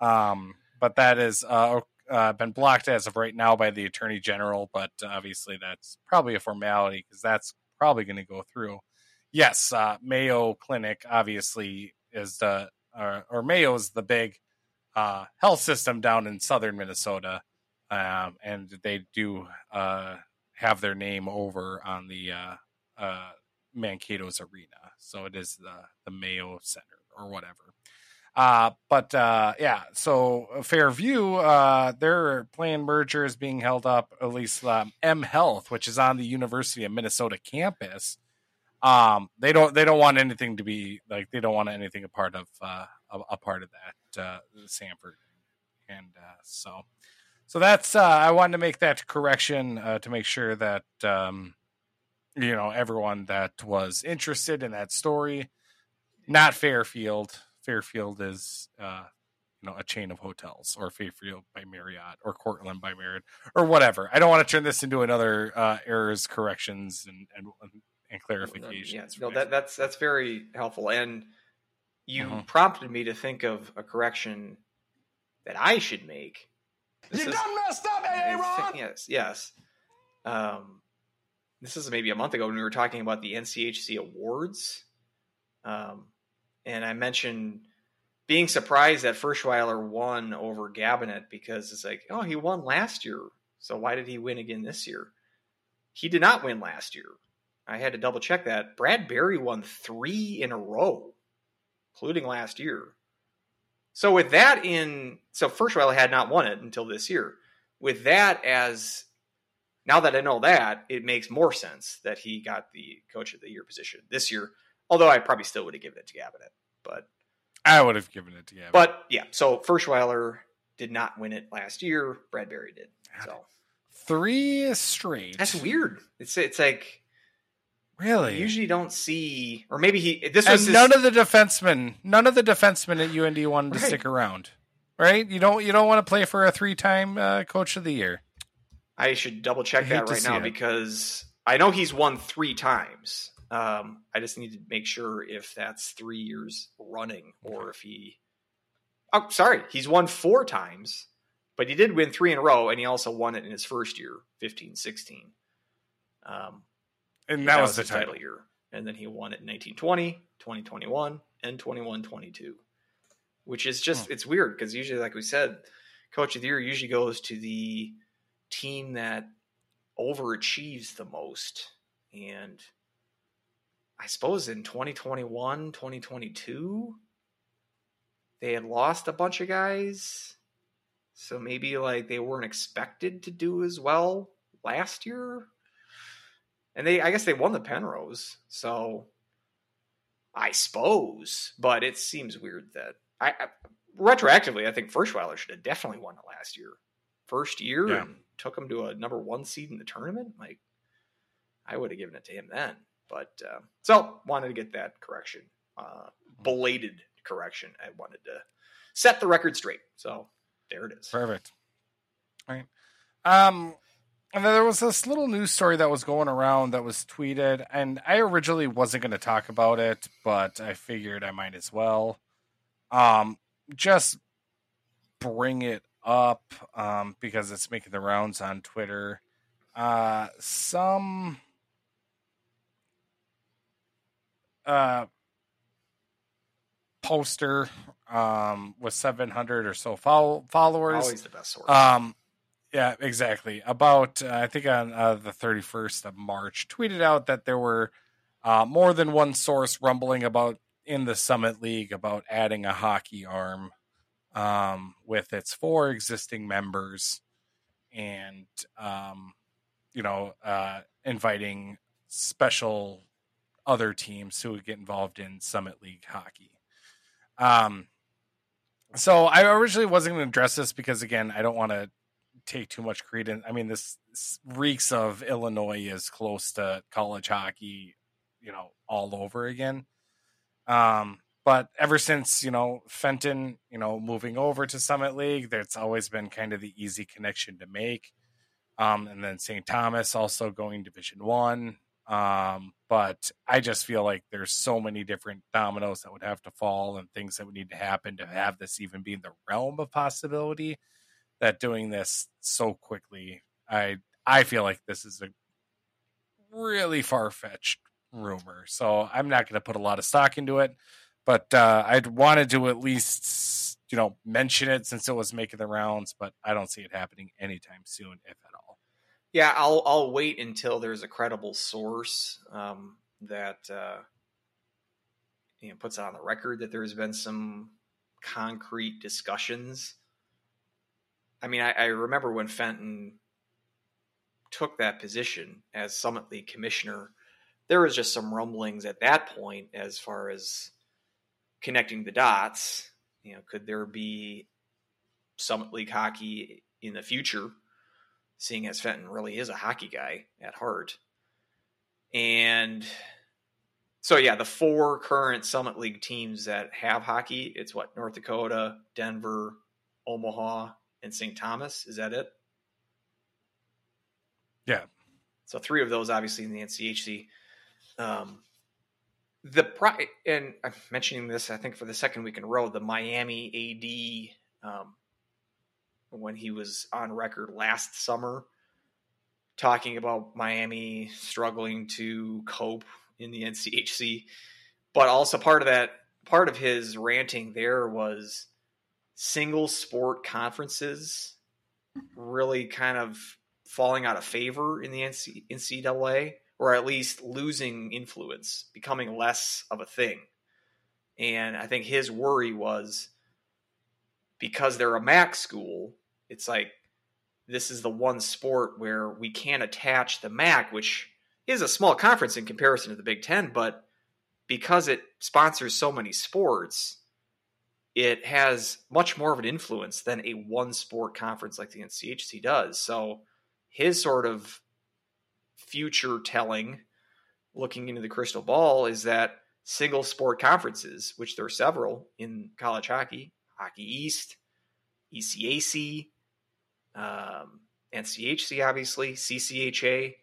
Um, but that is uh, uh, been blocked as of right now by the Attorney General. But obviously, that's probably a formality because that's probably going to go through. Yes, uh, Mayo Clinic obviously is the uh, or Mayo is the big uh, health system down in southern Minnesota, um, and they do uh, have their name over on the uh, uh, Mankato's Arena, so it is the the Mayo Center or whatever. Uh, but uh, yeah, so Fairview, their planned merger is being held up. At least um, M Health, which is on the University of Minnesota campus, um, they don't they don't want anything to be like they don't want anything a part of a, a part of that uh, Sanford, and uh, so so that's uh, I wanted to make that correction uh, to make sure that um, you know everyone that was interested in that story, not Fairfield. Fairfield is uh, you know a chain of hotels or Fairfield by Marriott or Cortland by Marriott or whatever. I don't want to turn this into another uh, errors, corrections, and and, and clarifications. Yes, no, that that's that's very helpful. And you Mhm. prompted me to think of a correction that I should make. This You is- done messed up, AA Ron. Yes, yes. Um, this is maybe a month ago when we were talking about the NCHC awards, um, and I mentioned being surprised that Ferschweiler won over Gabinet because it's like, oh, he won last year, so why did he win again this year? He did not win last year. I had to double check that. Brad Berry won three in a row, including last year. So with that in, so Ferschweiler had not won it until this year. With that as, now that I know that, it makes more sense that he got the coach of the year position this year. Although I probably still would have given it to Gabinet, but I would have given it to Gavin. but yeah. So Ferschweiler did not win it last year. Brad Berry did. So three straight. that's weird. It's it's like Really? you usually don't see, or maybe he. This was his, none of the defensemen, none of the defensemen at UND wanted to stick around. Right? You don't you don't want to play for a three-time uh, coach of the year. I should double check that right now it. because I know he's won three times. Um, I just need to make sure if that's three years running or if he. Oh, sorry, he's won four times, but he did win three in a row, and he also won it in his first year, 15 16. Um, And that, that, was, was the his title. title year. And then he won it in 1920, 2021, and 21 22, which is just, hmm. it's weird because usually, like we said, coach of the year usually goes to the team that overachieves the most. And I suppose in 2021, 2022, they had lost a bunch of guys. So maybe like they weren't expected to do as well last year. And they I guess they won the Penrose. So I suppose, but it seems weird that I, I retroactively I think Ferschweiler should have definitely won it last year. First year Yeah. and took him to a number 1 seed in the tournament. Like I would have given it to him then. But uh, so wanted to get that correction. Uh, belated correction. I wanted to set the record straight. So there it is. Perfect. All right. Um, and then there was this little news story that was going around that was tweeted, and I originally wasn't going to talk about it, but I figured I might as well. Um, just bring it up um, because it's making the rounds on Twitter. Uh, some uh, poster um, with 700 or so follow- followers. Always the best source. Um, yeah, exactly. About uh, I think on uh, the 31st of March, tweeted out that there were uh, more than one source rumbling about in the Summit League about adding a hockey arm um, with its four existing members, and um, you know, uh, inviting special other teams who would get involved in Summit League hockey. Um, so I originally wasn't going to address this because again, I don't want to take too much credence. I mean, this, reeks of Illinois is close to college hockey, you know, all over again. Um, but ever since you know Fengler, you know, moving over to Summit League, that's always been kind of the easy connection to make. Um, and then St. Thomas also going Division One. Um, but I just feel like there's so many different dominoes that would have to fall and things that would need to happen to have this even be in the realm of possibility that doing this so quickly, I I feel like this is a really far fetched rumor. So I'm not going to put a lot of stock into it, but uh, I'd wanted to at least you know mention it since it was making the rounds, but I don't see it happening anytime soon, if at all. Yeah, I'll I'll wait until there's a credible source um, that uh, you know puts it on the record that there's been some concrete discussions. I mean, I, I remember when Fengler took that position as Summit League commissioner, there was just some rumblings at that point as far as connecting the dots. You know, could there be Summit League hockey in the future? seeing as Fengler really is a hockey guy at heart. And So yeah, the four current Summit League teams that have hockey, it's what North Dakota, Denver, Omaha, and St. Thomas. Is that it? Yeah. So three of those, obviously, in the NCHC. Um, the pri- and I'm mentioning this, I think, for the second week in a row. The Miami AD, um, when he was on record last summer, talking about Miami struggling to cope in the NCHC, but also part of that, part of his ranting there was single sport conferences really kind of falling out of favor in the NC- NCAA, or at least losing influence, becoming less of a thing. And I think his worry was because they're a MAC school, it's like this is the one sport where we can't attach the MAC, which is a small conference in comparison to the Big Ten, but because it sponsors so many sports, it has much more of an influence than a one sport conference like the NCHC does. So his sort of future telling, looking into the crystal ball, is that single sport conferences, which there are several in college hockey, Hockey East, ECAC, um, NCHC, obviously, CCHA.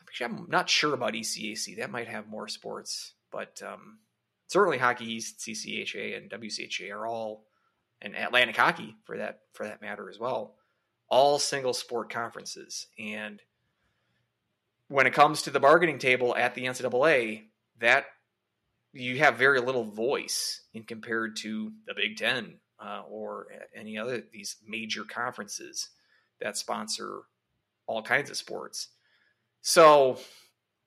Actually, I'm not sure about ECAC. That might have more sports, but um, certainly Hockey East, CCHA, and WCHA are all, and Atlantic Hockey for that for that matter as well, all single sport conferences. And when it comes to the bargaining table at the NCAA, that you have very little voice in compared to the Big Ten uh, or any other these major conferences that sponsor all kinds of sports. So,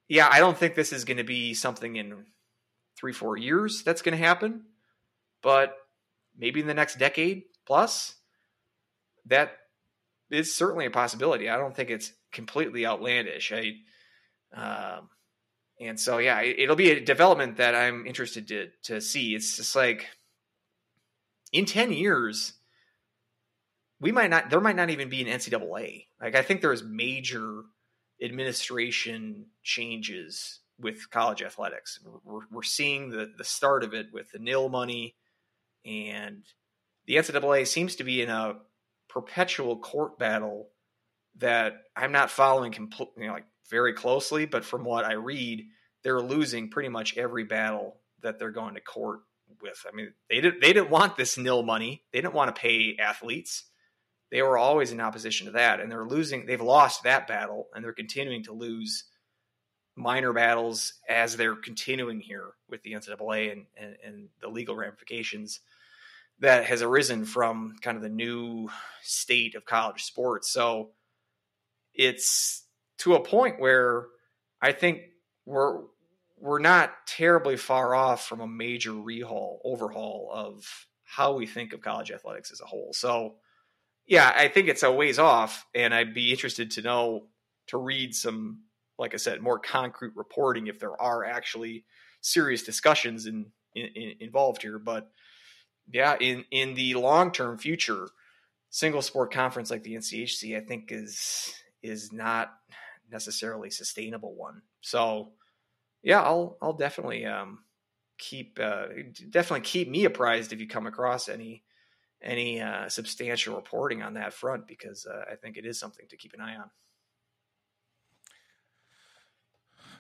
yeah, I don't think this is going to be something in three, four years that's going to happen, but maybe in the next decade plus, that is certainly a possibility. I don't think it's completely outlandish. I, um, and so yeah, it, will be a development that I'm interested to to see. It's just like in ten years, we might not. There might not even be an NCAA. Like I think there's major administration changes with college athletics. We're, we're seeing the the start of it with the nil money, and the NCAA seems to be in a perpetual court battle that I'm not following completely, you know, like very closely, but from what I read, they're losing pretty much every battle that they're going to court with. I mean, they didn't they didn't want this nil money. They didn't want to pay athletes. They were always in opposition to that, and they're losing. They've lost that battle, and they're continuing to lose minor battles as they're continuing here with the NCAA and, and, and the legal ramifications that has arisen from kind of the new state of college sports. So it's to a point where I think we're we're not terribly far off from a major rehaul overhaul of how we think of college athletics as a whole. So yeah, I think it's a ways off, and I'd be interested to know to read some, like I said, more concrete reporting if there are actually serious discussions in, in, in involved here. But yeah, in in the long term future, single sport conference like the NCHC, I think is is not necessarily sustainable one. So yeah, I'll I'll definitely um, keep uh, definitely keep me apprised if you come across any any uh, substantial reporting on that front because uh, I think it is something to keep an eye on.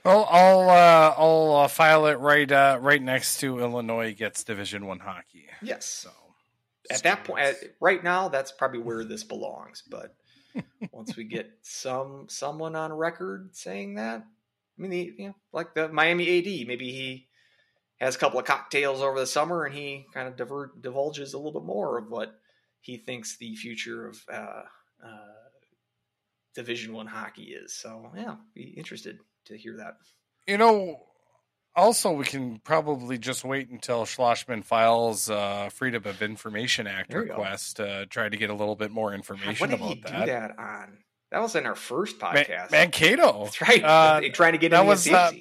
Well, I'll uh, I'll uh, file it right uh, right next to Illinois gets Division One hockey. Yes. So at that point, at, right now, that's probably where this belongs. But once we get some someone on record saying that, I mean, the, you know, like the Miami AD, maybe he has a couple of cocktails over the summer and he kind of divert, divulges a little bit more of what he thinks the future of uh, uh, Division One hockey is. So yeah, be interested to hear that. You know, also we can probably just wait until Schlossman files uh, Freedom of Information Act request to try to get a little bit more information what did about he that. Do that on that was in our first podcast. Man- Mankato, That's right. Uh, trying to get that in was, the uh,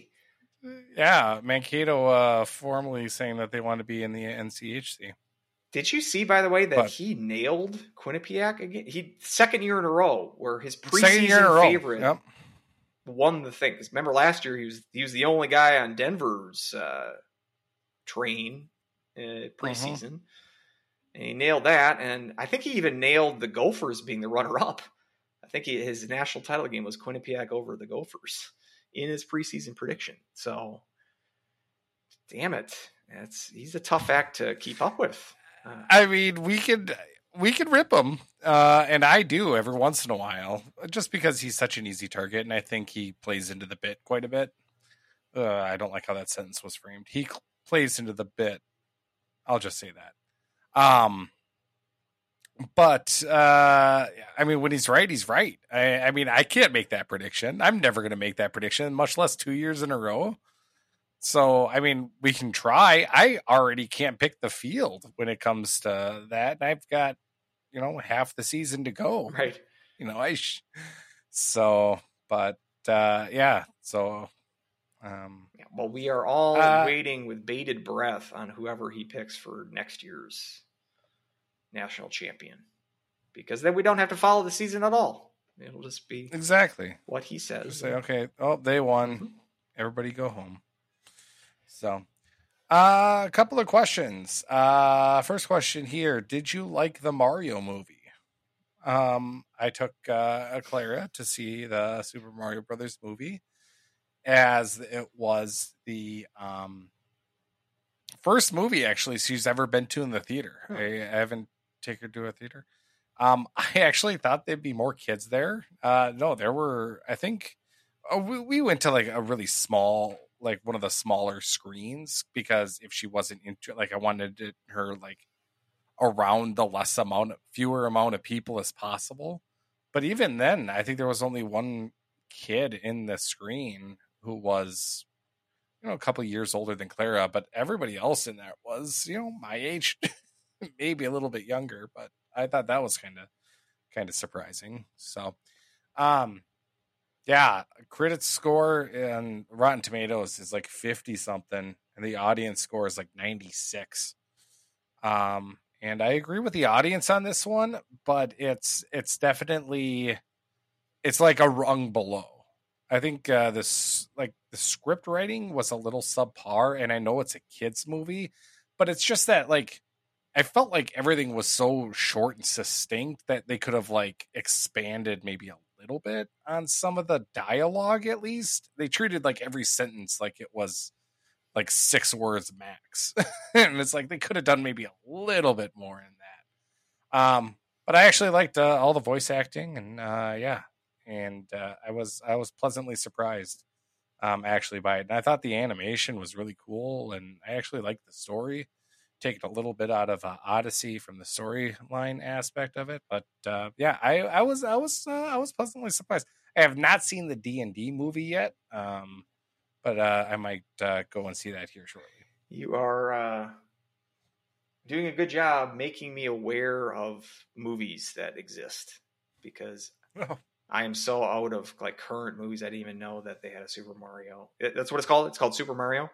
Yeah, Mankato uh, formally saying that they want to be in the NCHC. Did you see, by the way, that But- he nailed Quinnipiac again? He second year in a row where his preseason favorite Yep. Won the thing. 'Cause Remember last year he was he was the only guy on Denver's uh, train uh, preseason, and he nailed that. And I think he even nailed the Gophers being the runner up. I think he, his national title game was Quinnipiac over the Gophers in his preseason prediction. So, damn it, it's he's a tough act to keep up with. Uh, I mean, we could we could rip him, uh, and I do every once in a while, just because he's such an easy target, and I think he plays into the bit quite a bit. Uh, I don't like how that sentence was framed. He cl- plays into the bit. I'll just say that. Um, but uh, I mean, when he's right, he's right. I, I mean, I can't make that prediction. I'm never going to make that prediction, much less two years in a row. So, I mean, we can try. I already can't pick the field when it comes to that. And I've got, you know, half the season to go. right. You know, I, sh- so, but, uh, yeah. So, um, Yeah, well, we are all Uh, waiting with bated breath on whoever he picks for next year's national champion, because then we don't have to follow the season at all. It'll just be exactly. what he Just says. say, okay, oh, they won. Mhm. Everybody go home. So, uh, a couple of questions. Uh, first question here: Did you like the Mario movie? Um, I took uh, Clara to see the Super Mario Brothers movie, as it was the um first movie actually she's ever been to in the theater. Hmm. I, I haven't taken her to a theater. Um, I actually thought there'd be more kids there. Uh, no, there were. I think uh, we, we went to like a really small, like one of the smaller screens because if she wasn't into, like, I wanted it, her like around the less amount, fewer amount of people as possible. But even then, I think there was only one kid in the screen who was, you know, a couple years older than Clara, but everybody else in there was, you know, my age, maybe a little bit younger. But I thought that was kind of, kind of surprising. So, um, yeah, critic score and Rotten Tomatoes is like fifty something, and the audience score is like ninety six. Um, and I agree with the audience on this one, but it's it's definitely it's like a rung below. I think uh, this like the script writing was a little subpar, and I know it's a kids movie, but it's just that like I felt like everything was so short and succinct that they could have like expanded maybe a little bit on some of the dialogue at least. They treated like every sentence like it was like six words max. and it's like they could have done maybe a little bit more in that. Um but I actually liked uh, all the voice acting and uh yeah. And uh, I was I was pleasantly surprised um actually by it. And I thought the animation was really cool and I actually liked the story taken a little bit out of uh, Odyssey from the storyline aspect of it, but uh, yeah, I, I was I was uh, I was pleasantly surprised. I have not seen the D and D movie yet, um, but uh, I might uh, go and see that here shortly. You are uh, doing a good job making me aware of movies that exist because Oh. I am so out of like current movies. I didn't even know that they had a Super Mario. That's what it's called. It's called Super Mario.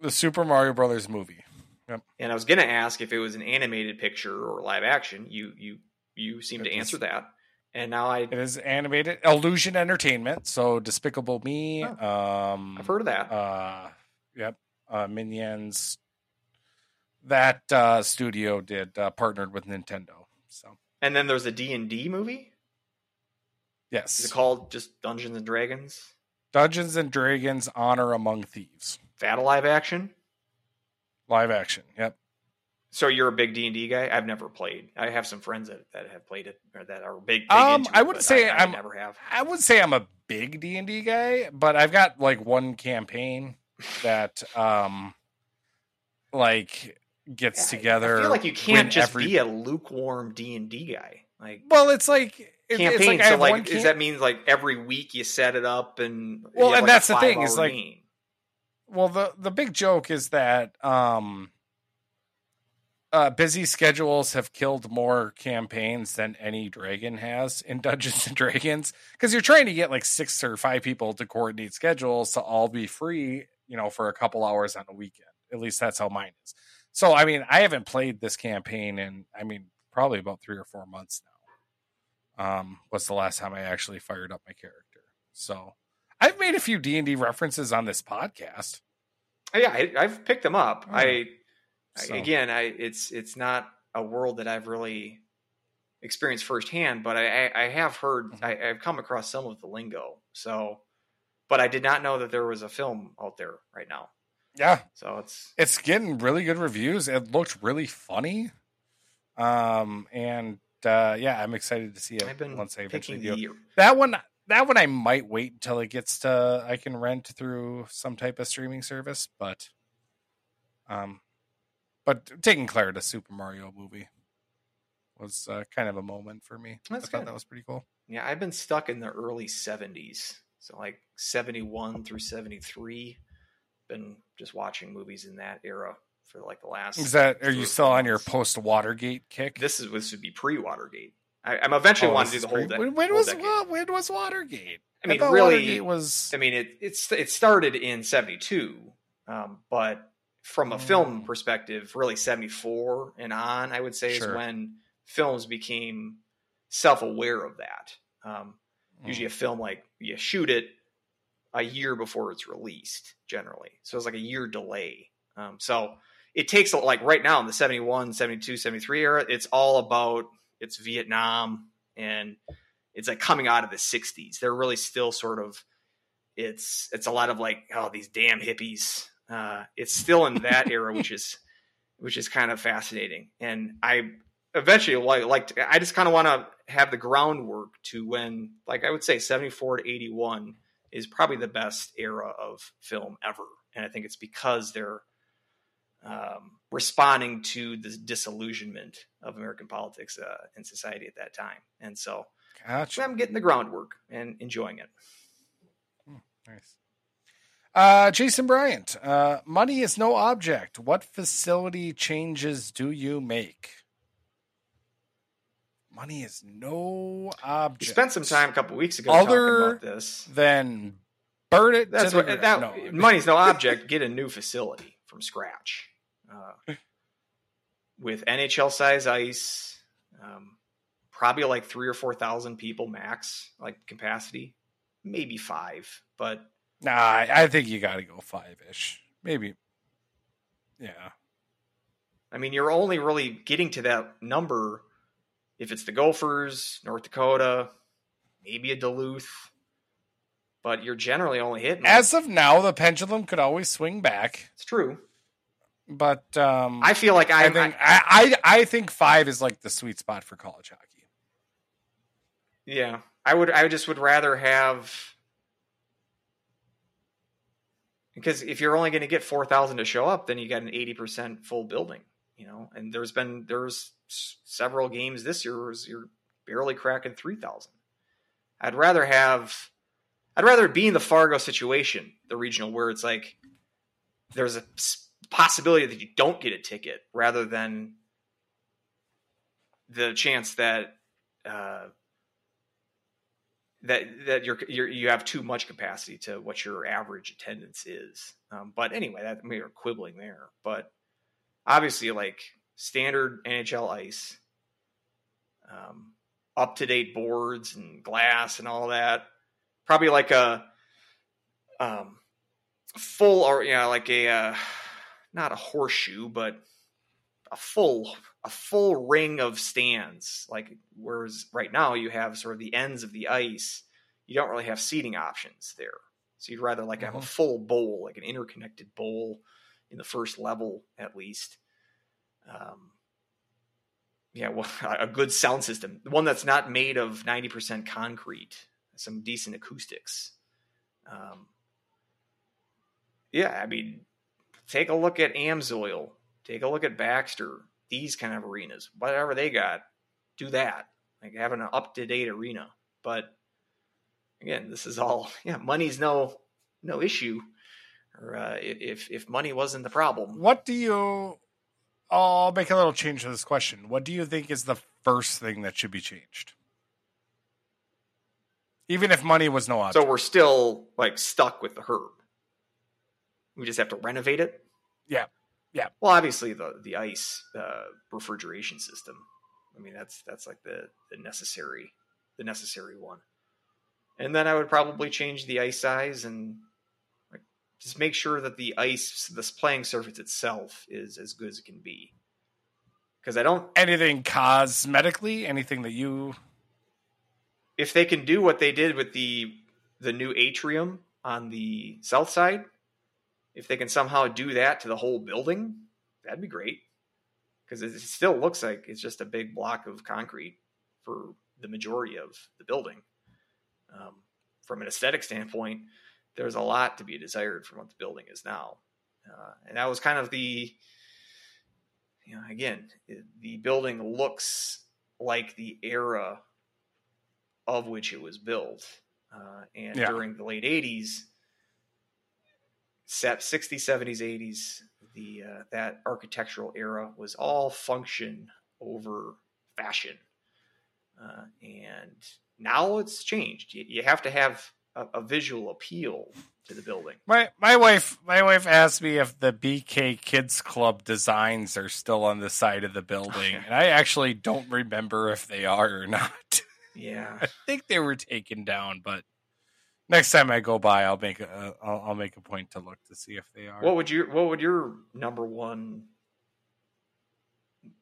The Super Mario Brothers movie. And I was gonna ask if it was an animated picture or live action. You you you seem to It was- answer that. And now I It is animated Illusion Entertainment, so Despicable Me. Um, I've heard of that. Uh, yep, uh, Minions. That uh, studio did uh, partnered with Nintendo. So and then there's a D and D movie. yes, Is it called just Dungeons and Dragons? Dungeons and Dragons: Honor Among Thieves, That a live action? Live action. Yep. So you're a big D and D guy? I've never played. I have some friends that, that have played it or that are big. big Um, I wouldn't say I, I'm- never have. I would say I'm a big D and D guy, but I've got like one campaign that um, like gets together. I feel like you can't just every- be a lukewarm D and D guy. Like Well, it's like it- it's campaign. like so like, does that mean like every week you set it up and Well, and like, that's the thing, is, like? Well the the big joke is that um uh busy schedules have killed more campaigns than any dragon has in dungeons and dragons because you're trying to get like six or five people to coordinate schedules to all be free you know for a couple hours on a weekend. At least that's how mine is. So i mean i haven't played this campaign in i mean probably about three or four months now um was the last time i actually fired up my character. So I've made a few D and D references on this podcast. Yeah, I, I've picked them up. Oh, I, so. I again, I it's it's not a world that I've really experienced firsthand, but I I, I have heard Mhm. I, I've come across some of the lingo. So, but I did not know that there was a film out there right now. Yeah, So it's it's getting really good reviews. It looked really funny. Um, and uh, yeah, I'm excited to see it I've been once I eventually do. the That one, that one, I might wait until it gets to I can rent through some type of streaming service. But, um, but taking Claire to Super Mario movie was uh, kind of a moment for me. That's I thought good. that was pretty cool. Yeah, I've been stuck in the early 70s. So like 71 through 73. Been just watching movies in that era for like the last Is that are you still on your post Watergate kick? This is this would be pre-Watergate. I, I'm eventually Oh, want to do the whole, de- when, when whole was decade. when was Watergate? I mean, thought really- Watergate was I mean, it it's it started in '72, um, but from a film Mm. perspective, really '74 and on, I would say Sure. is when films became self-aware of that. Um, Mm. usually, a film like you shoot it a year before it's released, generally, so it's like a year delay. Um, so it takes like right now in the 71, 72, 73 era, it's all about it's Vietnam and it's like coming out of the 60s. They're really still sort of it's it's a lot of like oh these damn hippies. Uh, it's still in that era, which is which is kind of fascinating. And I eventually like like I just kind of want to have the groundwork to when like I would say 74 to 81 is probably the best era of film ever. And I think it's because they're um, responding to the disillusionment of American politics uh, and society at that time. And so Gotcha. I'm getting the groundwork and enjoying it. Nice. Uh, Jason Bryant, uh, money is no object. What facility changes do you make? Money is no We object. spent some time a couple weeks ago Other talking about this. Then burn it. That's what that no. money's no object. Get a new facility from scratch uh, with NHL size ice, um, probably like three or four thousand people max, like capacity, maybe five. But Nah, I, I think you got to go five ish. Maybe. Yeah. I mean, you're only really getting to that number if it's the Gophers, North Dakota, maybe a Duluth. But you're generally only hitting. As of now, the pendulum could always swing back, it's true. But um, I feel like I I'm, think I, I I think five is like the sweet spot for college hockey. Yeah, I would. I just would rather have because if you're only going to get four thousand to show up, then you got an eighty percent full building. You know, and there's been there's several games this year where you're barely cracking three thousand. I'd rather have. I'd rather be in the Fargo situation, the regional, where it's like there's a possibility that you don't get a ticket, rather than the chance that uh, that that you're, you're you have too much capacity to what your average attendance is. Um, but anyway, that we are quibbling there. But obviously, like standard NHL ice, um, up to date boards and glass and all that. Probably like a um, full or you know like a uh, not a horseshoe, but a full a full ring of stands. Like whereas right now you have sort of the ends of the ice, you don't really have seating options there. So you'd rather like have a Mhm. full bowl, like an interconnected bowl in the first level at least. Um, yeah, well, a good sound system, one that's not made of ninety percent concrete, some decent acoustics. Um, yeah, I mean, take a look at Amsoil, take a look at Baxter, these kind of arenas, whatever they got, do that. Like have an up to date arena. But again, this is all yeah, money's no no issue. Or uh, if if money wasn't the problem, What do you? I'll make a little change to this question. What do you think is the first thing that should be changed? Even if money was no object. so we're still like stuck with the herb. We just have to renovate it. Yeah. Yeah. Well, obviously the the ice uh, refrigeration system. I mean, that's that's like the the necessary the necessary one. and then I would probably change the ice size and like, just make sure that the ice, this playing surface itself, is as good as it can be. Because I don't, Anything cosmetically? Anything that you? if they can do what they did with the the new atrium on the south side, if they can somehow do that to the whole building, that'd be great. Because it still looks like it's just a big block of concrete for the majority of the building. Um, from an aesthetic standpoint, there's a lot to be desired from what the building is now, uh, and that was kind of the, you know, again, it- the building looks like the era of which it was built, uh, and Yeah. during the late '80s, set 60s, 70s, 80s, the uh, that architectural era was all function over fashion, uh, and now it's changed. You, you have to have a, a visual appeal to the building. My my wife my wife asked me if the BK Kids Club designs are still on the side of the building, and I actually don't remember if they are or not. Yeah, I think they were taken down, but next time I go by, I'll make a I'll, I'll make a point to look to see if they are. what would your what would your number one?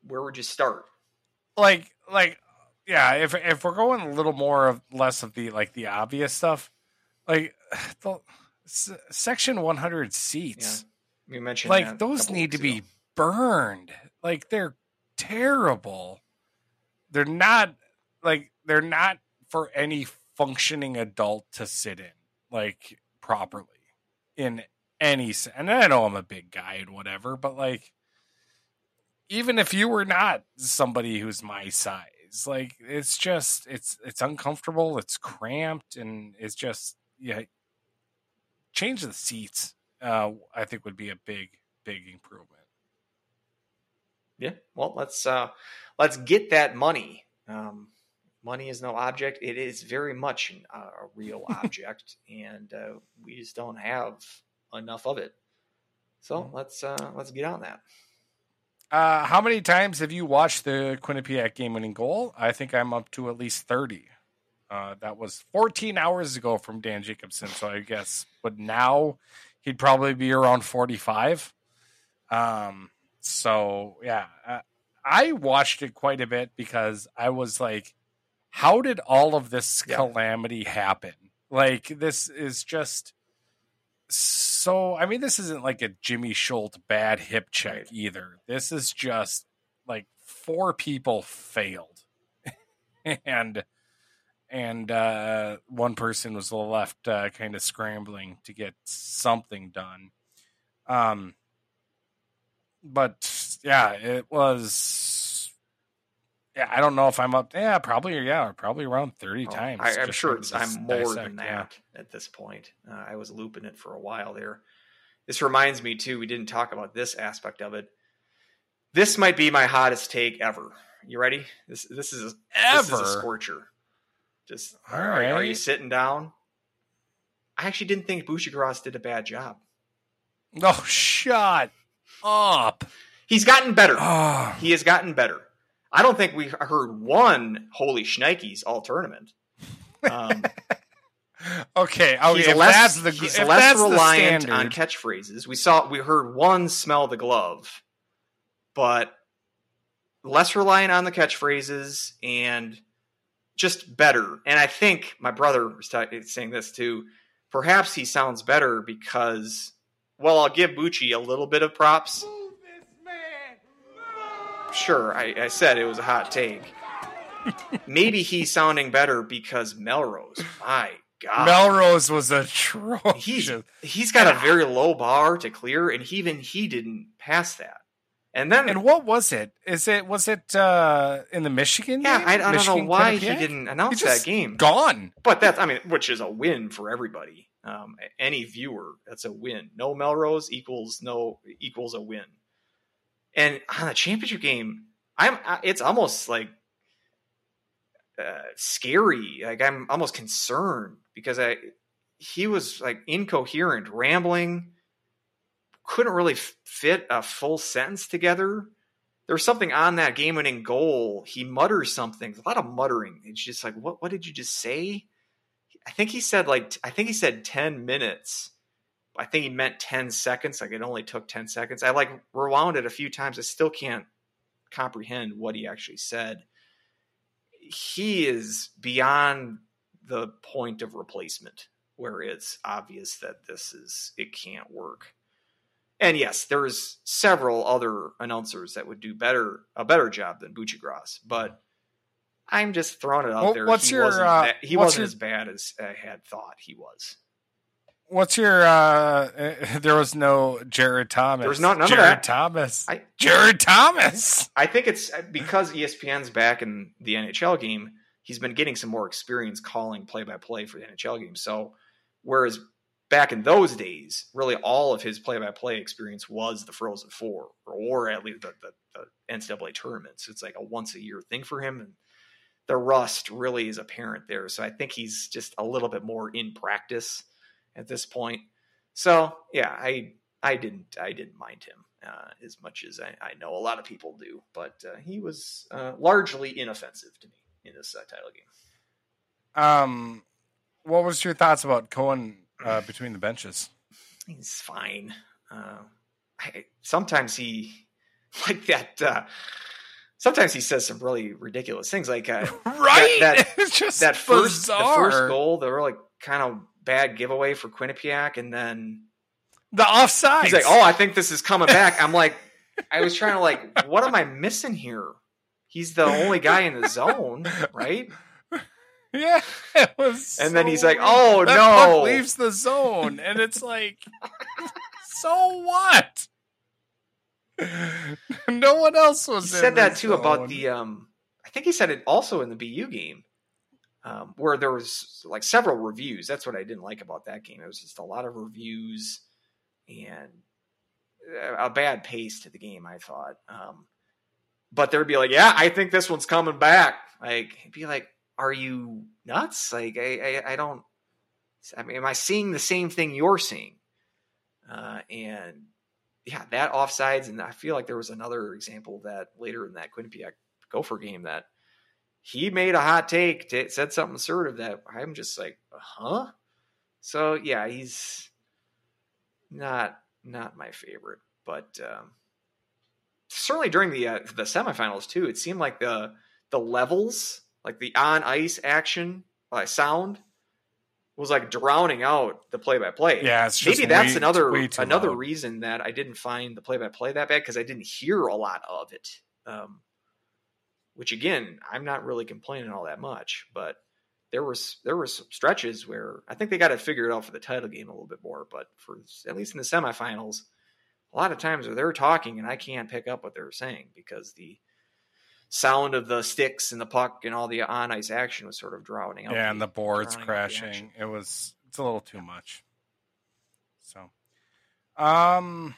Where would you start? like like yeah if if we're going a little more of less of the like the obvious stuff like the s- section 100 Yeah, seats you mentioned like those need to weeks be burned like they're terrible they're not like they're not for any functioning adult to sit in like properly in any sense. and i know i'm a big guy and whatever but like even if you were not somebody who's my size like it's just it's it's uncomfortable it's cramped and it's just yeah change the seats uh i think would be a big big improvement Yeah. Well, let's uh let's get that money. Um, money is no object. It is very much an, uh, a real object, and uh, we just don't have enough of it. So Mhm. let's uh let's get on that. uh how many times have you watched the quinnipiac game winning goal i think i'm up to at least 30 uh that was 14 hours ago from dan jacobson so i guess but now he'd probably be around 45 um so yeah uh, i watched it quite a bit because i was like how did all of this Yeah. calamity happen like this is just so i mean this isn't like a jimmy schultz bad hip check Right. either this is just like four people failed and and uh one person was left uh, kind of scrambling to get something done um but yeah it was yeah i don't know if i'm up yeah probably yeah probably around 30 Oh, times I, I'm sure it's I'm more dissect, than yeah. that at this point. Uh, I was looping it for a while there. This reminds me too. We didn't talk about this aspect of it. This might be my hottest take ever. You ready? This this is a, this is a scorcher. Just All are, are you sitting down? I actually didn't think Buccigross did a bad job. no shut up He's gotten better. oh He has gotten better. I don't think we heard one holy shnikes all tournament. Um, okay okay he's if less, that's the he's less reliant on catchphrases. We saw we heard one smell the glove, but less reliant on the catchphrases and just better. And I think my brother was saying this too. Perhaps he sounds better because, well, I'll give Bucci a little bit of props. Sure, I, I said it was a hot take. Maybe he's sounding better because Melrose. My God, melrose was atrocious he's he's got a very low bar to clear, and even he didn't pass that. And then, And what was it? Is it was it uh in the Michigan? yeah, game? I, I don't know Michigan why he didn't announce that game. Gone. But that's, I mean, which is a win for everybody. Um, any viewer, that's a win. No Melrose equals no equals a win. And on the championship game, I'm. It's almost like uh, scary. Like I'm almost concerned because I he was like incoherent, rambling, couldn't really fit a full sentence together. There was something on that game-winning goal. He mutters something. A lot of muttering. It's just like, what? What did you just say? I think he said like I think he said ten minutes. I think he meant ten seconds. Like it only took ten seconds. I like rewound it a few times. I still can't comprehend what he actually said. He is beyond the point of replacement where it's obvious that this is it can't work. And yes, there's several other announcers that would do better a better job than Buccigross, but I'm just throwing it out Well, there. what's he your, wasn't, uh, he wasn't your- as bad as I had thought he was. What's your? uh There was no Jared Thomas. There was not- none of Jared that. Thomas. I Jared Thomas. I think it's uh, because ESPN's back in the NHL game. He's been getting some more experience calling play by play for the NHL game. So, whereas back in those days, really all of his play by play experience was the Frozen Four, or at least the, the, the NCAA tournaments. It's like a once a year thing for him, and the rust really is apparent there. So, I think he's just a little bit more in practice at this point. So, yeah, I I didn't I didn't mind him uh, as much as I, I know a lot of people do, but uh, he was uh, largely inoffensive to me in this uh, title game. Um, what was your thoughts about Cohen uh, between the benches? He's fine. Uh, I, sometimes he like that. Uh, sometimes he says some really ridiculous things, like uh, Right. that- just that first the first goal, the really kind of bad giveaway for Quinnipiac, and then The offside. he's like, "Oh, I think this is coming back." I'm like, I was trying to like, what am I missing here? He's the only guy in the zone, right? Yeah, it was. And then he's like, "Oh, no." leaves the zone, and it's like, so what? no one else He was. in said that too about the. um I think he said it also in the BU game, um, where there was like several reviews. That's what I didn't like about that game. It was just a lot of reviews and a bad pace to the game. I thought, um, but there'd be like, "Yeah, I think this one's coming back." Like, be like, "Are you nuts?" Like, I, I, I don't. I mean, am I seeing the same thing you're seeing? Uh, and yeah, that offsides, and I feel like there was another example that later in that Quinnipiac Gopher game that he made a hot take, t- said something assertive that I'm just like, huh? So yeah, he's not not my favorite, but um, certainly during the uh, the semifinals too, it seemed like the the levels, like the on ice action, uh, sound, was like drowning out the play by play Yeah, it's just maybe that's way- another another loud. reason that I didn't find the play by play that bad because I didn't hear a lot of it. Um, which again, I'm not really complaining all that much, but there was there was some stretches where I think they got to figure it out for the title game a little bit more. But for at least in the semifinals, a lot of times where they're talking and I can't pick up what they're saying because the sound of the sticks and the puck and all the on ice action was sort of drowning out. Yeah, and the boards out the crashing. It was it's a little too much. So, um,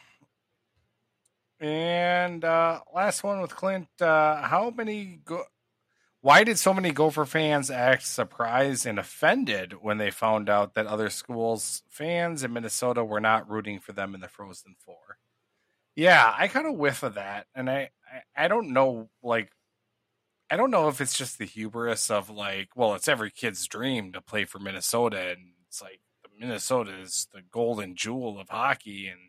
and uh last one with Clint. Uh How many go? Why did so many Gopher fans act surprised and offended when they found out that other schools' fans in Minnesota were not rooting for them in the Frozen Four? Yeah, I kind of whiff of that, and I, I I don't know like I don't know if it's just the hubris of like, well, it's every kid's dream to play for Minnesota, and it's like Minnesota is the golden jewel of hockey, and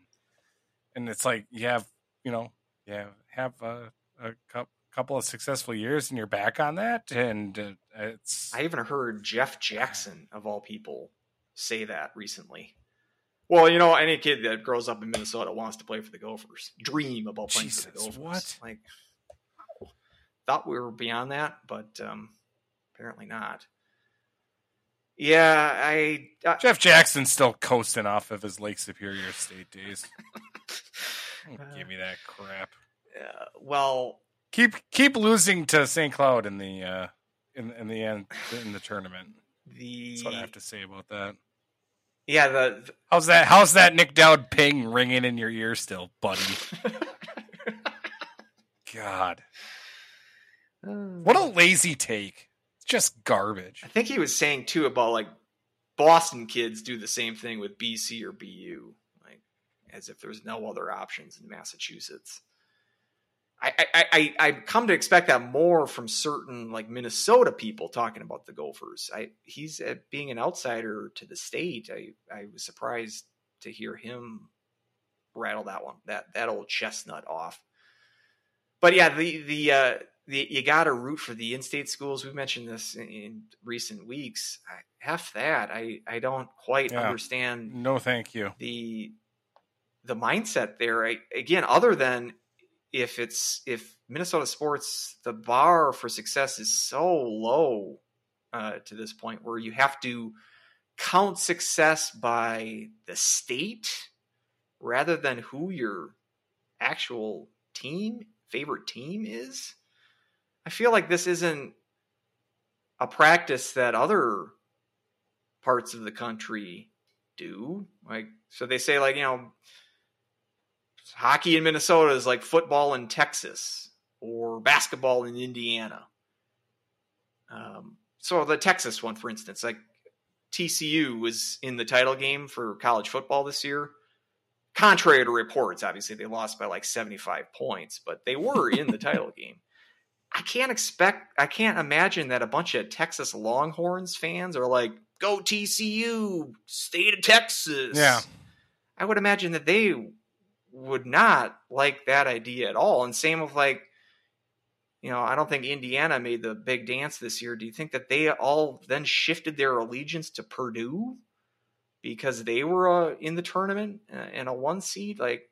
and it's like you have, you know, yeah, have a, a cou- couple of successful years, and you're back on that, and uh, it's I even heard Jeff Jackson of all people say that recently. Well, you know, any kid that grows up in Minnesota wants to play for the Gophers. Dream about playing for the Gophers. what? Like, thought we were beyond that, but um, apparently not. Yeah, I. uh, I Jeff Jackson's still coasting off of his Lake Superior State days. Don't Give me that crap. uh, well, Keep keep losing to St. Cloud in the uh, in in the end in the tournament. the That's what I have to say about that. yeah the, How's that? How's that Nick Dowd ping ringing in your ear still, buddy? God, what a lazy take! It's just garbage. I think he was saying too about like Boston kids do the same thing with BC or BU, like as if there's no other options in Massachusetts. I, I, I, I come to expect that more from certain like Minnesota people talking about the Gophers. I he's uh, being an outsider to the state. I, I was surprised to hear him rattle that one that that old chestnut off. But yeah, the the uh, the you got to root for the in-state schools. We've mentioned this in, in recent weeks. I, F that. I I don't quite Yeah. understand No, thank you. the the mindset there again other than if it's if minnesota sports the bar for success is so low uh, to this point where you have to count success by the state rather than who your actual team favorite team is i feel like this isn't a practice that other parts of the country do. Like so they say like you know hockey in minnesota is like football in texas or basketball in indiana. Um, so the texas one for instance like tcu was in the title game for college football this year. Contrary to reports obviously they lost by like 75 points but they were in the title game. I can't expect i can't imagine that a bunch of texas longhorns fans are like go tcu state of texas. Yeah. I would imagine that they would not like that idea at all. And same with like, you know, I don't think Indiana made the big dance this year. Do you think that they all then shifted their allegiance to Purdue because they were uh, in the tournament uh, and a one seed? Like,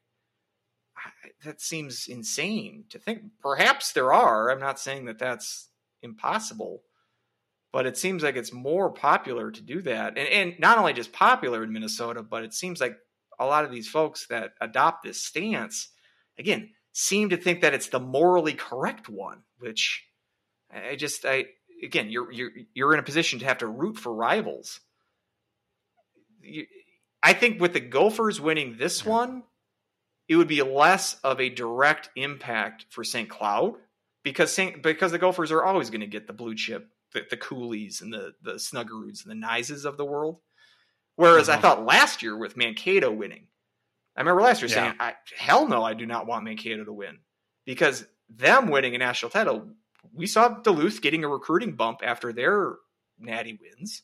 that seems insane to think. Perhaps there are. I'm not saying that that's impossible, but it seems like it's more popular to do that. And, and not only just popular in Minnesota, but it seems like a lot of these folks that adopt this stance, again, seem to think that it's the morally correct one, which I just, I, again, you're, you're, you're in a position to have to root for rivals. You, I think with the Gophers winning this one, it would be less of a direct impact for St. Cloud because St. because the Gophers are always going to get the blue chip, the, the Cooleys and the the Snuggeruds and the Knieses of the world. Whereas I Mhm. thought last year with Mankato winning, I remember last year saying, I, "Hell no, I do not want Mankato to win," because them winning a national title, we saw Duluth getting a recruiting bump after their natty wins.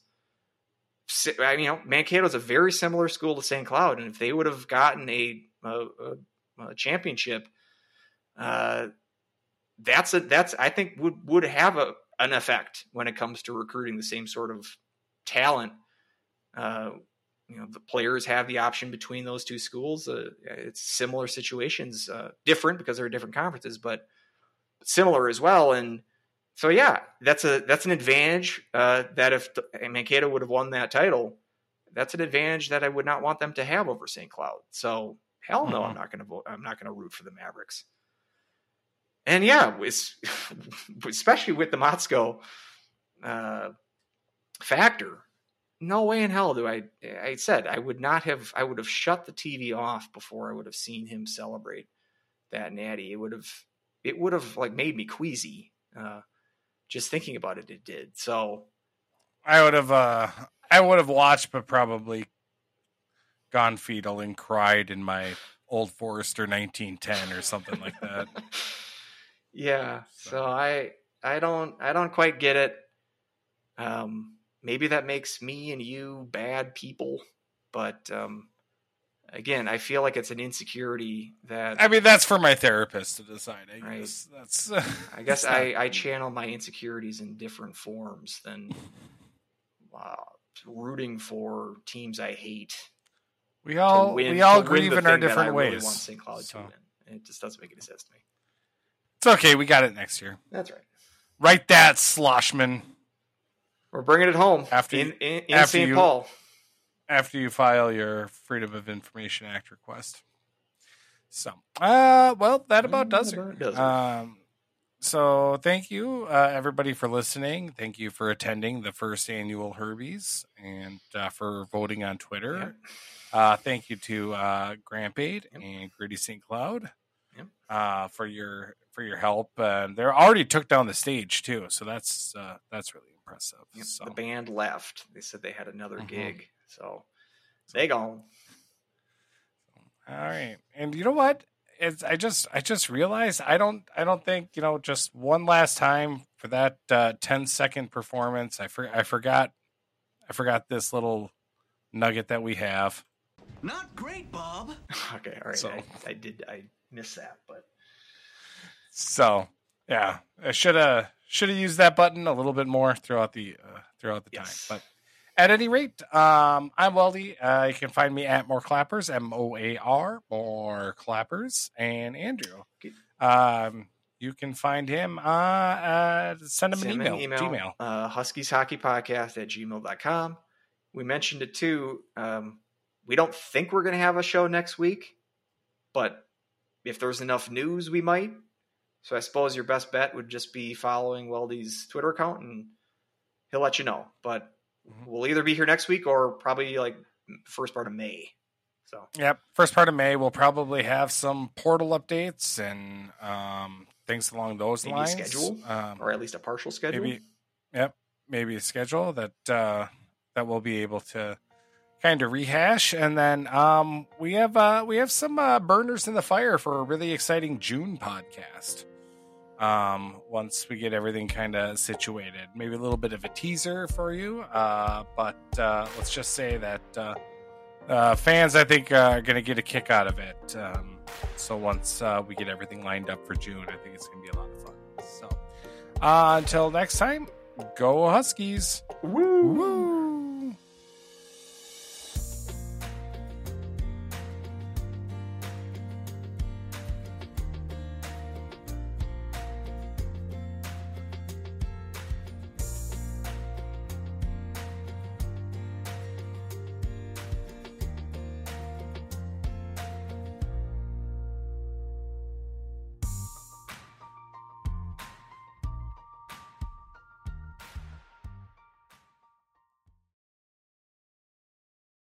I mean, you know, Mankato's a very similar school to St. Cloud, and if they would have gotten a, a, a, a championship, uh, that's a that's I think would would have a an effect when it comes to recruiting the same sort of talent. Uh, you know, the players have the option between those two schools. Uh, it's similar situations, uh, different because they're different conferences, but similar as well. And so, yeah, that's a that's an advantage. Uh, that if the, Mankato would have won that title, that's an advantage that I would not want them to have over St. Cloud. So, hell no, I'm Mhm. not going to vote. I'm not going to root for the Mavericks. And yeah, especially with the Motzko uh, factor, no way in hell do I. I said I would not have. I would have shut the TV off before I would have seen him celebrate that natty. It would have. It would have like made me queasy. Uh, just thinking about it, it did. So I would have uh I would have watched but probably gone fetal and cried in my old Forester 1910 or something like that. yeah. So I I don't I don't quite get it. Um, maybe that makes me and you bad people, but um, again, I feel like it's an insecurity that I mean that's for my therapist to decide. I Right. guess that's I guess not- I, I channel my insecurities in different forms than uh, rooting for teams I hate. we all win- we all grieve in our thing that I different really ways. want St. Cloud So, to win. It just doesn't make any sense to me. it's okay, we got it next year. That's right. Write that, Schlossman. We're bringing it home After in, in, in after St. you- Paul. after you file your Freedom of Information Act request. So, uh, well, that about does it. Does it. Um, so thank you, uh, everybody, for listening. Thank you for attending the first annual Herbies and uh, for voting on Twitter. Uh, thank you to uh, Grampaid Yep. and Gritty St. Cloud Yep. uh, for your for your help. Uh, they already took down the stage too, so that's uh, that's really impressive. Yep, So. The band left. They said they had another Mhm. gig. So they gone. All right. And you know what? it's I just I just realized I don't I don't think you know just one last time for that uh, 10 second performance. I for, I forgot I forgot this little nugget that we have. Not great, Bob. Okay, all right. So- I, I did I missed that, but So yeah, I should have should have used that button a little bit more throughout the uh, throughout the Yes. time. But at any rate, um, I'm Weldie. Uh, you can find me at More Clappers, M O A R, More Clappers, and Andrew. Um, you can find him. Uh, uh send him Send an me email. Gmail. Uh, Huskies Hockey Podcast at gmail.com. We mentioned it too. Um, we don't think we're going to have a show next week, but if there's enough news, we might. So I suppose your best bet would just be following Weldie's Twitter account and he'll let you know. But Mhm. we'll either be here next week or probably like first part of May. So Yep. First part of May, we'll probably have some portal updates and um, things along those Maybe lines. schedule? Um, or at least a partial schedule. maybe yep maybe a schedule that uh that we'll be able to kind of rehash and then um we have uh we have some uh burners in the fire for a really exciting june podcast um once we get everything kind of situated maybe a little bit of a teaser for you uh but uh let's just say that uh uh, fans, I think, uh, are going to get a kick out of it. Um, so once uh, we get everything lined up for June, I think it's going to be a lot of fun. So uh, until next time, go Huskies. Woo! Woo!